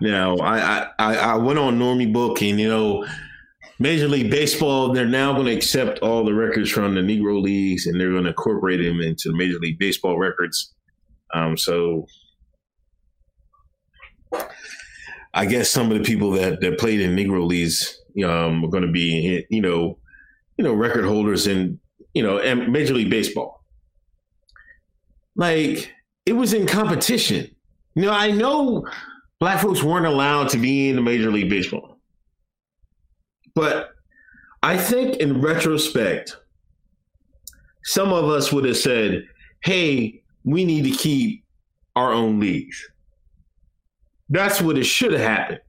Speaker 3: Now, I, I, I I went on Normie Book, and you know, Major League Baseball, they're now going to accept all the records from the Negro Leagues, and they're going to incorporate them into Major League Baseball records. Um, so, I guess some of the people that, that played in Negro Leagues um, are going to be, you know, you know, record holders in, you know, and Major League Baseball. Like it was in competition. You know, I know black folks weren't allowed to be in the Major League Baseball. But I think in retrospect, some of us would have said, hey, we need to keep our own leagues. That's what it should have happened.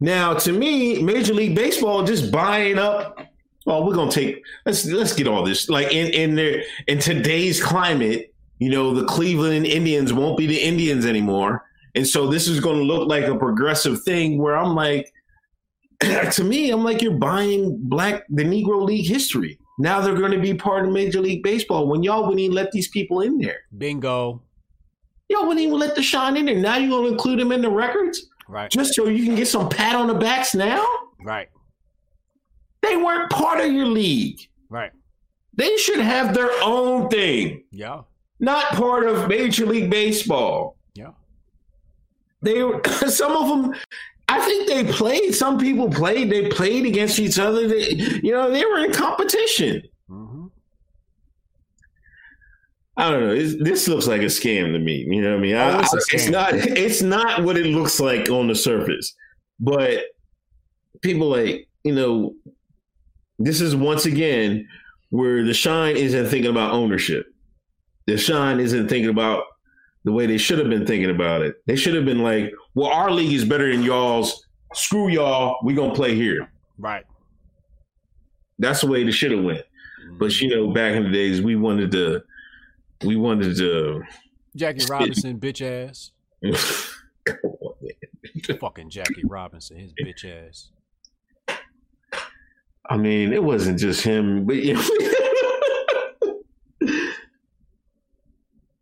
Speaker 3: Now, to me, Major League Baseball just buying up. Well, we're gonna take let's let's get all this like in in their in today's climate. You know, the Cleveland Indians won't be the Indians anymore And so this is going to look like a progressive thing where I'm like, to me, I'm like, you're buying black, the Negro League history. Now they're going to be part of Major League Baseball when y'all wouldn't even let these people in there.
Speaker 9: Bingo.
Speaker 3: Y'all wouldn't even let the shine in there. Now you're going to include them in the records?
Speaker 9: Right.
Speaker 3: Just so you can get some pat on the backs now?
Speaker 9: Right.
Speaker 3: They weren't part of your league.
Speaker 9: Right.
Speaker 3: They should have their own thing.
Speaker 9: Yeah.
Speaker 3: Not part of Major League Baseball.
Speaker 9: Yeah.
Speaker 3: They were some of them I think they played. Some people played. They played against each other. They, you know, they were in competition.
Speaker 9: Mm-hmm.
Speaker 3: I don't know. It's, this looks like a scam to me. You know what I mean? I,
Speaker 9: Oh, it's a
Speaker 3: I- it's not. It's not what it looks like on the surface. But people like you know, this is once again where the shine isn't thinking about ownership. The shine isn't thinking about the way they should have been thinking about it. They should have been like, "Well, our league is better than y'all's. Screw y'all. We gonna play here."
Speaker 9: Right.
Speaker 3: That's the way they should have went. Mm-hmm. But you know, back in the days, we wanted to, we wanted to.
Speaker 9: Jackie Robinson, bitch ass. Fucking Jackie Robinson, his bitch ass.
Speaker 3: I mean, it wasn't just him, but you know,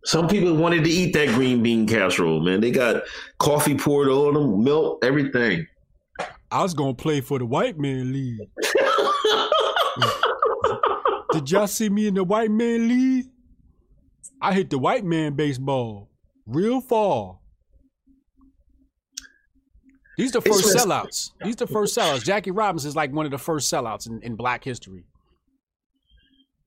Speaker 3: some people wanted to eat that green bean casserole. Man, they got coffee poured on them, milk, everything.
Speaker 9: I was gonna play for the white man league. Did y'all see me in the white man league? I hit the white man baseball real far. These the first sellouts. These the first sellouts. Jackie Robinson is like one of the first sellouts in, in black history.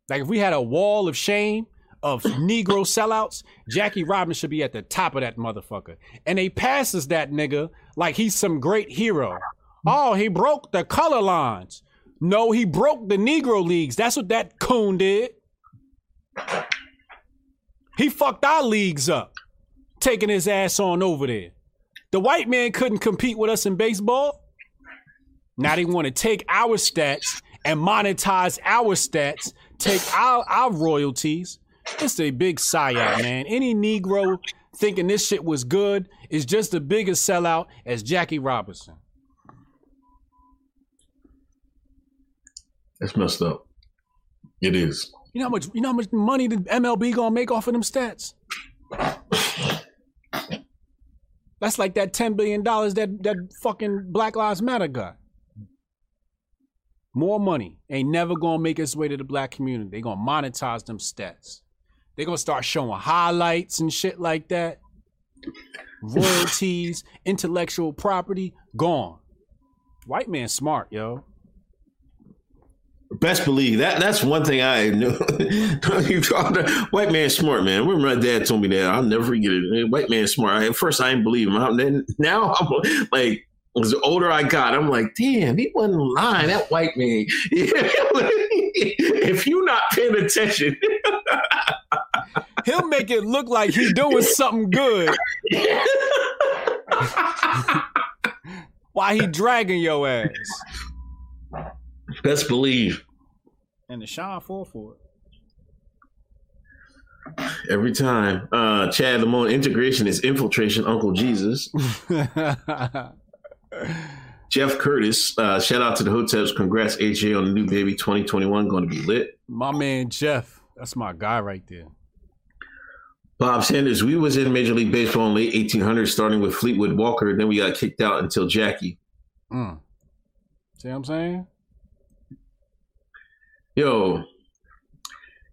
Speaker 9: Like if we had a wall of shame of Negro sellouts, Jackie Robinson should be at the top of that motherfucker. And they passes that nigga like he's some great hero. Oh, he broke the color lines. No, he broke the Negro leagues. That's what that coon did. He fucked our leagues up, taking his ass on over there. The white man couldn't compete with us in baseball. Now they want to take our stats and monetize our stats, take our, our royalties. It's a big psyop, man. Any Negro thinking this shit was good is just a bigger sellout as Jackie Robinson.
Speaker 3: That's messed up. It is.
Speaker 9: You know how much you know how much money the MLB gonna make off of them stats? That's like that ten billion dollars that that fucking Black Lives Matter got. More money ain't never gonna make its way to the black community. They gonna monetize them stats. They gonna start showing highlights and shit like that. Royalties, intellectual property, gone. White man smart, yo.
Speaker 3: Best believe that. That's one thing I knew. you called the white man smart, man. When my dad told me that, I'll never forget it. White man smart. I, at first, I didn't believe him. I- Then now, I'm like, as the older I got, I'm like, damn, he wasn't lying. That white man. if you're not paying attention,
Speaker 9: He'll make it look like he's doing something good. Why he dragging your ass?
Speaker 3: best believe
Speaker 9: And the Sean for it
Speaker 3: every time. Uh, Chad Lamone integration is infiltration. Uncle Jesus. Jeff Curtis. Uh, shout out to the Hoteps. Congrats, AJ, on the new baby 2021. Going to be lit.
Speaker 9: my man Jeff. That's my guy right there.
Speaker 3: Bob Sanders, we was in Major League Baseball in late 1800s, starting with Fleetwood Walker. Then we got kicked out until Jackie.
Speaker 9: Mm. See what I'm saying?
Speaker 3: Yo,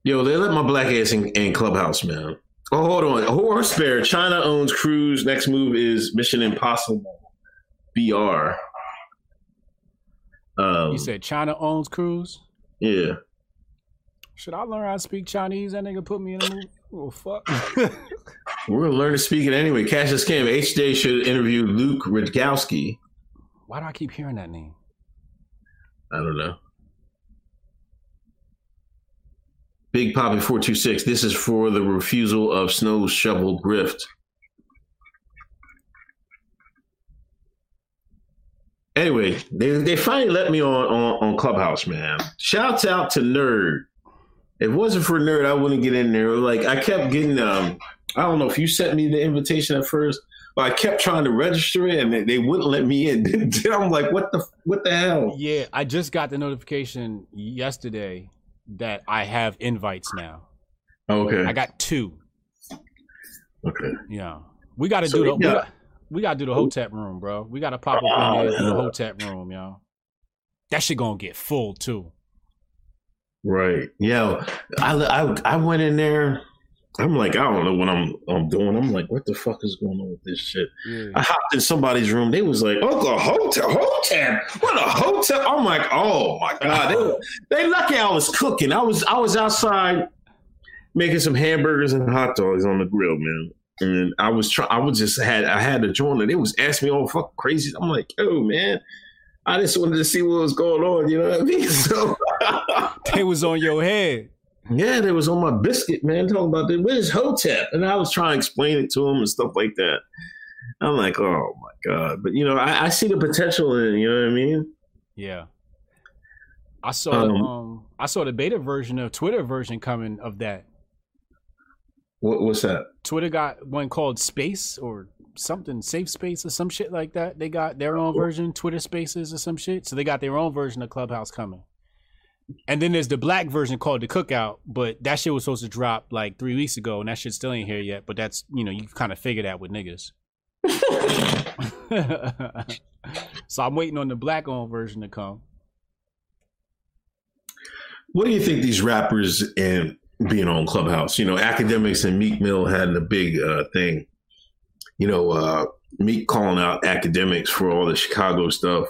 Speaker 3: yo, they let my black ass in, in clubhouse, man. Oh, hold on. Horse Bear, China owns Cruise. Next move is Mission Impossible BR. Um,
Speaker 9: He said China owns cruise.
Speaker 3: yeah.
Speaker 9: Should I learn how to speak Chinese? That nigga put me in a movie. Oh fuck.
Speaker 3: We're going to learn to speak it anyway. Cassius Can. HJ should interview Luke Rudkowski.
Speaker 9: Why do I keep hearing that name?
Speaker 3: I don't know. Big Poppy 426. This is for the refusal of snow shovel grift. Anyway, they, they finally let me on, on on Clubhouse, man. Shouts out to Nerd. If it wasn't for Nerd, I wouldn't get in there. Like I kept getting um I don't know if you sent me the invitation at first, but I kept trying to register it, and they, they wouldn't let me in. I'm like, what the what the hell?
Speaker 9: Yeah, I just got the notification yesterday that I have invites now.
Speaker 3: Oh, okay.
Speaker 9: I got two.
Speaker 3: Okay.
Speaker 9: Yeah. We got to
Speaker 3: So
Speaker 9: do the
Speaker 3: got-
Speaker 9: we got to do the hotep room, bro. We got to pop up
Speaker 3: Oh,
Speaker 9: in there in the hotep room, y'all. That shit gonna get full too.
Speaker 3: Right. Yeah. I, I I went in there. I'm like, I don't know what I'm I'm doing. I'm like, what the fuck is going on with this shit? I hopped in somebody's room. They was like, oh, the hotel, hotel, what a hotel. I'm like, oh my god. They, they lucky I was cooking. I was I was outside making some hamburgers and hot dogs on the grill, man. And I was trying. I was just had I had to join it. They was asking me all fuck crazy. I'm like, oh man. I just wanted to see what was going on. You know what I mean? So
Speaker 9: they was on your head.
Speaker 3: Yeah, they was on my biscuit, man, talking about this. Where's Hotep? And I was trying to explain it to him and stuff like that. I'm like, oh my god! But you know, I, I see the potential in it. You know what I mean?
Speaker 9: Yeah. I saw um,
Speaker 3: Um,
Speaker 9: I saw the beta version of Twitter version coming of that.
Speaker 3: What, what's that?
Speaker 9: Twitter got one called Space or something, Safe Space or some shit like that. They got their own version, Twitter Spaces or some shit. So they got their own version of Clubhouse coming. And then there's the black version called the Cookout, but that shit was supposed to drop like three weeks ago, and that shit still ain't here yet. But that's you know you kind of figure that with niggas. so I'm waiting on the black owned version to come.
Speaker 3: What do you think these rappers and being on Clubhouse? You know, Akademiks and Meek Mill had a big uh, thing. You know, uh, Meek calling out Akademiks for all the Chicago stuff.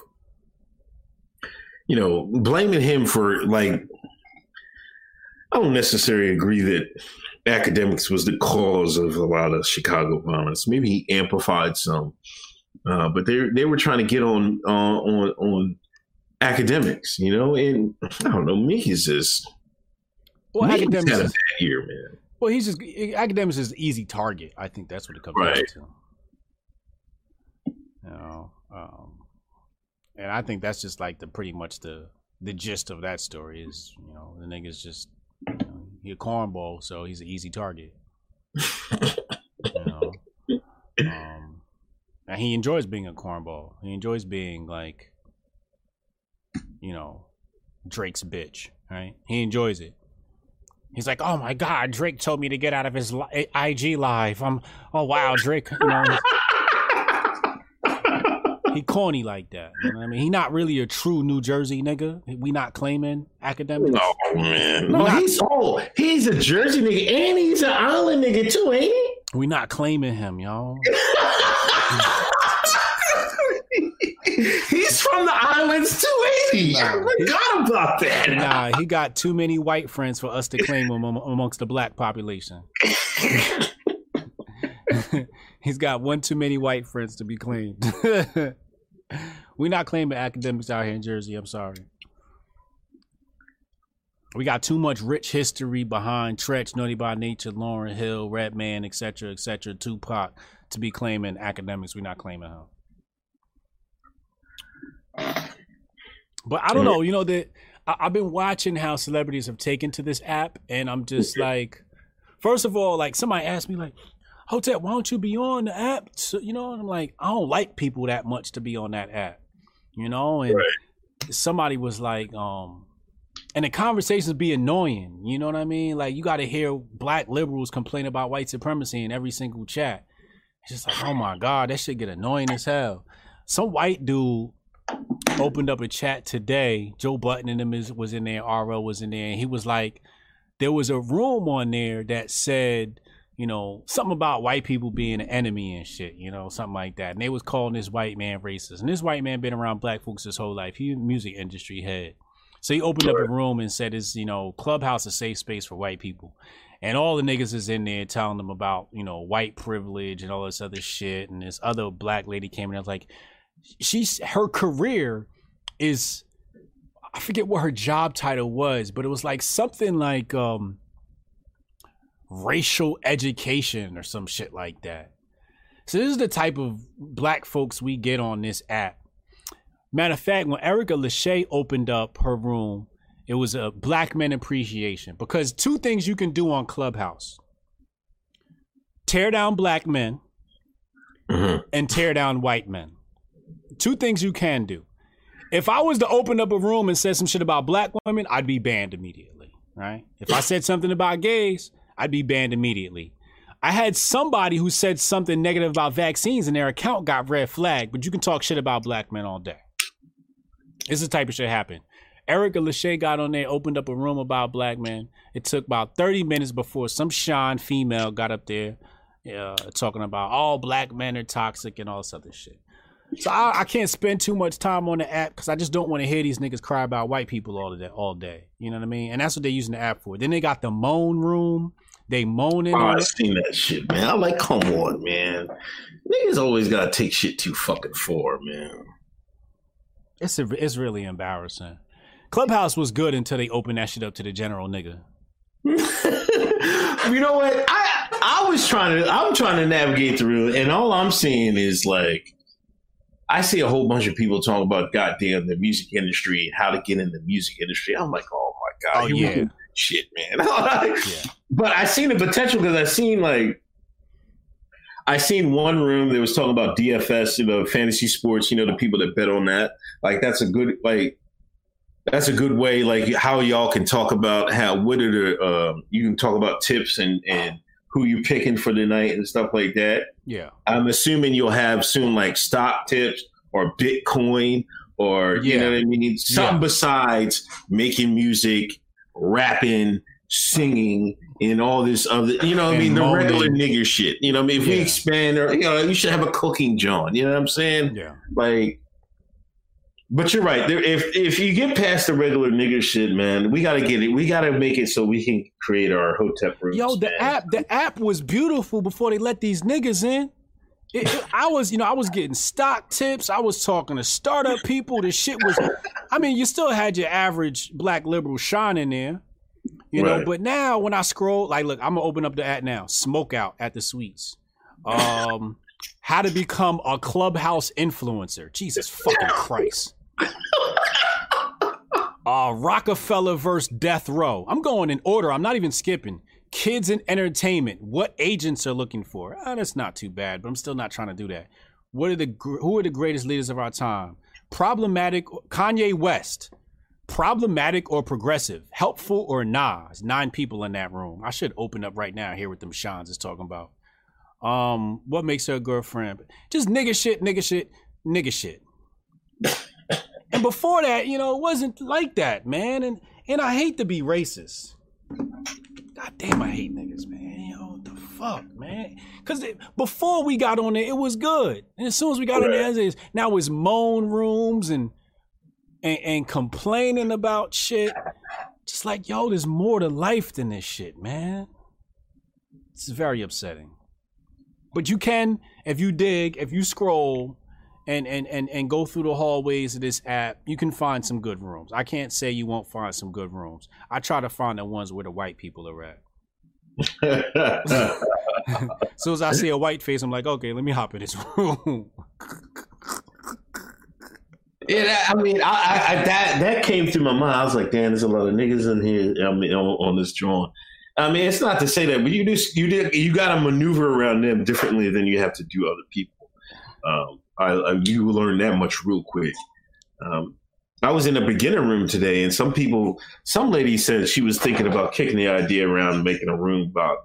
Speaker 3: You know, blaming him for like. I don't necessarily agree that Akademiks was the cause of a lot of Chicago violence. Maybe he amplified some, uh, but they they were trying to get on uh, on on Akademiks, you know, and I don't know, is just
Speaker 9: Well,
Speaker 3: Meek
Speaker 9: Akademiks
Speaker 3: had a bad year, man.
Speaker 9: Well, he's just Akademiks is an easy target. I think that's what it comes
Speaker 3: Right.
Speaker 9: down to. You know, um, and I think that's just like the pretty much the the gist of that story is you know the nigga's just you know, he a cornball, so he's an easy target. you know, um, and he enjoys being a cornball. He enjoys being like, you know, Drake's bitch, right? He enjoys it. He's like, oh my god, Drake told me to get out of his li- IG live. I'm, oh wow, Drake, you know, he corny like that. You know what I mean? He not really a true New Jersey nigga. We not claiming Akademiks.
Speaker 3: No man, no,
Speaker 9: not-
Speaker 3: he's oh, he's a Jersey nigga and he's an island nigga too, ain't he?
Speaker 9: We not claiming him, y'all.
Speaker 3: He's from the islands too, ain't he? I forgot about that.
Speaker 9: Nah, he got too many white friends for us to claim him amongst the black population. He's got one too many white friends to be claimed. we not claiming Akademiks out here in Jersey. I'm sorry. We got too much rich history behind Treach, Naughty by Nature, Lauryn Hill, Redman, etc., etc., Tupac to be claiming Akademiks. We're not claiming him. But I don't know. You know that I've been watching how celebrities have taken to this app, and I'm just like, first of all, like somebody asked me like, Hotep, why don't you be on the app? So, you know, and I'm like, I don't like people that much to be on that app, you know. And somebody was like, um, and the conversations be annoying. You know what I mean? Like you got to hear black liberals complain about white supremacy in every single chat. It's just like, oh my god, that shit get annoying as hell. Some white dude opened up a chat today. Joe Budden and them is, was in there. RL was in there. And he was like, there was a room on there that said, you know, something about white people being an enemy and shit, you know, something like that. And they was calling this white man racist. And this white man been around black folks his whole life. He music industry head. So he opened up a room and said, "Is you know, clubhouse a safe space for white people?" And all the niggas is in there telling them about you know white privilege and all this other shit. And this other black lady came in and was like, she's her career is I forget what her job title was, but it was like something like um racial education or some shit like that. So this is the type of black folks we get on this app. Matter of fact, when Erica Lachey opened up her room, it was a black men appreciation because two things you can do on Clubhouse: tear down black men
Speaker 3: Mhm.
Speaker 9: and tear down white men. Two things you can do. If I was to open up a room and said some shit about black women, I'd be banned immediately, right? If I said something about gays, I'd be banned immediately. I had somebody who said something negative about vaccines and their account got red flagged, but you can talk shit about black men all day. It's the type of shit happen. Erica Lachey got on there, opened up a room about black men. It took about 30 minutes before some Sean female got up there uh, talking about all black men are toxic and all this other shit. So I, I can't spend too much time on the app because I just don't want to hear these niggas cry about white people all day, all day. You know what I mean? And that's what they're using the app for. Then they got the moan room. They moaning.
Speaker 3: Oh, I
Speaker 9: it.
Speaker 3: seen that shit, man. I'm like, come on, man. Niggas always gotta take shit too fucking far, man.
Speaker 9: It's a, it's really embarrassing. Clubhouse was good until they opened that shit up to the general nigga.
Speaker 3: you know what? I I was trying to I'm trying to navigate through, and all I'm seeing is like I see a whole bunch of people talking about goddamn the music industry and how to get in the music industry. I'm like, oh my god,
Speaker 9: Oh, yeah.
Speaker 3: ruined shit, man. But I seen the potential because I seen like I seen one room that was talking about DFS, you know, fantasy sports. You know, the people that bet on that. Like that's a good like that's a good way. Like how y'all can talk about how what are the um, you can talk about tips and and who you picking for the night and stuff like that.
Speaker 9: Yeah.
Speaker 3: I'm assuming you'll have soon like stock tips or Bitcoin or you
Speaker 9: Yeah.
Speaker 3: know what I mean. Something
Speaker 9: Yeah.
Speaker 3: besides making music, rapping, singing, and all this other. You know what I
Speaker 9: And
Speaker 3: mean? The
Speaker 9: molding.
Speaker 3: regular nigger shit. You know what I mean? If we expand, or you know, you should have a cooking John. You know what I'm saying?
Speaker 9: Yeah.
Speaker 3: Like. But you're right. There, if if you get past the regular nigger shit, man, we gotta get it. We gotta make it so we can create our hotep rooms.
Speaker 9: Yo, the
Speaker 3: man.
Speaker 9: app, the app was beautiful before they let these niggas in. It, it- I was, you know, I was getting stock tips. I was talking to startup people. The shit was, I mean, you still had your average black liberal shine in there, you know.
Speaker 3: Right.
Speaker 9: But now when I scroll, like, look, I'm gonna open up the app now. Smoke out at the suites. Um, how to become a clubhouse influencer. Jesus fucking Christ. Uh, Roc-A-Fella versus Death Row. I'm going in order. I'm not even skipping. Kids in entertainment. What agents are looking for? Ah, that's not too bad, but I'm still not trying to do that. What are the who are the greatest leaders of our time? Problematic Kanye West. Problematic or progressive? Helpful or Nas? Nine people in that room. I should open up right now. and Hear what them Shans is talking about. Um, what makes her a girlfriend? Just nigga shit, nigga shit, nigga shit. And before that, you know, it wasn't like that, man. And and I hate to be racist. God damn, I hate niggas, man. Yo, what the fuck, man? Because before we got on there, it was good. And as soon as we got on there, it's- now it's moan rooms and, and and complaining about shit. Just like, yo, there's more to life than this shit, man. It's very upsetting. But you can, if you dig, if you scroll and and and and go through the hallways of this app, you can find some good rooms. I can't say you won't find some good rooms. I try to find the ones where the white people are at. As soon as I see a white face, I'm like, okay, let me hop in this room.
Speaker 3: Yeah, that, I mean, I, I, I that that came through my mind. I was like, damn, there's a lot of niggas in here. I mean, on, on this drawing. I mean, it's not to say that, but you just you did you got to maneuver around them differently than you have to do other people. Um, I, I you learn that much real quick. Um, I was in a beginner room today, and some people, some lady said she was thinking about kicking the idea around making a room about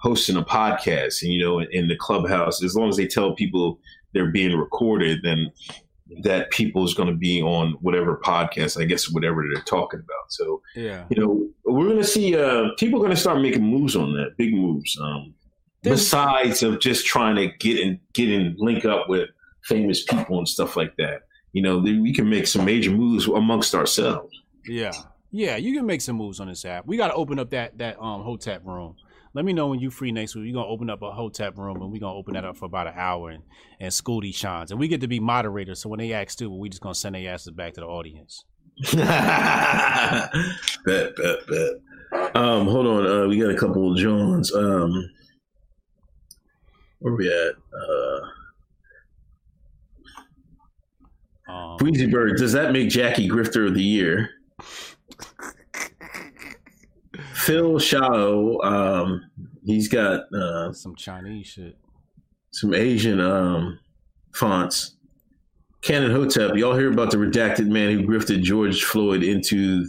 Speaker 3: hosting a podcast, and you know, in, in the clubhouse. As long as they tell people they're being recorded, then that people is going to be on whatever podcast, I guess, whatever they're talking about. So,
Speaker 9: yeah.
Speaker 3: you know, we're going to see uh, people are going to start making moves on that, big moves. Um, besides of just trying to get in, get in, link up with famous people and stuff like that. You know, we can make some major moves amongst ourselves.
Speaker 9: Yeah. Yeah, you can make some moves on this app. We gotta open up that that um hotep room. Let me know when you free next week. We're gonna open up a hotep room and we're gonna open that up for about an hour and, and school these shines. And we get to be moderators, so when they ask stupid, we just gonna send their asses back to the audience.
Speaker 3: bet, bet, bet. Um, hold on. Uh, we got a couple of Johns. Um, where we at? Uh,
Speaker 9: Um,
Speaker 3: Queasy Bird. Does that make Jackie Grifter of the Year? Phil Shao. Um, he's got uh,
Speaker 9: some Chinese shit.
Speaker 3: some Asian um, fonts. Canon Hotep, y'all hear about the redacted man who grifted George Floyd into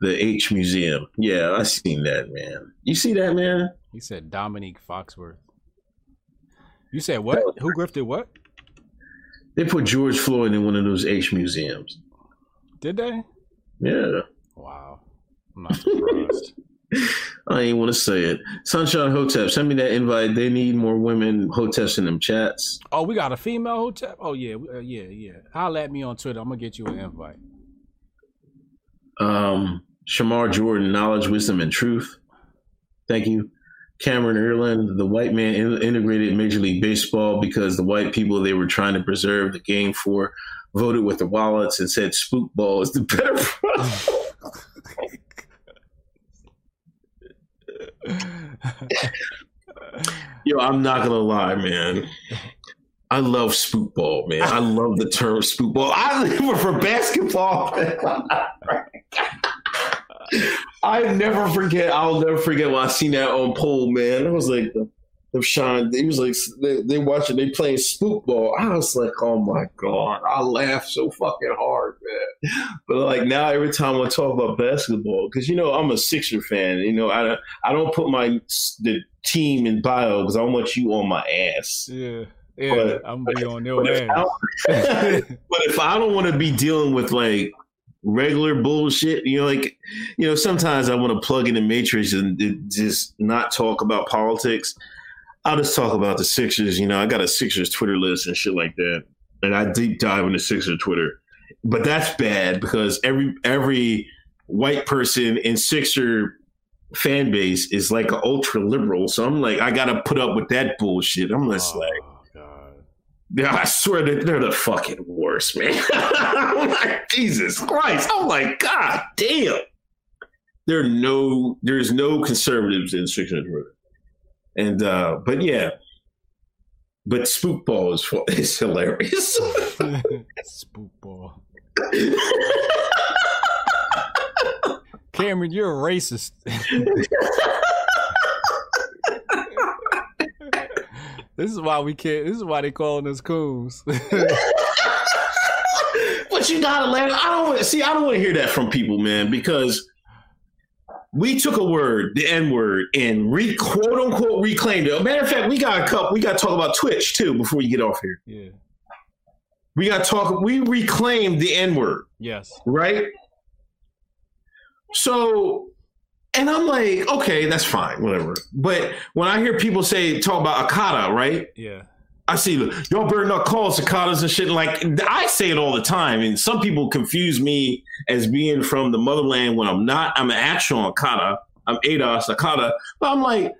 Speaker 3: the H Museum? Yeah, I seen that, man. You see that, man?
Speaker 9: He said Domonique Foxworth. You said what? Who grifted what?
Speaker 3: They put George Floyd in one of those H museums.
Speaker 9: Did they?
Speaker 3: Yeah.
Speaker 9: Wow. I'm not surprised.
Speaker 3: I ain't want to say it. Sunshine Hotep, send me that invite. They need more women Hoteps in them chats.
Speaker 9: oh, we got a female Hotep? Oh, yeah. uh, yeah, yeah. Holla at me on Twitter. I'm going to get you an invite.
Speaker 3: Um, Shamar Jordan, knowledge, wisdom, and truth. Thank you. Cameron Erland, the white man in- integrated Major League Baseball because the white people they were trying to preserve the game for voted with their wallets and said spook ball is the better product. Yo, I'm not gonna lie, man. I love spookball, man. I love the term spookball. I live for basketball. I never forget. I'll never forget when I seen that on pole, man. I was like, the, the shine. He was like, they, they watching, they playing spook ball. I was like, oh my god, I laughed so fucking hard, man. But like now, every time I talk about basketball, because you know I'm a Sixer fan. You know, I I don't put my the team in bio because I want you on my ass.
Speaker 9: Yeah. Yeah,
Speaker 3: But-
Speaker 9: I'm to be on
Speaker 3: But
Speaker 9: their
Speaker 3: if, I but if I don't want to be dealing with like regular bullshit, you know, like you know, sometimes I want to plug in the matrix and just not talk about politics. I'll just talk about the Sixers. You know, I got a Sixers Twitter list and shit like that, and I deep dive into Sixers Twitter. But that's bad because every every white person in Sixer fan base is like an ultra liberal. So I'm like, I got to put up with that bullshit. I'm just like. Yeah, I swear that they're the fucking worst, man. I'm like, Jesus Christ. I'm like, God damn. There are no there's no conservatives in Sixers Twitter. And uh but yeah. But spookball is is hilarious.
Speaker 9: Spook ball. Cameron, you're a racist. This is why we can't. This is why they calling us coons.
Speaker 3: but you gotta let I don't want to see, I don't want to hear that from people, man, because we took a word, the N word, and re quote unquote reclaimed it. Matter of fact, we got a couple. We got to talk about Twitch too before you get off here.
Speaker 9: yeah.
Speaker 3: We got to talk. We reclaimed the N word,
Speaker 9: Yes.
Speaker 3: right? So, and I'm like, okay, that's fine, whatever. But when I hear people say talk about Akata, right?
Speaker 9: Yeah.
Speaker 3: I see y'all better not call cicadas and shit. Like I say it all the time, and some people confuse me as being from the motherland when I'm not. I'm an actual Akata. I'm ADOS Akata. But I'm like,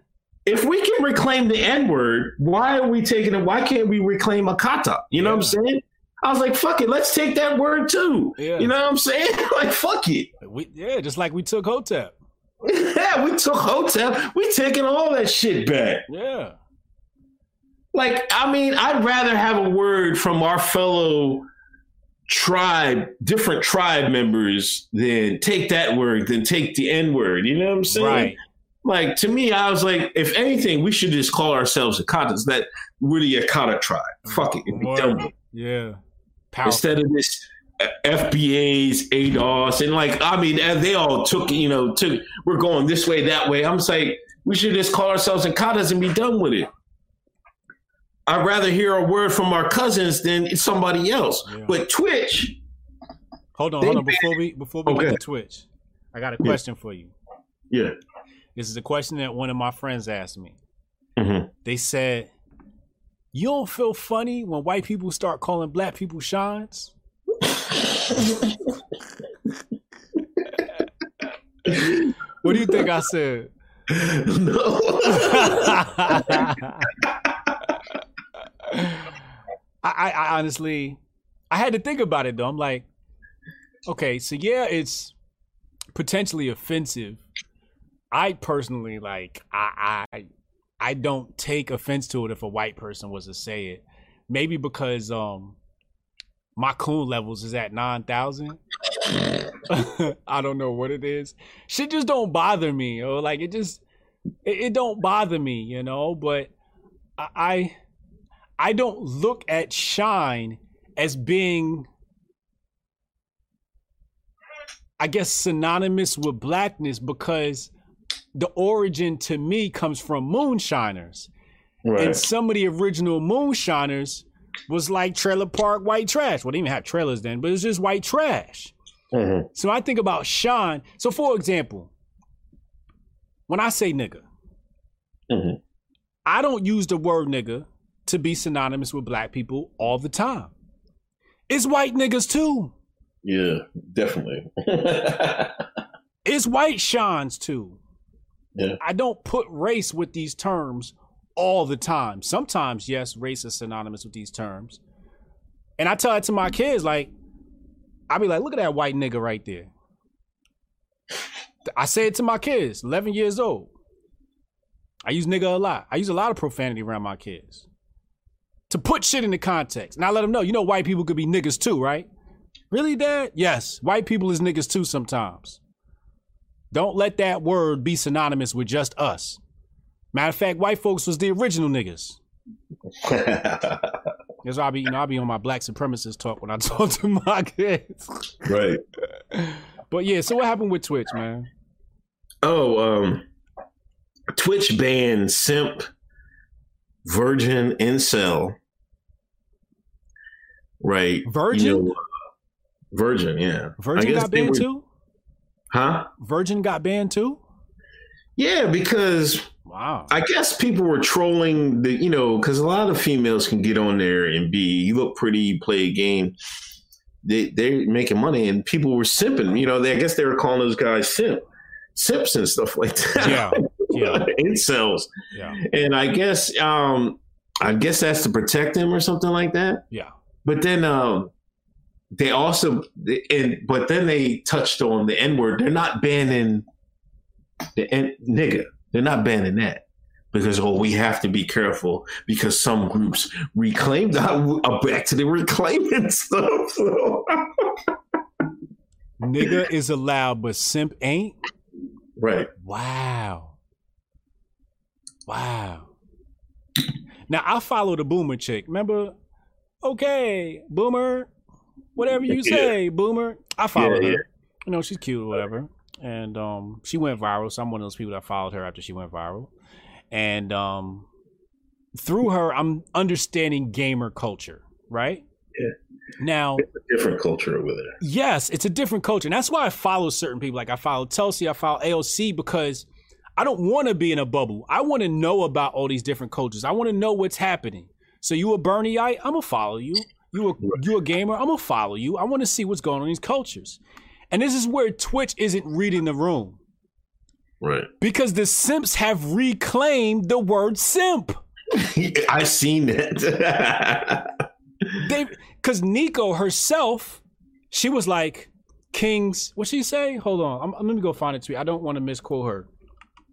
Speaker 3: if we can reclaim the N word, why are we taking it? Why can't we reclaim Akata? You know what I'm saying? I was like, fuck it, let's take that word too.
Speaker 9: Yeah.
Speaker 3: You know what I'm saying? like, fuck it.
Speaker 9: We yeah, just like we took Hotep.
Speaker 3: Yeah, we took Hotep. We taking all that shit back.
Speaker 9: Yeah.
Speaker 3: Like, I mean, I'd rather have a word from our fellow tribe, different tribe members than take that word than take the N word. You know what I'm saying?
Speaker 9: Right.
Speaker 3: Like to me, I was like, if anything, we should just call ourselves Akatas. That we're the Akata tribe. Fuck it, and be done with it.
Speaker 9: Yeah.
Speaker 3: Instead of this FBA's ADOS and like, I mean, they all took, you know, took. We're going this way, that way. I'm saying we should just call ourselves Akatas and be done with it. I'd rather hear a word from our cousins than somebody else. But Twitch,
Speaker 9: Hold on, hold on. Before we before we
Speaker 3: Okay.
Speaker 9: get to Twitch, I got a
Speaker 3: Yeah.
Speaker 9: question for you.
Speaker 3: yeah,
Speaker 9: This is a question that one of my friends asked me.
Speaker 3: Mhm.
Speaker 9: They said, "You don't feel funny when white people start calling black people shines?" What do you think I said? No. I, I honestly, I had to think about it though. I'm like, okay, so yeah, it's potentially offensive. I personally like, I, I, I don't take offense to it if a white person was to say it. Maybe because um, my coon levels is at nine thousand. I don't know what it is. Shit just don't bother me, or like it just, it, it don't bother me, you know. But I, I I don't look at shine as being I guess synonymous with blackness because the origin to me comes from moonshiners.
Speaker 3: Right.
Speaker 9: And some of the original moonshiners was like trailer park white trash. Well, they didn't even have trailers then, but it's just white trash.
Speaker 3: Mhm.
Speaker 9: So I think about Sean. So for example, when I say nigga,
Speaker 3: Mhm.
Speaker 9: I don't use the word nigga to be synonymous with black people all the time. It's white niggas too.
Speaker 3: Yeah, definitely.
Speaker 9: It's white shines too.
Speaker 3: Yeah.
Speaker 9: I don't put race with these terms all the time. Sometimes, yes, race is synonymous with these terms. And I tell that to my kids, like, I be like, look at that white nigga right there. I say it to my kids, 11 years old. I use nigga a lot. I use a lot of profanity around my kids to put shit into context. And I let them know, you know, white people could be niggas too, right? Really, Dad? Yes, white people is niggas too sometimes. Don't let that word be synonymous with just us. Matter of fact, white folks was the original niggas. That's why I be, you know, I be on my black supremacist talk when I talk to my kids.
Speaker 3: right.
Speaker 9: But yeah, so what happened with Twitch, man?
Speaker 3: Oh, um, Twitch banned simp, virgin, incel. Right.
Speaker 9: Virgin?
Speaker 3: You know, virgin, yeah.
Speaker 9: Virgin got banned
Speaker 3: were-
Speaker 9: too?
Speaker 3: Huh?
Speaker 9: Virgin got banned too?
Speaker 3: Yeah, because
Speaker 9: Wow.
Speaker 3: I guess people were trolling the, you know, because a lot of females can get on there and be, you look pretty, you play a game. They they're making money, and people were simping. You know, they, I guess they were calling those guys simp, simps and stuff like that.
Speaker 9: Yeah. Yeah.
Speaker 3: incels.
Speaker 9: Yeah.
Speaker 3: And I guess, um, I guess that's to protect them or something like that.
Speaker 9: Yeah.
Speaker 3: But then, um, they also, and but then they touched on the N word. They're not banning the N, nigga. They're not banning that because oh, we have to be careful because some groups reclaim that. I'm uh, back to the reclaiming stuff. So.
Speaker 9: Nigga is allowed, but simp ain't?
Speaker 3: right.
Speaker 9: Wow. Wow. Now I follow the boomer chick. Remember? Okay, boomer. Whatever you
Speaker 3: Yeah.
Speaker 9: say, boomer. I follow
Speaker 3: Yeah,
Speaker 9: her.
Speaker 3: yeah.
Speaker 9: You know, she's cute or whatever. And um she went viral. So I'm one of those people that followed her after she went viral. And um through her, I'm understanding gamer culture, right?
Speaker 3: Yeah.
Speaker 9: Now
Speaker 3: It's a different culture over there.
Speaker 9: Yes, it's a different culture. And that's why I follow certain people. Like I follow Tulsi, I follow AOC because I don't want to be in a bubble. I want to know about all these different cultures. I want to know what's happening. So you a Bernieite, I'm gonna follow you. You a you a gamer, I'm gonna follow you. I want to see what's going on in these cultures. And this is where Twitch isn't reading the room.
Speaker 3: Right.
Speaker 9: Because the simps have reclaimed the word simp.
Speaker 3: I've seen it.
Speaker 9: they because Nico herself, she was like, Kings, what she say? Hold on. I'm, let me go find it to you. I don't want to misquote her.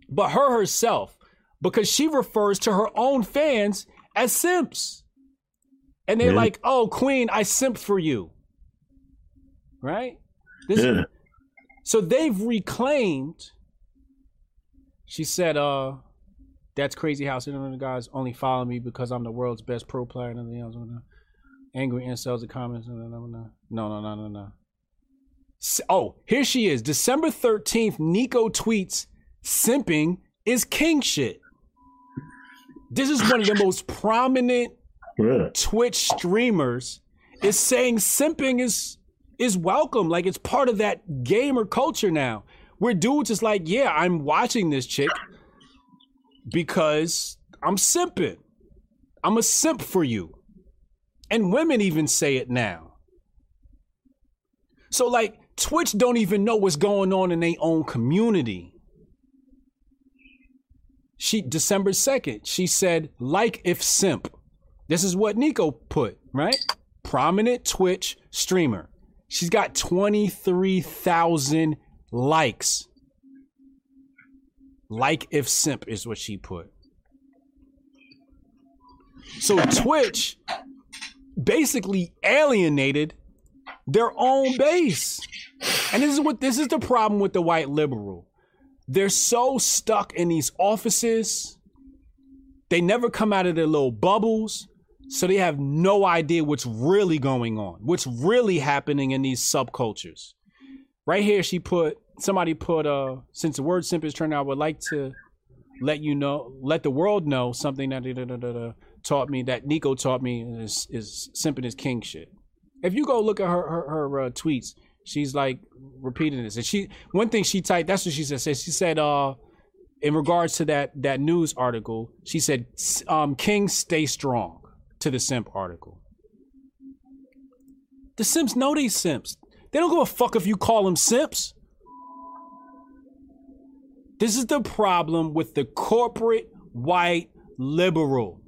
Speaker 9: But her herself, because she refers to her own fans as simps. And they're like, oh, Queen, I simp for you. Right? This,
Speaker 3: yeah.
Speaker 9: so they've reclaimed. She said, uh, that's crazy how some of the guys only follow me because I'm the world's best pro player and everything else. Angry incels and comments. No, no, no, no, no, no, no. Oh, here she is. December 13th, Nico tweets, simping is king shit. This is one of the most prominent
Speaker 3: Yeah.
Speaker 9: Twitch streamers is saying simping is is welcome. Like it's part of that gamer culture now. Where dudes is like, yeah, I'm watching this chick because I'm simping. I'm a simp for you. And women even say it now. So like Twitch don't even know what's going on in their own community. She December 2nd, she said, like if simp. This is what Nico put, right? Prominent Twitch streamer. She's got 23,000 likes. Like if simp is what she put. So Twitch basically alienated their own base. And this is what this is the problem with the white liberal. They're so stuck in these offices. They never come out of their little bubbles. So they have no idea what's really going on, what's really happening in these subcultures. Right here, she put somebody put uh since the word simp is turned out, I would like to let you know, let the world know something that taught me that Nico taught me is is simping is king shit. If you go look at her her, her uh, tweets, she's like repeating this, and she one thing she typed. That's what she said. She said, uh, in regards to that that news article, she said, um, "King, stay strong." To the simp article. The simps know these simps. They don't give a fuck if you call them simps. This is the problem with the corporate white liberal.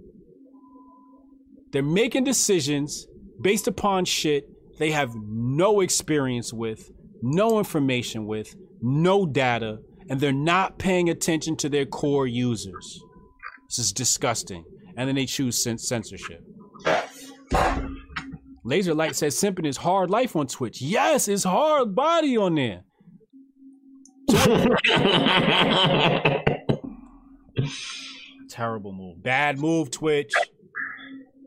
Speaker 9: They're making decisions based upon shit they have no experience with, no information with, no data, and they're not paying attention to their core users. This is disgusting. And then they choose censorship. Laser Light says simping is hard life on Twitch. Yes, it's hard body on there. Terrible move. Bad move, Twitch.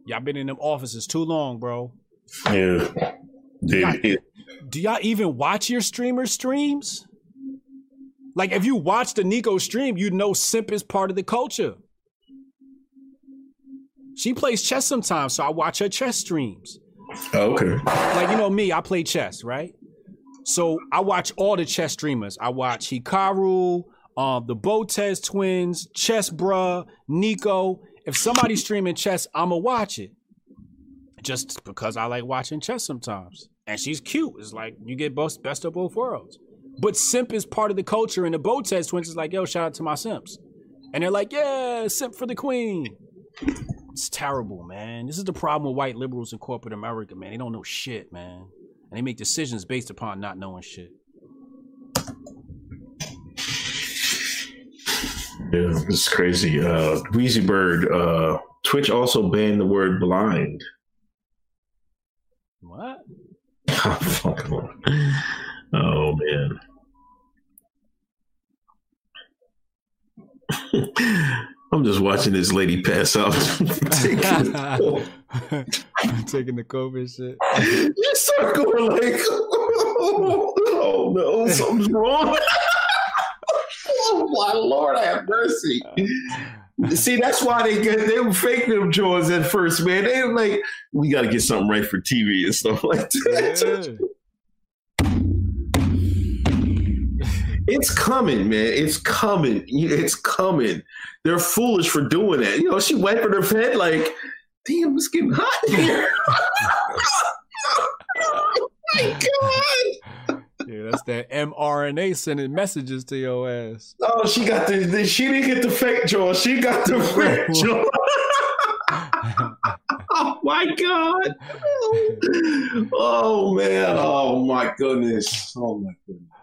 Speaker 9: Y'all been in them offices too long, bro.
Speaker 3: Yeah.
Speaker 9: Do y'all, do y'all even watch your streamer streams? Like, if you watch the Nico stream, you know simp is part of the culture. She plays chess sometimes, so I watch her chess streams.
Speaker 3: Okay.
Speaker 9: Like, you know me, I play chess, right? So I watch all the chess streamers. I watch Hikaru, um, the Botez twins, ChessBrah, Nico. If somebody's streaming chess, I'ma watch it. Just because I like watching chess sometimes. And she's cute. It's like you get both best of both worlds. But simp is part of the culture, and the Botez twins is like, yo, shout out to my simps. And they're like, yeah, simp for the queen. It's terrible, man. This is the problem with white liberals in corporate America, man. They don't know shit, man. And they make decisions based upon not knowing shit.
Speaker 3: Yeah, this is crazy. Uh Weezy Bird, uh Twitch also banned the word blind.
Speaker 9: What?
Speaker 3: oh man. I'm just watching this lady pass out. taking,
Speaker 9: taking the COVID shit.
Speaker 3: You start going like, oh no, something's wrong. oh my lord, I have mercy. See, that's why they get they were fake them jaws at first, man. They were like, we got to get something right for TV and stuff like that. Yeah. It's coming, man. It's coming. It's coming. They're foolish for doing that. You know, she wiping her head like, damn, it's getting hot here. oh my
Speaker 9: God. Yeah, that's that mRNA sending messages to your ass.
Speaker 3: Oh, she got the, the she didn't get the fake jaw. She got the fake jaw. oh my god. Oh man. Oh my goodness. Oh my goodness.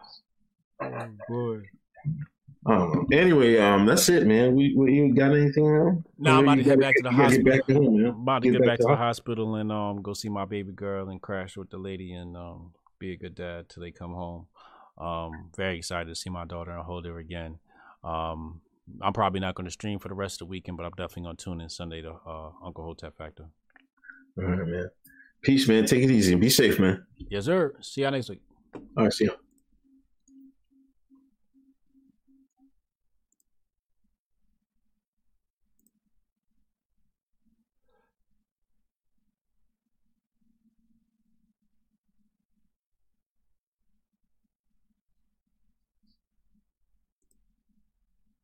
Speaker 3: Oh boy. Um, anyway, um, that's it, man. We, we you got anything else?
Speaker 9: No, nah, I'm about to head back to the hospital. Back to home, I'm about to get, get back, to, the hospital and um go see my baby girl and crash with the lady and um be a good dad till they come home. Um, very excited to see my daughter and hold her again. Um, I'm probably not going to stream for the rest of the weekend, but I'm definitely going to tune in Sunday to uh, Uncle Hotep Factor.
Speaker 3: All right, man. Peace, man. Take it easy. And be safe, man.
Speaker 9: Yes, sir. See y'all next week.
Speaker 3: All right, see you.